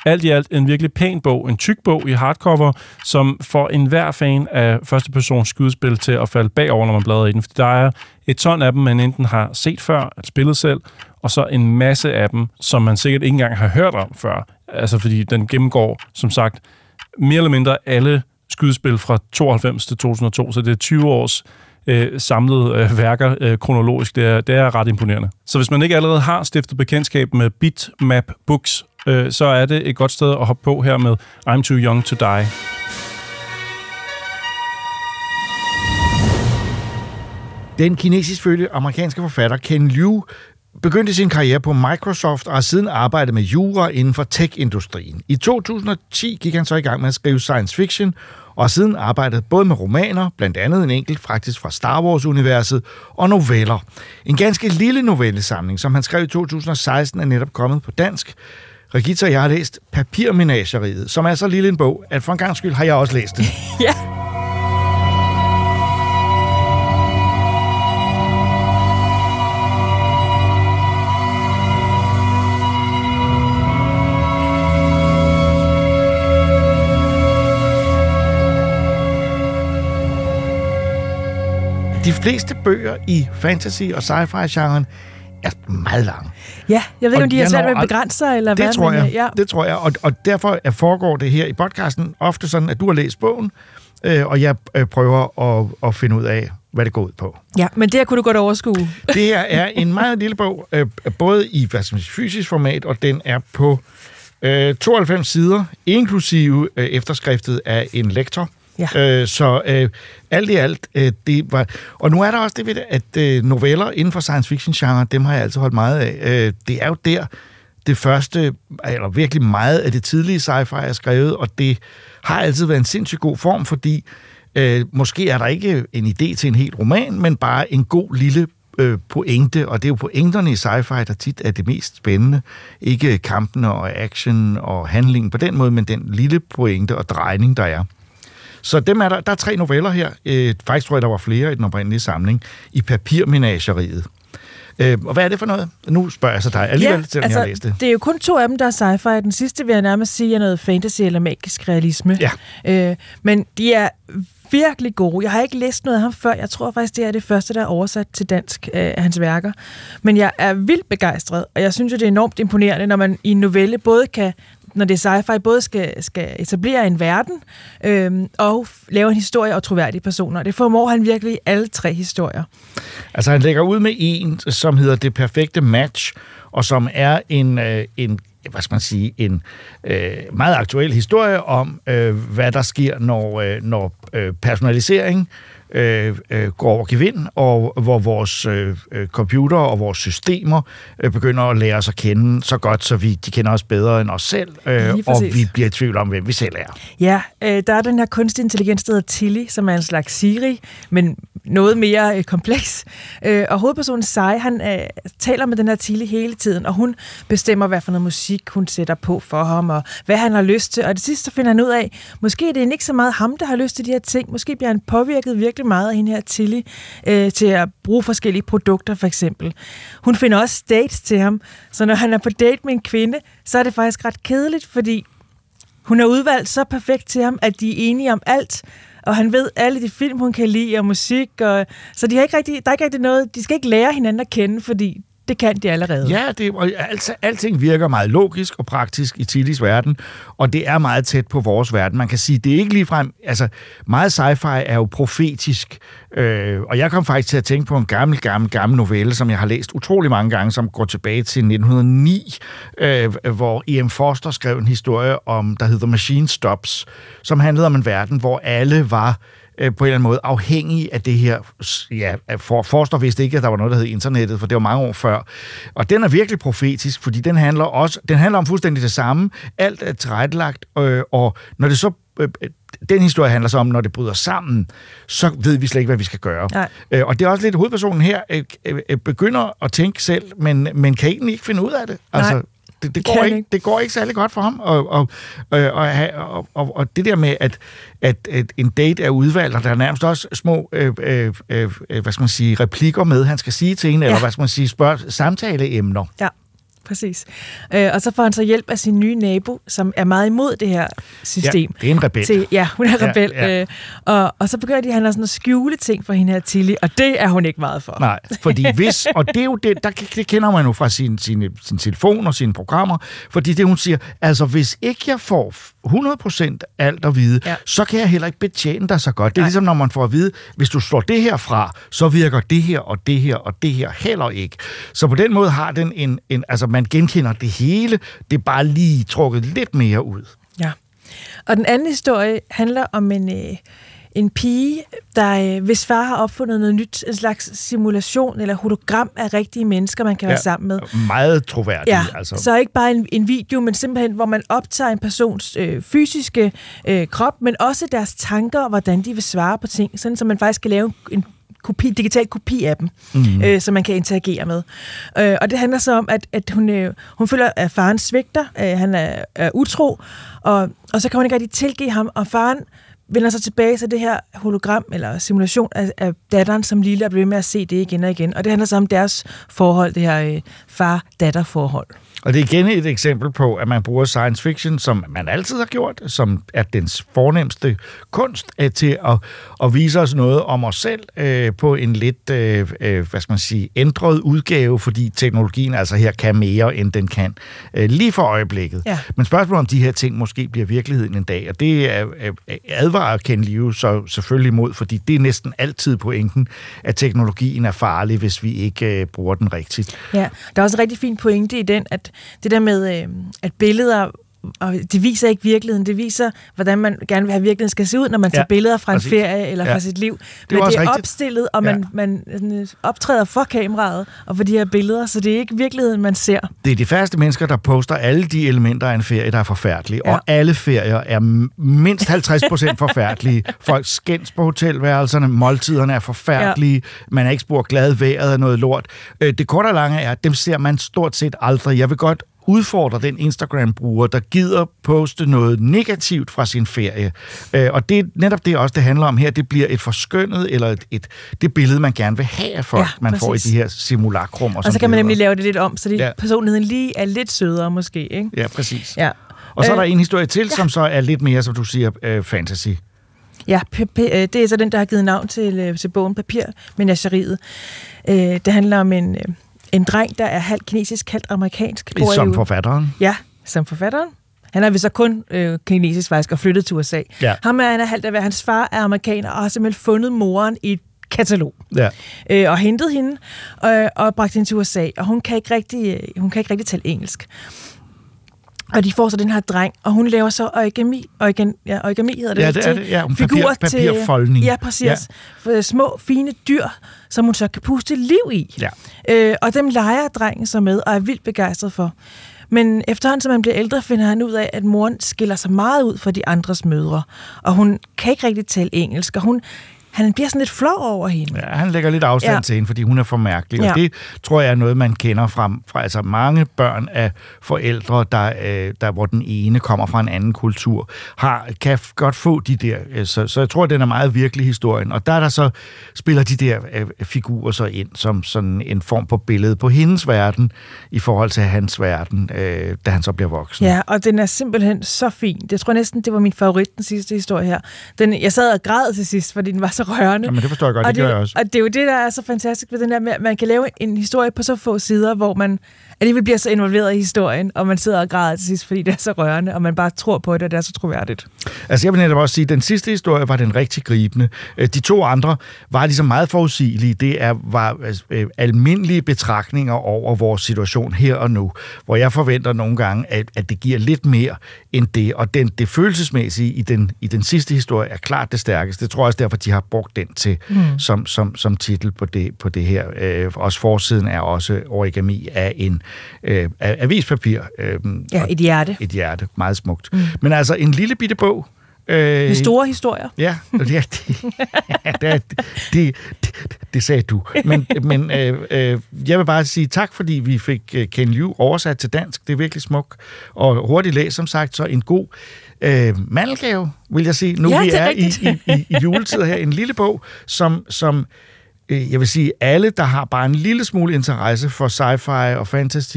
Alt i alt en virkelig pæn bog, en tyk bog i hardcover, som får enhver fan af første persons skydespil til at falde bagover, når man bladrer i den. Fordi der er et ton af dem, man enten har set før, at spillet selv, og så en masse af dem, som man sikkert ikke engang har hørt om før. Altså fordi den gennemgår, som sagt, mere eller mindre alle skydespil fra 92 til 2002, så det er 20 års øh, samlede øh, værker øh, kronologisk. Det er, det er ret imponerende. Så hvis man ikke allerede har stiftet bekendtskab med Bitmap Books, øh, så er det et godt sted at hoppe på her med I'm Too Young to Die. Den kinesisk fødte amerikanske forfatter Ken Liu begyndte sin karriere på Microsoft og har siden arbejdet med jura inden for tech-industrien. I 2010 gik han så i gang med at skrive science fiction, og har siden arbejdet både med romaner, blandt andet en enkelt faktisk fra Star Wars-universet, og noveller. En ganske lille novellesamling, som han skrev i 2016, er netop kommet på dansk. Regita jeg har læst Papirmenageriet, som er så lille en bog, at for en gang skyld har jeg også læst den. ja. De fleste bøger i fantasy- og sci-fi-genren er meget lange. Ja, jeg ved ikke, om de har svært ved at begrænse sig, eller det hvad. Tror jeg. øh, Ja. Det tror jeg, og, og derfor er- foregår det her i podcasten ofte sådan, at du har læst bogen, øh, og jeg øh, prøver at, at finde ud af, hvad det går ud på. ja, men det her kunne du godt overskue. Det her er en meget lille bog, øh, både i hvad sige, fysisk format, og den er på øh, 92 sider, inklusive øh, efterskriftet af en lektor. Ja. Øh, så øh, alt i alt, øh, det var... Og nu er der også det ved det, at øh, noveller inden for science fiction-genre, dem har jeg altid holdt meget af. Øh, det er jo der, det første, eller virkelig meget af det tidlige sci-fi er skrevet, og det har altid været en sindssygt god form, fordi øh, måske er der ikke en idé til en helt roman, men bare en god lille øh, pointe, og det er jo pointerne i sci-fi, der tit er det mest spændende. Ikke kampene og action og handlingen på den måde, men den lille pointe og drejning, der er. Så dem er der, der er tre noveller her. Øh, faktisk tror jeg, der var flere i den oprindelige samling. I papirmenageriet. Øh, og hvad er det for noget? Nu spørger jeg så dig alligevel, ja, selvom altså, jeg har læst det. det er jo kun to af dem, der er sci-fi. Den sidste vil jeg nærmest sige er noget fantasy eller magisk realisme. Ja. Øh, men de er virkelig gode. Jeg har ikke læst noget af ham før. Jeg tror faktisk, det er det første, der er oversat til dansk øh, af hans værker. Men jeg er vildt begejstret, og jeg synes jo, det er enormt imponerende, når man i en novelle både kan når det er sci-fi, både skal, skal etablere en verden øhm, og lave en historie og troværdige personer. Det formår han virkelig alle tre historier. Altså han lægger ud med en, som hedder Det Perfekte Match, og som er en, øh, en hvad skal man sige, en øh, meget aktuel historie om, øh, hvad der sker, når, øh, når øh, personalisering øh, øh, går over gevind, og hvor vores øh, øh, computer og vores systemer øh, begynder at lære os at kende så godt, så vi de kender os bedre end os selv, øh, og vi bliver i tvivl om, hvem vi selv er. Ja, øh, der er den her kunstig intelligens, der hedder Tilly, som er en slags Siri, men noget mere øh, kompleks. Øh, og hovedpersonen Sai, han øh, taler med den her Tilly hele tiden, og hun bestemmer, hvad for noget musik hun sætter på for ham, og hvad han har lyst til. Og det sidste finder han ud af, måske er det ikke så meget ham, der har lyst til de her ting. Måske bliver han påvirket virkelig meget af hende her Tilly øh, til at bruge forskellige produkter, for eksempel. Hun finder også dates til ham, så når han er på date med en kvinde, så er det faktisk ret kedeligt, fordi hun er udvalgt så perfekt til ham, at de er enige om alt, og han ved alle de film, hun kan lide, og musik, og, så de har ikke rigtig, der er ikke rigtig noget, de skal ikke lære hinanden at kende, fordi det kan de allerede. Ja, det, og altså, alting virker meget logisk og praktisk i Tillys verden, og det er meget tæt på vores verden. Man kan sige, det er ikke ligefrem... Altså, meget sci-fi er jo profetisk, øh, og jeg kom faktisk til at tænke på en gammel, gammel, gammel novelle, som jeg har læst utrolig mange gange, som går tilbage til 1909, øh, hvor E.M. Forster skrev en historie om, der hedder Machine Stops, som handlede om en verden, hvor alle var øh, på en eller anden måde afhængig af det her. Ja, for, Forster vidste ikke, at der var noget, der hed internettet, for det var mange år før. Og den er virkelig profetisk, fordi den handler også, den handler om fuldstændig det samme. Alt er tilrettelagt, øh, og når det så øh, den historie handler så om, når det bryder sammen, så ved vi slet ikke, hvad vi skal gøre. Nej. Øh, og det er også lidt, hovedpersonen her øh, øh, begynder at tænke selv, men, men kan egentlig ikke finde ud af det. Altså, Nej. Det, det, går ikke, ikke. det går ikke særlig godt for ham. Og, og, og, og, og, og det der med, at, at, at en date er udvalgt, og der er nærmest også små øh, øh, øh, hvad skal man sige, replikker med, han skal sige til hende, ja. eller hvad skal man sige, spørg, samtaleemner. Ja, præcis. Øh, og så får han så hjælp af sin nye nabo, som er meget imod det her system. Ja, det er en rebel. Til, ja, hun er rebel. ja. Ja. Øh, og, og så begynder de, han har sådan at skjule ting for hende her Tilly, og det er hun ikke meget for. Nej, fordi hvis, og det er jo det, der, det kender man jo fra sin, sin, sin telefon og sine programmer, fordi det hun siger, altså hvis ikke jeg får 100% alt at vide, ja. så kan jeg heller ikke betjene dig så godt. Det er Nej. ligesom, når man får at vide, hvis du slår det her fra, så virker det her og det her og det her heller ikke. Så på den måde har den en, en altså man genkender det hele, det er bare lige trukket lidt mere ud. Ja. Og den anden historie handler om en, øh, en pige, der, øh, hvis far har opfundet noget nyt, en slags simulation eller hologram af rigtige mennesker, man kan være sammen med. Meget troværdigt. Ja, altså. så ikke bare en, en video, men simpelthen, hvor man optager en persons øh, fysiske øh, krop, men også deres tanker og hvordan de vil svare på ting, sådan så man faktisk kan lave en kopi, digital kopi af dem, Mhm. øh, som man kan interagere med. Øh, og det handler så om, at, at hun, øh, hun føler, at faren svigter, øh, han er, er utro, og, og så kan hun ikke rigtig tilgive ham, og faren vender sig tilbage til det her hologram eller simulation af, af datteren, som lille er blevet med at se det igen og igen. Og det handler så om deres forhold, det her øh, far-datter-forhold. Og det er igen et eksempel på, at man bruger science fiction, som man altid har gjort, som er dens fornemmeste kunst, øh, til at, at vise os noget om os selv øh, på en lidt, øh, øh, hvad skal man sige, ændret udgave, fordi teknologien altså her kan mere, end den kan øh, lige for øjeblikket. Ja. Men spørgsmålet om de her ting måske bliver virkeligheden en dag, og det er, øh, advarer Ken Liu så selvfølgelig imod, fordi det er næsten altid pointen, at teknologien er farlig, hvis vi ikke øh, bruger den rigtigt. Ja, der er også en rigtig fin pointe i den, at det der med, øh, at billeder og det viser ikke virkeligheden. Det viser, hvordan man gerne vil have virkeligheden skal se ud, når man tager Ja, billeder fra en præcis. ferie eller Ja. fra sit liv. Det Men det er rigtigt. opstillet, og man, man sådan, optræder for kameraet og for de her billeder, så det er ikke virkeligheden, man ser. Det er de færreste mennesker, der poster alle de elementer af en ferie, der er forfærdelige. Ja. Og alle ferier er mindst 50 procent forfærdelige. Folk skændes på hotelværelserne, måltiderne er forfærdelige, ja. man er ikke spurgt glad, vejret er noget lort. Øh, Det korte og lange er, at dem ser man stort set aldrig. Jeg vil godt udfordre den Instagram-bruger, der gider poste noget negativt fra sin ferie. Øh, Og det er netop det også, det handler om her. Det bliver et forskønnet, eller et, et, det billede, man gerne vil have af folk, Ja, man får i de her simulakrum. Og så kan man nemlig lave det lidt om, så det, Ja. personligheden lige er lidt sødere måske. Ikke? Ja, præcis. Ja. Og så er der Øh, en historie til, ja. som så er lidt mere, som du siger, øh, fantasy. Ja, øh, det er så den, der har givet navn til, øh, til bogen Papir Menageriet. Øh, det handler om en, øh, en dreng, der er halvt kinesisk, halvt amerikansk. Som forfatteren. Ja, som forfatteren. Han er vist så kun øh, kinesisk faktisk og flyttet til USA. Ja. Ham er han er halvt af hvad hans far er amerikaner og har simpelthen fundet moren i et katalog. Ja. øh, og hentet hende øh, og bragt hende til USA, og hun kan ikke rigtig, øh, hun kan ikke rigtig tale engelsk. Og de får så den her dreng, og hun laver så origami, origami, ja, origami hedder det, Ja, det er til det. Ja, figurer papir- papirfoldning. Til, ja, præcis. Ja. Ja. Små, fine dyr, som hun så kan puste liv i. Ja. Øh, og dem leger drengen så med, og er vildt begejstret for. Men efterhånden, som han bliver ældre, finder han ud af, at moren skiller sig meget ud fra de andres mødre. Og hun kan ikke rigtig tale engelsk, og hun, han bliver sådan lidt flov over hende. Ja, han lægger lidt afstand ja. Til hende, fordi hun er for mærkelig. Ja. Og det tror jeg er noget, man kender fra, fra altså mange børn af forældre, der, øh, der, hvor den ene kommer fra en anden kultur, har, kan godt få de der. Øh, så, så jeg tror, den er meget virkelig historien. Og der er der så, spiller de der øh, figurer så ind som sådan en form på billede på hendes verden, i forhold til hans verden, øh, da han så bliver voksen. Ja, og den er simpelthen så fin. Jeg tror næsten, det var min favorit, den sidste historie her. Den, jeg sad og græd til sidst, fordi den var så rørende. Jamen, det forstår jeg godt, og det gør jeg også. Og det er jo det, der er så fantastisk ved den der med, at man kan lave en historie på så få sider, hvor man alligevel bliver så involveret i historien, og man sidder og græder til sidst, fordi det er så rørende, og man bare tror på det, og det er så troværdigt. Altså jeg vil netop også sige, at den sidste historie var den rigtig gribende. Øh, De to andre var ligesom meget forudsigelige. Det er, var øh, almindelige betragtninger over vores situation her og nu, hvor jeg forventer nogle gange, at, at det giver lidt mere end det. Og den, det følelsesmæssige i den, i den sidste historie er klart det stærkeste. Det tror jeg også derfor, de har brugt den til mm. som, som, som titel på det, på det her. Øh, også forsiden er også origami af en øh, avispapir. Øh, Ja, et hjerte. Et hjerte. Meget smukt. Mm. Men altså en lille bitte bog, Øh, Med store historier. Ja, det, det, det, det, det, det sagde du. Men, men øh, øh, jeg vil bare sige tak, fordi vi fik øh, Ken Liu oversat til dansk. Det er virkelig smukt. Og hurtigt læs, som sagt, så en god øh, mandelgave, vil jeg sige. Nu Ja, vi er er i, i, i, i juletid her. En lille bog, som... som jeg vil sige, alle, der har bare en lille smule interesse for sci-fi og fantasy,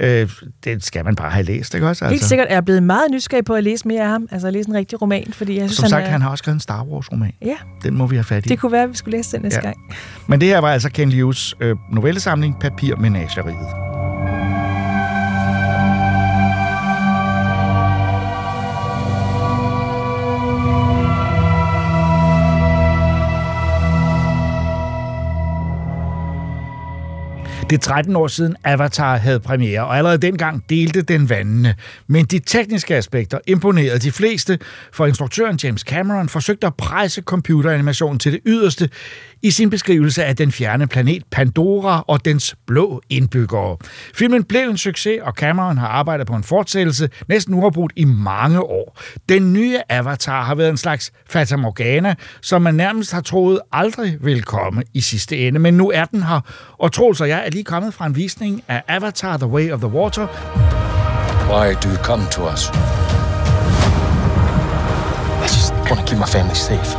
øh, det skal man bare have læst, ikke også? Helt sikkert er jeg blevet meget nysgerrig på at læse mere af ham. Altså at læse en rigtig roman, fordi jeg synes, Som sagt, er... han har også skrevet en Star Wars-roman. Ja, Den må vi have fat i. det kunne være, at vi skulle læse den næste Ja. gang. Men det her var altså Ken Lius øh, novellesamling Papir Menageriet. Det er 13 år siden Avatar havde premiere, og allerede dengang delte den vandene. Men de tekniske aspekter imponerede de fleste, for instruktøren James Cameron forsøgte at presse computeranimationen til det yderste i sin beskrivelse af den fjerne planet Pandora og dens blå indbyggere. Filmen blev en succes, og Cameron har arbejdet på en fortsættelse næsten uafbrudt i mange år. Den nye Avatar har været en slags Fata Morgana, som man nærmest har troet aldrig ville komme i sidste ende, men nu er den her, og Troels og jeg er lige kommet fra en visning af Avatar The Way of the Water, Why do you come to us? I just want to keep my family safe.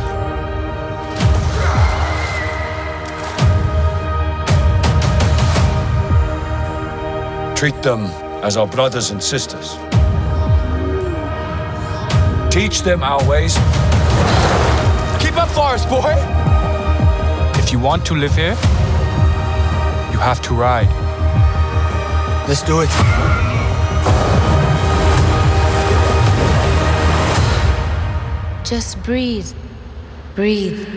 Treat them as our brothers and sisters. Teach them our ways. Keep up, Forest Boy! If you want to live here, you have to ride. Let's do it. Just breathe. Breathe.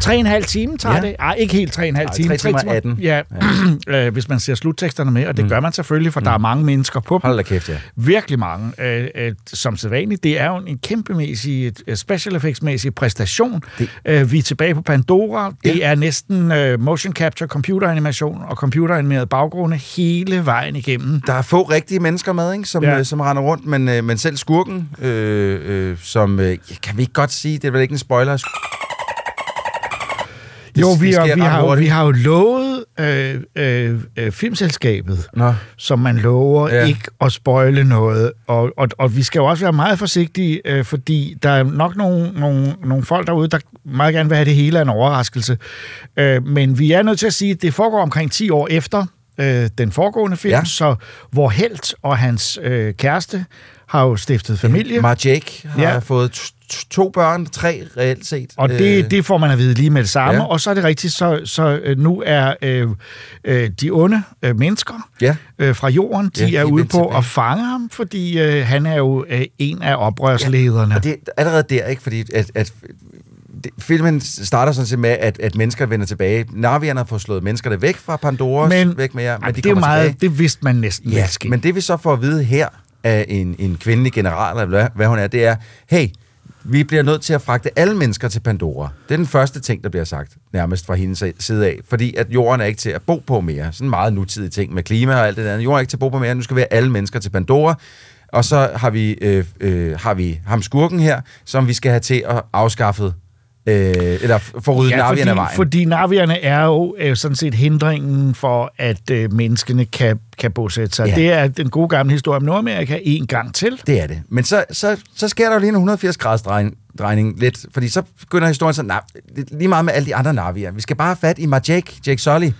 Tre en halv time tager Ja. det. Ej, ikke helt tre en halv time. tre timer og 18. Ja, øh, hvis man ser slutteksterne med, og det mm. gør man selvfølgelig, for mm. der er mange mennesker på. Hold da kæft, ja. Virkelig mange. Øh, øh, som sædvanligt, det er jo en kæmpemæssig, special effects-mæssig præstation. Øh, vi er tilbage på Pandora. Det er næsten øh, motion capture, computeranimation og computeranimeret baggrunde hele vejen igennem. Der er få rigtige mennesker med, ikke? Som, Ja. ja. øh, som render rundt, men, øh, men selv skurken, øh, øh, som... Øh, kan vi ikke godt sige, det er vel ikke en spoiler? Det- Jo, vi, det vi, har, hurtigt. vi har jo lovet øh, øh, øh, filmselskabet, Nå. som man lover Ja. ikke at spoile noget. Og, og, og vi skal jo også være meget forsigtige, øh, fordi der er nok nogle, nogle, nogle folk derude, der meget gerne vil have det hele af en overraskelse. Øh, men vi er nødt til at sige, at det foregår omkring 10 år efter øh, den foregående film, ja. så hvor Helt og hans øh, kæreste har jo stiftet familie. Mar Jake har Ja. ja. fået to børn, tre reelt set. Og det, Øh, det får man at vide lige med det samme. Ja. Ja. Og så er det rigtigt, så, så øh, nu er øh, øh, de onde øh, mennesker Ja. øh, fra jorden, de Ja, ja, de er ude på at fange ham, fordi øh, han er jo øh, en af oprørslederne. Og det er allerede der, ikke? Fordi at, at det, filmen starter sådan set med, at, at mennesker vender tilbage. Navierne har fået slået menneskerne væk fra Pandora, Men- væk med jer, men Ej, de det er meget, tilbage. det vidste man næsten Ja, ske. men det vi så får at vide her af en, en kvindelig general, eller hvad, hvad hun er, det er, hey, vi bliver nødt til at fragte alle mennesker til Pandora. Det er den første ting, der bliver sagt, nærmest fra hendes side af. Fordi at jorden er ikke til at bo på mere. Sådan en meget nutidig ting med klima og alt det der. Jorden er ikke til at bo på mere. Nu skal vi have alle mennesker til Pandora. Og så har vi, øh, øh, har vi ham skurken her, som vi skal have til at afskaffe, øh, eller få ryddet ja, Ja, Navierne af fordi, vejen. fordi navierne er jo øh, sådan set hindringen for, at øh, menneskene kan, kan bosætte sig. Ja. Det er den gode gamle historie om Nordamerika en gang til. Det er det. Men så, så, så sker der jo lige en 180 graders drejning, drejning lidt, fordi så begynder historien sådan, nej, lige meget med alle de andre navier. Vi skal bare have fat i Majek, Jake Sully.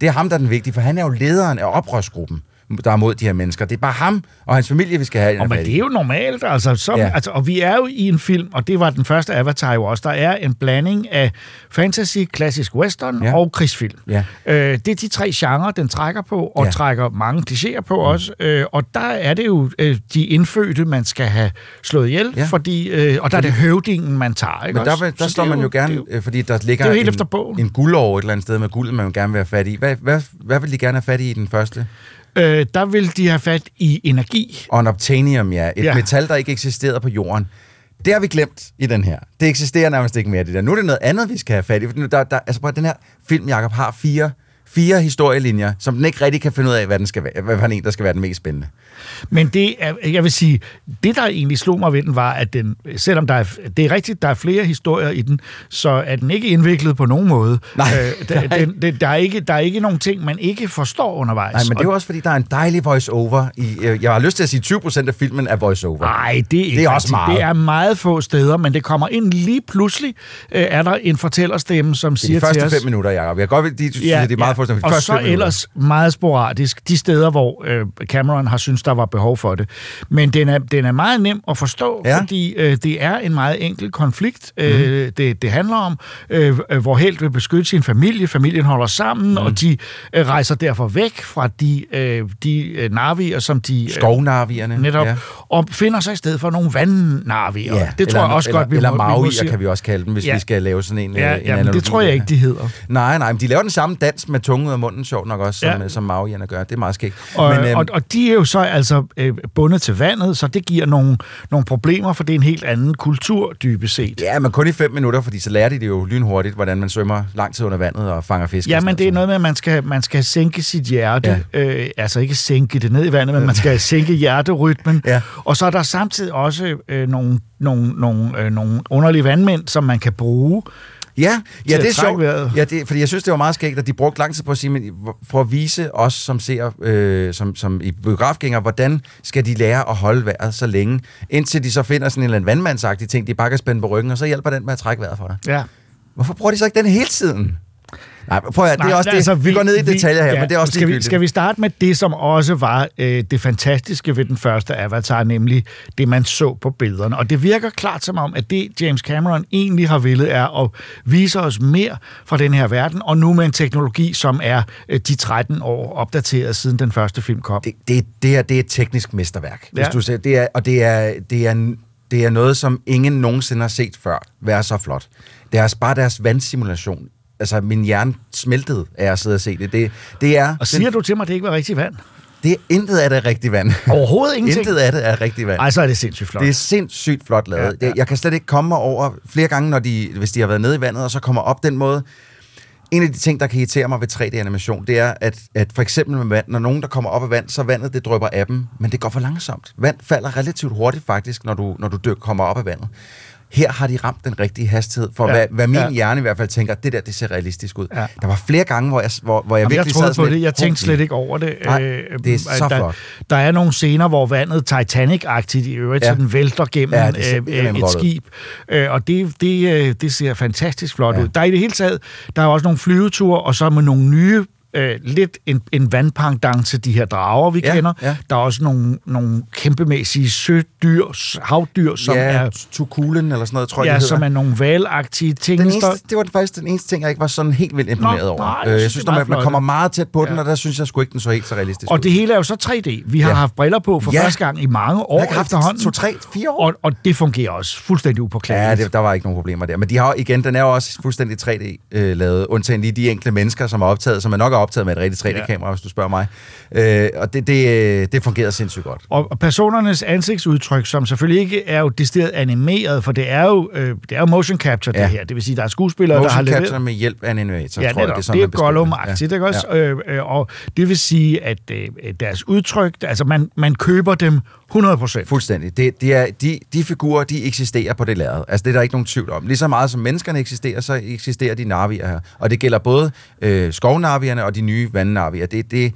Det er ham, der er den vigtige, for han er jo lederen af oprørsgruppen, der er mod de her mennesker. Det er bare ham og hans familie, vi skal have. Og men det er jo normalt, altså, som, Ja. altså. Og vi er jo i en film, og det var den første Avatar jo også, der er en blanding af fantasy, klassisk western Ja. og krigsfilm. Ja. Øh, det er de tre genrer, den trækker på, og Ja. trækker mange klichéer på mm. også. Øh, og der er det jo øh, de indfødte, man skal have slået ihjel, Ja. fordi, øh, og der er det høvdingen, man tager. Ikke Men der, også? der Så står man jo er gerne, øh, fordi der ligger det er jo helt en, efter bogen. en guldår et eller andet sted med guld, man vil gerne vil have fat i. Hvad, hvad, hvad vil de gerne have fat i i den første? Øh, der vil de have fat i energi. Og en obtanium, ja. Et ja. Metal, der ikke eksisterede på jorden. Det har vi glemt i den her. Det eksisterer nærmest ikke mere, det der. Nu er det noget andet, vi skal have fat i. Der, der, altså, prøv, den her film, Jacob, har fire, fire historielinjer, som den ikke rigtig kan finde ud af, hvad, den skal være, hvad for en, der skal være den mest spændende. Men det er, jeg vil sige, det der egentlig slog mig ved den, var, at den, selvom der er, det er rigtigt, der er flere historier i den, så er den ikke indviklet på nogen måde. Nej, Øh, der, nej. den, den, der, er ikke, der er ikke nogen ting, man ikke forstår undervejs. Nej, men det er jo også, fordi der er en dejlig voice-over. I, jeg har lyst til at sige, 20% af filmen er voice-over. Nej, det er, ikke det er også meget. Det er meget få steder, men det kommer ind lige pludselig, øh, er der en fortællerstemme, som det er siger de første til os... fem minutter, Jacob. Jeg kan godt de, de, ja, de er meget ja. Og så ellers meget sporadisk, de steder, hvor øh, Cameron har synes der var behov for det. Men den er, den er meget nem at forstå, Ja. fordi øh, det er en meget enkel konflikt, øh, Mhm. det, det handler om, øh, øh, hvor Helt vil beskytte sin familie, familien holder sammen, Mhm. og de øh, rejser derfor væk fra de, øh, de øh, narvier, som de... Øh, Skovnarvierne. Netop, Ja. og finder sig i stedet for nogle vandnarvier. Ja, det tror eller, jeg også eller, godt, vi eller må, kan vi også kalde dem, hvis Ja. vi skal lave sådan en, Ja, øh, en jamen, det tror jeg ikke, de hedder. Nej, nej, men de laver den samme dans med tungen ud af munden, sjovt nok også, som, Ja. ja. som Mauierne gør. Det er meget skægt. Og, men, øhm, og, og de er jo så altså øh, bundet til vandet, så det giver nogle, nogle problemer, for det er en helt anden kultur, dybest set. Ja, men kun i fem minutter, fordi så lærer de det jo lynhurtigt, hvordan man svømmer lang tid under vandet og fanger fisk. Ja, men det er noget med, at man skal, man skal sænke sit hjerte. Ja. Øh, altså ikke sænke det ned i vandet, men man skal sænke hjerterytmen. Ja. Og så er der samtidig også øh, nogle, nogle, nogle, øh, nogle underlige vandmænd, som man kan bruge. Ja, ja det er sjovt. vejret. Ja, det, fordi jeg synes, det var meget skægt, at de brugte lang tid på at sige, men for at vise os, som ser, øh, som, som i biografgængere, hvordan skal de lære at holde vejret så længe, indtil de så finder sådan en eller anden vandmandsagtig ting, de bare kan spænde på ryggen, og så hjælper den med at trække vejret for dig. Ja. Hvorfor bruger de så ikke den hele tiden? Nej, prøv at, det er Nej, også det. Altså, vi, går ned i detaljer her, ja, men det er også skal vi, skal vi starte med det, som også var øh, det fantastiske ved den første Avatar, nemlig det, man så på billederne. Og det virker klart som om, at det James Cameron egentlig har ville, er at vise os mere fra den her verden, og nu med en teknologi, som er øh, de 13 år opdateret, siden den første film kom. Det, det, det, er, det er et teknisk mesterværk, hvis Ja. du ser. Det er, og det er, det, er, det er noget, som ingen nogensinde har set før være så flot. deres, bare deres vandsimulation. Altså, min hjerne smeltede af at sidde og se det. Det, det er... Og siger du til mig, at det ikke var rigtig vand? Det er intet af det er rigtig vand. Overhovedet ingenting? intet af det er rigtig vand. Ej, så er det sindssygt flot. Det er sindssygt flot lavet. Ja, Ja. Jeg kan slet ikke komme mig over flere gange, når de, hvis de har været nede i vandet, og så kommer op den måde. En af de ting, der kan irritere mig ved 3D-animation, det er, at, at for eksempel med vand, når nogen, der kommer op af vand, så vandet, det drøber af dem, men det går for langsomt. Vand falder relativt hurtigt faktisk, når du, når du dyk, kommer op af vandet. Her har de ramt den rigtige hastighed, for Ja, ja, hvad, hvad min ja. ja. hjerne i hvert fald tænker, det der, det ser realistisk ud. Ja. Der var flere gange, hvor jeg, hvor, hvor jeg Jamen, jeg virkelig troede sad på sådan det. lidt, Jeg tænkte slet ikke over det. Nej, Øh, det er så der, flot. Der er nogle scener, hvor vandet Titanic-agtigt i øvrigt Ja. sådan vælter gennem Ja, øh, et godt skib. Øh, og det, det, øh, det ser fantastisk flot ud. Der er i det hele taget, der er også nogle flyveture, og så med nogle nye øh, lidt en, en vandpangdang til de her drager, vi Ja, kender. ja. Der er også nogle, nogle kæmpemæssige sødyr, havdyr, som ja, er tukulen eller sådan noget, tror jeg, ja, det hedder. som er nogle valagtige ting. Den eneste, det var faktisk den eneste ting, jeg ikke var sådan helt vildt imponeret Nå, over. nej, jeg Øh, jeg synes, når man, man kommer meget tæt på den, og der synes jeg sgu ikke, den så helt så realistisk Og ud. det hele er jo så 3D. Vi har Ja. haft briller på for Ja. første gang i mange år Jeg har haft efterhånden. to, tre, fire år. Og, og det fungerer også fuldstændig upåklageligt. Ja, det, der var ikke nogen problemer der. Men de har igen, den er jo også fuldstændig 3D-lavet, undtagen lige de enkelte mennesker, som er optaget, som er nok optaget med et rigtigt 3D-kamera, hvis du spørger mig. Øh, og det, det, øh, det fungerede sindssygt godt. Og personernes ansigtsudtryk, som selvfølgelig ikke er jo decideret animeret, for det er jo, øh, det er jo motion capture, ja. Ja. det her. Det vil sige, der er skuespillere, der har Motion leveret... capture med hjælp af en animator, Ja, tror jeg, det er sådan, det er Gollum-agtigt, Ja. ikke også? Ja. Øh, øh, og det vil sige, at øh, deres udtryk, altså man, man køber dem 100 procent. Fuldstændig. Det, det er, de, de figurer, de eksisterer på det lærred. Altså, det er der ikke nogen tvivl om. Ligeså meget som menneskerne eksisterer, så eksisterer de narvier her. Og det gælder både øh, skovnarvierne og de nye vandnarvier. Det, det,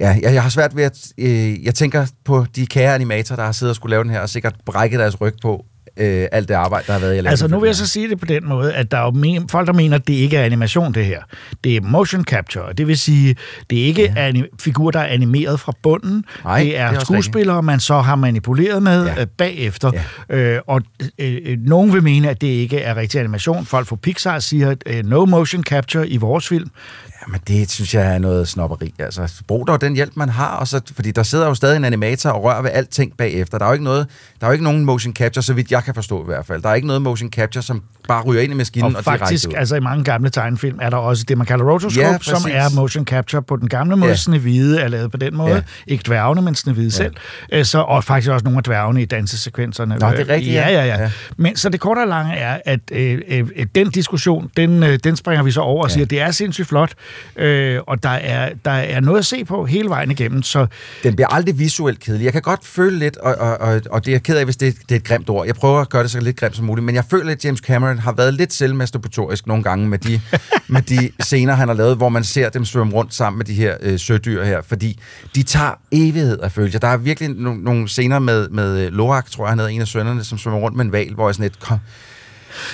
ja, jeg, jeg har svært ved at... Øh, jeg tænker på de kære animatorer, der har siddet og skulle lave den her, og sikkert brækket deres ryg på øh, alt det arbejde, der har været i at lave Altså nu vil jeg så sige det på den måde, at der er jo men, folk, der mener, at det ikke er animation, det her. Det er motion capture, og det vil sige, det er ikke ja. anim- figurer, der er animeret fra bunden. Nej, det det er er, skuespillere, man så har manipuleret med ja. øh, bagefter. Ja. Øh, og øh, øh, nogen vil mene, at det ikke er rigtig animation. Folk fra Pixar siger, øh, no motion capture i vores film. Jamen, det synes jeg er noget snopperi. Altså, brug dog den hjælp, man har, og så, fordi der sidder jo stadig en animator og rører ved alting bagefter. Der er jo ikke, noget, der er jo ikke nogen motion capture, så vidt jeg kan forstå i hvert fald. Der er ikke noget motion capture, som bare ryger ind i maskinen og, Og faktisk, ud. altså i mange gamle tegnefilm, er der også det, man kalder rotoscope, Ja, som er motion capture på den gamle måde. Ja. Snehvide er lavet på den måde. Ja. Ikke dværgene, men Snehvide Ja. selv. Øh, Så, og faktisk også nogle af dværgene i dansesekvenserne. Nå, det er rigtigt, ja. ja. Ja, ja. Men så det korte og lange er, at øh, øh, den diskussion, den, øh, den springer vi så over og Ja. siger, det er sindssygt flot, øh, og der er, der er noget at se på hele vejen igennem. Så Den bliver aldrig visuelt kedelig. Jeg kan godt føle lidt, og, og, og, og det er jeg ked af, hvis det, det er et grimt ord. Jeg prøver at gøre det så lidt grimt som muligt, men jeg føler, at James Cameron har været lidt selvmasturbatorisk nogle gange med de, med de scener, han har lavet, hvor man ser dem svømme rundt sammen med de her øh, sødyr her, fordi de tager evighed at følge. Der er virkelig nogle, nogle scener med, med øh, Lorak, tror jeg, han hedder en af sønnerne, som svømmer rundt med en val, hvor jeg sådan lidt, kom,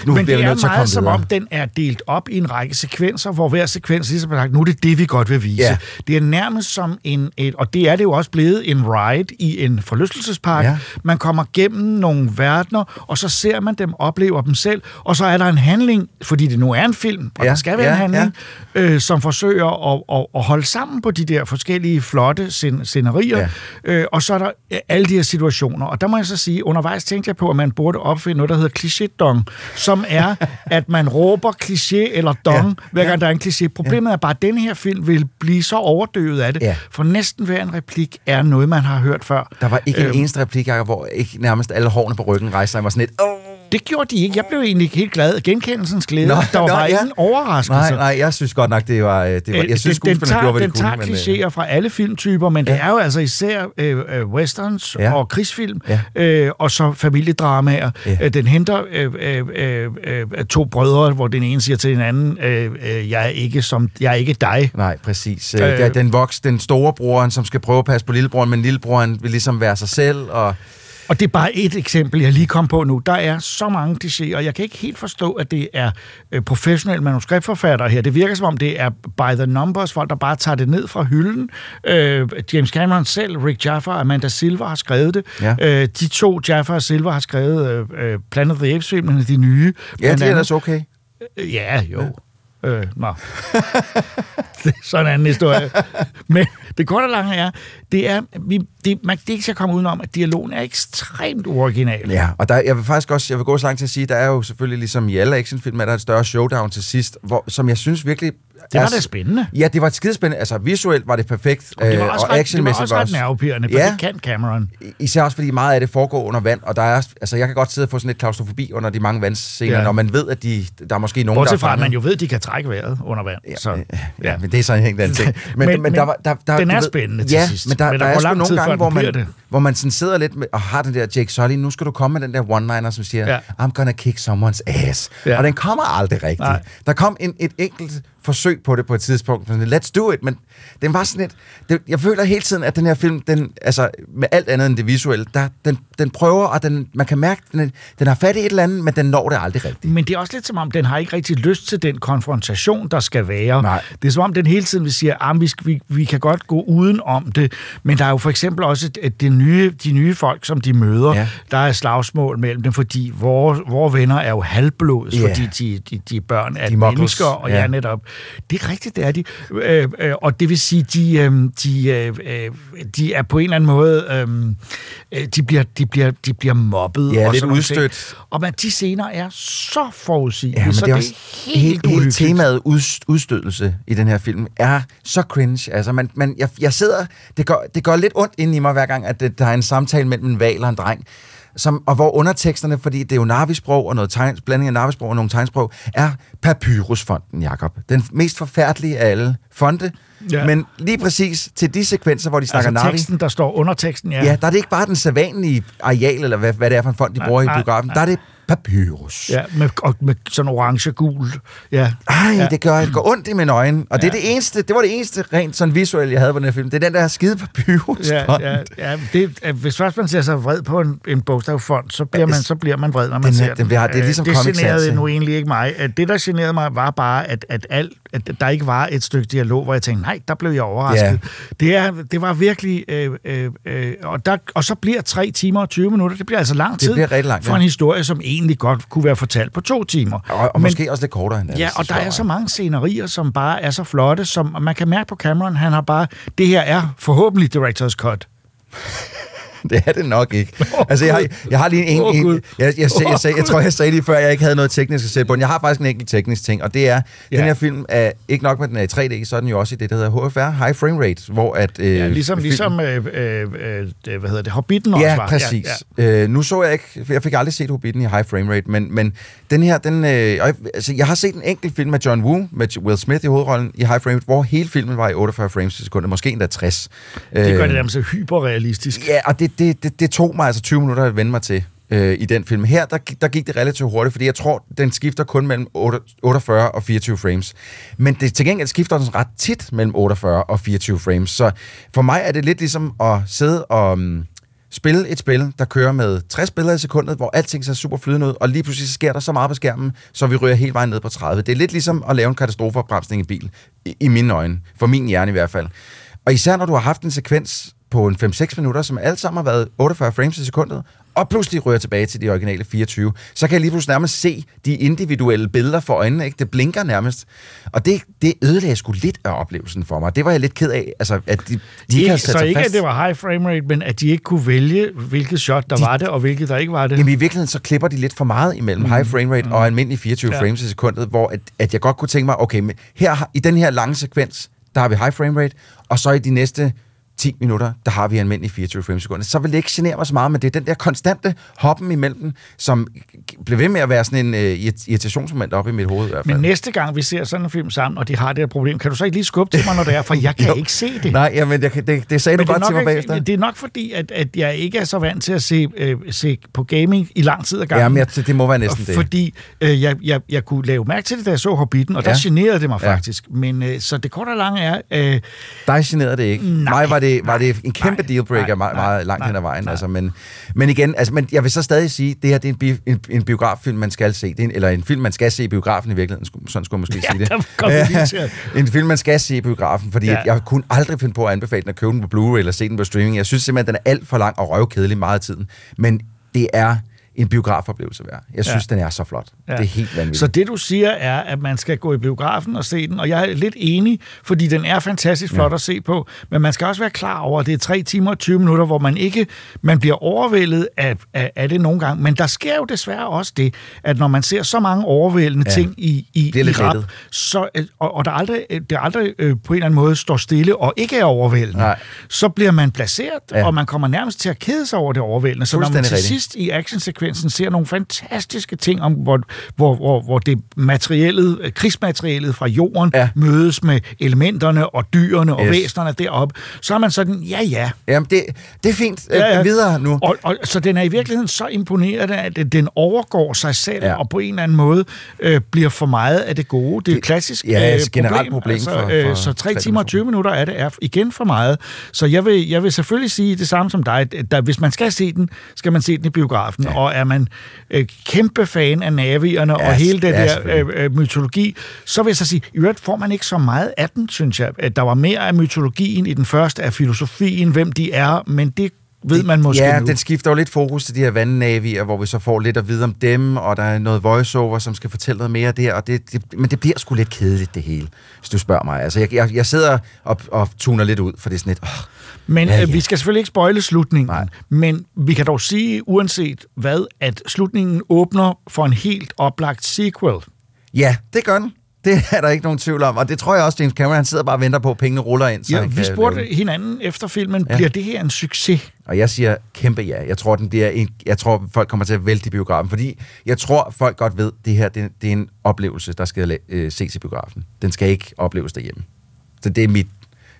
nu Men det er at komme meget som om, den er delt op i en række sekvenser, hvor hver sekvens ligesom er sagt, nu er det det, vi godt vil vise. Ja. Det er nærmest som en, et, og det er det jo også blevet, en ride i en forlystelsespark. Ja. Man kommer gennem nogle verdener, og så ser man dem, oplever dem selv, og så er der en handling, fordi det nu er en film, og Ja, der skal være ja, en handling, øh, som forsøger at, at, at holde sammen på de der forskellige flotte scen- scenerier, Ja. øh, og så er der øh, alle de her situationer. Og der må jeg så sige, undervejs tænkte jeg på, at man burde opfinde noget, der hedder cliché-dong, som er, at man råber cliché eller dong, ja. hver gang der er en cliché. Problemet ja. er bare, at denne her film vil blive så overdøvet af det, Ja. for næsten hver en replik er noget, man har hørt før. Der var ikke en Øhm, eneste replik, Jacob, hvor ikke nærmest alle hårene på ryggen rejste sig. Jeg var sådan lidt, åh, Det gjorde de ikke. Jeg blev egentlig helt glad. Genkendelsens glæde. Nå, der var nå, bare ja. ingen overraskelse. Nej, nej, jeg synes godt nok, det var... øh, Det var Øh, jeg synes, den, den skuespillerne tager, gjorde, den de tager kunne. men, øh, klichéer fra alle filmtyper, men ja. det er jo altså især øh, øh, westerns Ja. og krigsfilm, Ja. øh, og så familiedramaer. Ja. Øh, den henter øh, øh, øh, øh, to brødre, hvor den ene siger til den anden, øh, øh, jeg, er ikke som, jeg er ikke dig. Nej, præcis. Øh, Øh. ja, den voks, den store broren, som skal prøve at passe på lillebroren, men lillebroren vil ligesom være sig selv, og... Og det er bare et eksempel, jeg lige kom på nu. Der er så mange klichéer, og jeg kan ikke helt forstå, at det er øh, professionelle manuskriptforfattere her. Det virker som om, det er by the numbers, folk der bare tager det ned fra hylden. Øh, James Cameron selv, Rick Jaffa og Amanda Silver har skrevet det. Ja. Øh, de to, Jaffa og Silver, har skrevet øh, øh, Planet of the Apes-filmene, de nye. Ja, det er ellers okay. Øh, Ja, jo. Øh, nå. det er sådan en anden historie. Men det korte og lange er, det er, vi, det, man, det er ikke at komme udenom, at dialogen er ekstremt original. Ja, og der, jeg vil faktisk også, jeg vil gå så langt til at sige, der er jo selvfølgelig ligesom i alle actionfilm, at der er et større showdown til sidst, hvor, som jeg synes virkelig... Det var er- da spændende. Ja, det var skidespændende. Altså, visuelt var det perfekt. Og det var øh, også og ret, det var også ret nervepirrende, for Ja. det kan Cameron. Især også fordi meget af det foregår under vand, og der er, altså jeg kan godt sidde og få sådan lidt klaustrofobi under de mange vandscener, Ja. ja. når man ved, at de, der er måske nogen, Bortset der er fra, at man jo ved, at de kan trække vejret under vand. Ja, så, ja, men det er så en helt anden ting. Men- men den er spændende til ja, sidst. Men der, Men der, der er sgu nogle gange, hvor man, det. hvor man sådan sidder lidt med, og har den der Jake Sully, nu skal du komme med den der one-liner, som siger, Ja. I'm gonna kick someone's ass. Ja. Og den kommer aldrig rigtigt. Nej. Der kom en, et enkelt forsøg på det på et tidspunkt, sådan, let's do it, men den var sådan lidt, det, jeg føler hele tiden, at den her film, den, altså med alt andet end det visuelle, der, den, den prøver, og den, man kan mærke, den, er- den har fat i et eller andet, men den når det aldrig rigtigt. Men det er også lidt som om, den har ikke rigtig lyst til den konfrontation, der skal være. Nej. Det er som om, den hele tiden vil sige, at vi, skal- vi, vi kan godt gå uden om det. Men der er jo for eksempel også et- det nye, de nye folk, som de møder. Ja. Der er slagsmål mellem dem, fordi vores, vores venner er jo halvblods, Ja. fordi de, de, de er børn af De mennesker. Og ja. ja, netop. Det er rigtigt, det er de. Øh, øh, og det vil sige, de, øh, de, øh, de er på en eller anden måde, øh, øh, de, bliver, de, bliver, de bliver mobbet. Ja, og lidt udstødt. Og man, de scener er så forudsigelige, Ja, men så det er også helt, hele, hele uhyggeligt. temaet ud, udstødelse i den her film er så cringe. Altså, man, man, jeg, jeg sidder, det gør, det gør lidt ondt ind i mig hver gang, at det, der er en samtale mellem en val og en dreng. Som, og hvor underteksterne, fordi det er jo narvisprog og noget tegn, blanding af narvisprog og nogle tegnsprog, er Papyrusfonden, Jakob. Den mest forfærdelige af alle fonde. Ja. Men lige præcis til de sekvenser, hvor de snakker Altså narvi, teksten, der står under teksten, ja. ja. der er det ikke bare den sædvanlige areal, eller hvad, hvad det er for en fond, de Nej, bruger i nej, biografen. nej. Der er det papyrus. Ja, med, og med sådan orange-gul. Ja. Ej, ja. det gør, det går ondt i mine øjne. Og ja. det, er det, eneste, det var det eneste rent sådan visuelle, jeg havde på den her film. Det er den der skide papyrus. Ja, ja, ja det, øh, hvis først man ser sig vred på en, en bogstavfond, så bliver, man, så bliver man vred, når man Den er- ser den bliver- det er Øh, ligesom det Comic generede nu egentlig ikke mig. Det, der generede mig, var bare, at, at, alt, at der ikke var et stykke dialog, hvor jeg tænkte, nej, der blev jeg overrasket. Ja. Det, er, det var virkelig... Øh, øh, øh, og, der, og så bliver 3 timer og 20 minutter, det bliver altså lang Det tid bliver rigtig langt, for ja. en historie, som egentlig godt kunne være fortalt på to timer. Og, og måske også lidt kortere end det. Ja, og der er så mange scenerier, som bare er så flotte, som man kan mærke på Cameron, han har bare, det her er forhåbentlig Director's Cut. Det er det nok ikke. Altså, jeg, har- jeg har lige en... En Gud. jeg, jeg, jeg, jeg, jeg, jeg, tror, jeg sagde lige før, at jeg ikke havde noget teknisk at sætte på den. Jeg har faktisk en enkelt teknisk ting, og det er, Ja. den her film er ikke nok med, den er i 3D, så er den jo også i det, der hedder HFR, High Frame Rate, hvor at... Øh, Ja, ligesom, film- ligesom øh, øh, øh, hvad hedder det, Hobbiten også Ja, var. præcis. Ja, ja. Øh, nu så jeg ikke, jeg fik aldrig set Hobbiten i high frame rate, men, men den her, den, øh, altså, jeg har set en enkelt film med John Woo, med Will Smith i hovedrollen i high frame rate, hvor hele filmen var i 48 frames i sekundet, måske endda 60. Det gør Øh, det nærmest hyperrealistisk. Ja, og det, det, det, det tog mig altså 20 minutter at vende mig til øh, i den film. Her, der, der gik det relativt hurtigt, fordi jeg tror, den skifter kun mellem 8 48 og 24 frames. Men det, til gengæld skifter den ret tit mellem 48 og 24 frames. Så for mig er det lidt ligesom at sidde og um, spille et spil, der kører med 60 billeder i sekundet, hvor alting ser super flydende ud, og lige pludselig så sker der så meget på skærmen, så vi ryger helt vejen ned på 30. Det er lidt ligesom at lave en katastrofeopbremsning i bil, i, i mine øjne, for min hjerne i hvert fald. Og især når du har haft en sekvens på en 5-6 minutter, som alle sammen har været 48 frames i sekundet, og pludselig rører tilbage til de originale 24, så kan jeg lige pludselig nærmest se de individuelle billeder for øjnene. Ikke? Det blinker nærmest. Og det, det ødelagde sgu lidt af oplevelsen for mig. Det var jeg lidt ked af, altså, at de, de ikke Ikke, sat så sig ikke, fast. at det var high frame rate, men at de ikke kunne vælge, hvilket shot der de, var det, og hvilket der ikke var det. Jamen i virkeligheden, så klipper de lidt for meget imellem mm. high frame rate mm. og almindelig 24 Ja. frames i sekundet, hvor at, at jeg godt kunne tænke mig, okay, men her, i den her lange sekvens, der har vi high frame rate, og så i de næste 10 minutter, der har vi almindelig 24 frames i sekundet. Så vil det ikke genere mig så meget, men det er den der konstante hoppen imellem som bliver ved med at være sådan en uh, irritationsmoment op i mit hoved i hvert fald. Men næste gang, vi ser sådan en film sammen, og de har det her problem, kan du så ikke lige skubbe til mig, når det er, for jeg kan Jo. ikke se det. Nej, jamen, det, det, det sagde Men du godt til mig bagefter. det er nok fordi, at, at jeg ikke er så vant til at se, øh, se på gaming i lang tid ad gangen. Jamen, jeg, det må være næsten det. Fordi øh, jeg, jeg, jeg kunne lave mærke til det, da jeg så Hobbiten, og der Ja. generede det mig Ja. faktisk. Men øh, så det korte og lange er... Øh, Dig generede det ikke. Nej, Mig var det, var det en kæmpe dealbreaker meget, meget langt nej, hen ad vejen. nej. Altså, men, men igen, altså, men jeg vil så stadig sige, det her det er en, bi, en, en biograffilm, man skal se. Det er en, eller en film, man skal se i biografen i virkeligheden. Sådan skulle man måske Ja, sige det. kom en film, man skal se i biografen, fordi ja. jeg kunne aldrig finde på at anbefale den at købe den på Blu-ray eller se den på streaming. Jeg synes simpelthen, den er alt for lang og røvkedelig meget af tiden. Men det er en biografoplevelse værd. Jeg synes, Ja. den er så flot. Ja. Det er helt vanvittigt. Så det, du siger, er, at man skal gå i biografen og se den, og jeg er lidt enig, fordi den er fantastisk flot Ja. at se på, men man skal også være klar over, at det er 3 timer og 20 minutter, hvor man ikke man bliver overvældet af, af, af det nogle gange, men der sker jo desværre også det, at når man ser så mange overvældende Ja. ting i, i, i rap, så, øh, og, og der aldrig, øh, det aldrig øh, på en eller anden måde står stille og ikke er overvældende, Nej. så bliver man placeret, Ja. og man kommer nærmest til at kede sig over det overvældende. Så når man til rigtigt. sidst i actionsekvensen ser nogle fantastiske ting om, hvor, hvor, hvor, hvor det materiellet, øh, krigsmateriellet fra jorden ja. mødes med elementerne og dyrene og Yes. væsnerne deroppe, så er man sådan, ja ja. Jamen, det, det er fint. Ja, ja. Videre nu. Og, og, så den er i virkeligheden så imponerende, at den- overgår sig selv, Ja. og på en eller anden måde øh, bliver for meget af det gode. Det er et klassisk ja, øh, generelt problem altså, for- for øh, Så 3 timer og 20 minutter er det er igen for meget. Så jeg vil, jeg vil selvfølgelig sige det samme som dig. at Der, hvis man skal se den, skal man se den i biografen. Ja. Og er man øh, kæmpe fan af navierne Ja, og hele det ja, der øh, øh, mytologi, så vil jeg så sige, i øvrigt får man ikke så meget af den, synes jeg. At der var mere af mytologien i den første, af filosofien, hvem de er, men det ved man måske ja, nu. den skifter jo lidt fokus til de her vandnavier, hvor vi så får lidt at vide om dem, og der er noget voiceover, som skal fortælle noget mere der, og det, det, men det bliver sgu lidt kedeligt, det hele, hvis du spørger mig. Altså, jeg, jeg, jeg sidder og, og tuner lidt ud, for det er sådan lidt... Oh, Men Ja, ja, ja. ja. vi skal selvfølgelig ikke spoile slutningen, Nej. men vi kan dog sige, uanset hvad, at slutningen åbner for en helt oplagt sequel. ja, det gør den. Det er der ikke nogen tvivl om, og det tror jeg også, James Cameron han sidder bare og venter på, at pengene ruller ind. Så Ja, vi spurgte lave den. hinanden efter filmen, ja. bliver det her en succes? Og jeg siger kæmpe ja. Jeg tror, den bliver en, jeg tror, folk kommer til at vælte i biografen, fordi jeg tror, folk godt ved, at det her det, det er en oplevelse, der skal øh, ses i biografen. Den skal ikke opleves derhjemme. Så det er mit,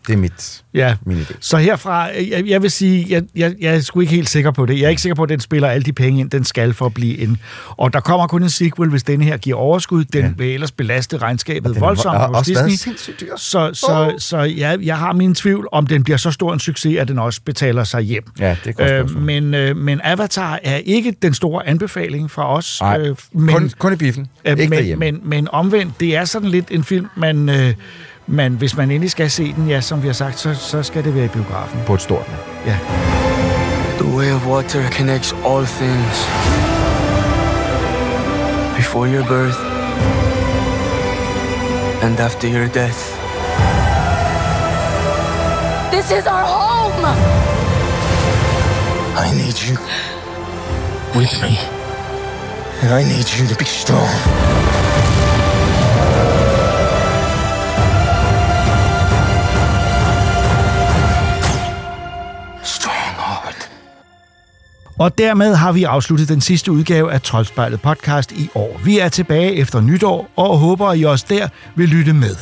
det er mit, Ja, min idé. så herfra, jeg, jeg vil sige, jeg, jeg, jeg er sgu ikke helt sikker på det. Jeg er ikke sikker på, at den spiller alle de penge ind, den skal for at blive en. Og der kommer kun en sequel, hvis denne her giver overskud. Den ja. vil ellers belaste regnskabet voldsomt hos også Disney. dyr. Så, så, så ja, jeg har min tvivl, om den bliver så stor en succes, at den også betaler sig hjem. Ja, det er øh, men, øh, men Avatar er ikke den store anbefaling fra os. Nej, men, kun, kun i biffen. Øh, ikke men, derhjemme. men, men omvendt, det er sådan lidt en film, man, øh, man, hvis man endelig skal se den, ja, som vi har sagt, så, så skal det være i biografen. På et stort Ja. The way of water connects all things. Before your birth and after your death. This is our home! I need you with me. And I need you to be strong. Stronghold. Og dermed har vi afsluttet den sidste udgave af Troldspejlet podcast i år. Vi er tilbage efter nytår og håber, at I også der vil lytte med.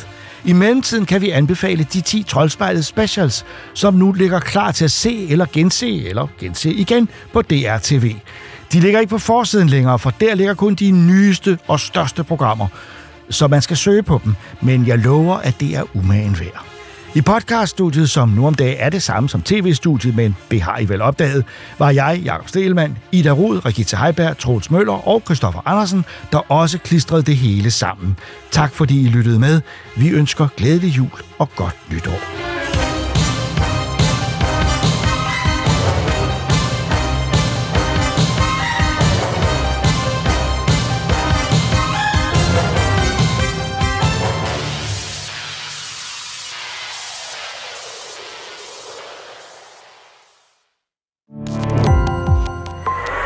I mellemtiden kan vi anbefale de 10 Troldspejlet specials, som nu ligger klar til at se eller gense eller gense igen på DRTV. De ligger ikke på forsiden længere, for der ligger kun de nyeste og største programmer. Så man skal søge på dem, men jeg lover, at det er umagen værd. I podcaststudiet, som nu om dagen er det samme som tv-studiet, men det har I vel opdaget, var jeg, Jakob Stelmann, Ida Rud, Rikita Heiberg, Troels Møller og Christoffer Andersen, der også klistrede det hele sammen. Tak fordi I lyttede med. Vi ønsker glædelig jul og godt nytår.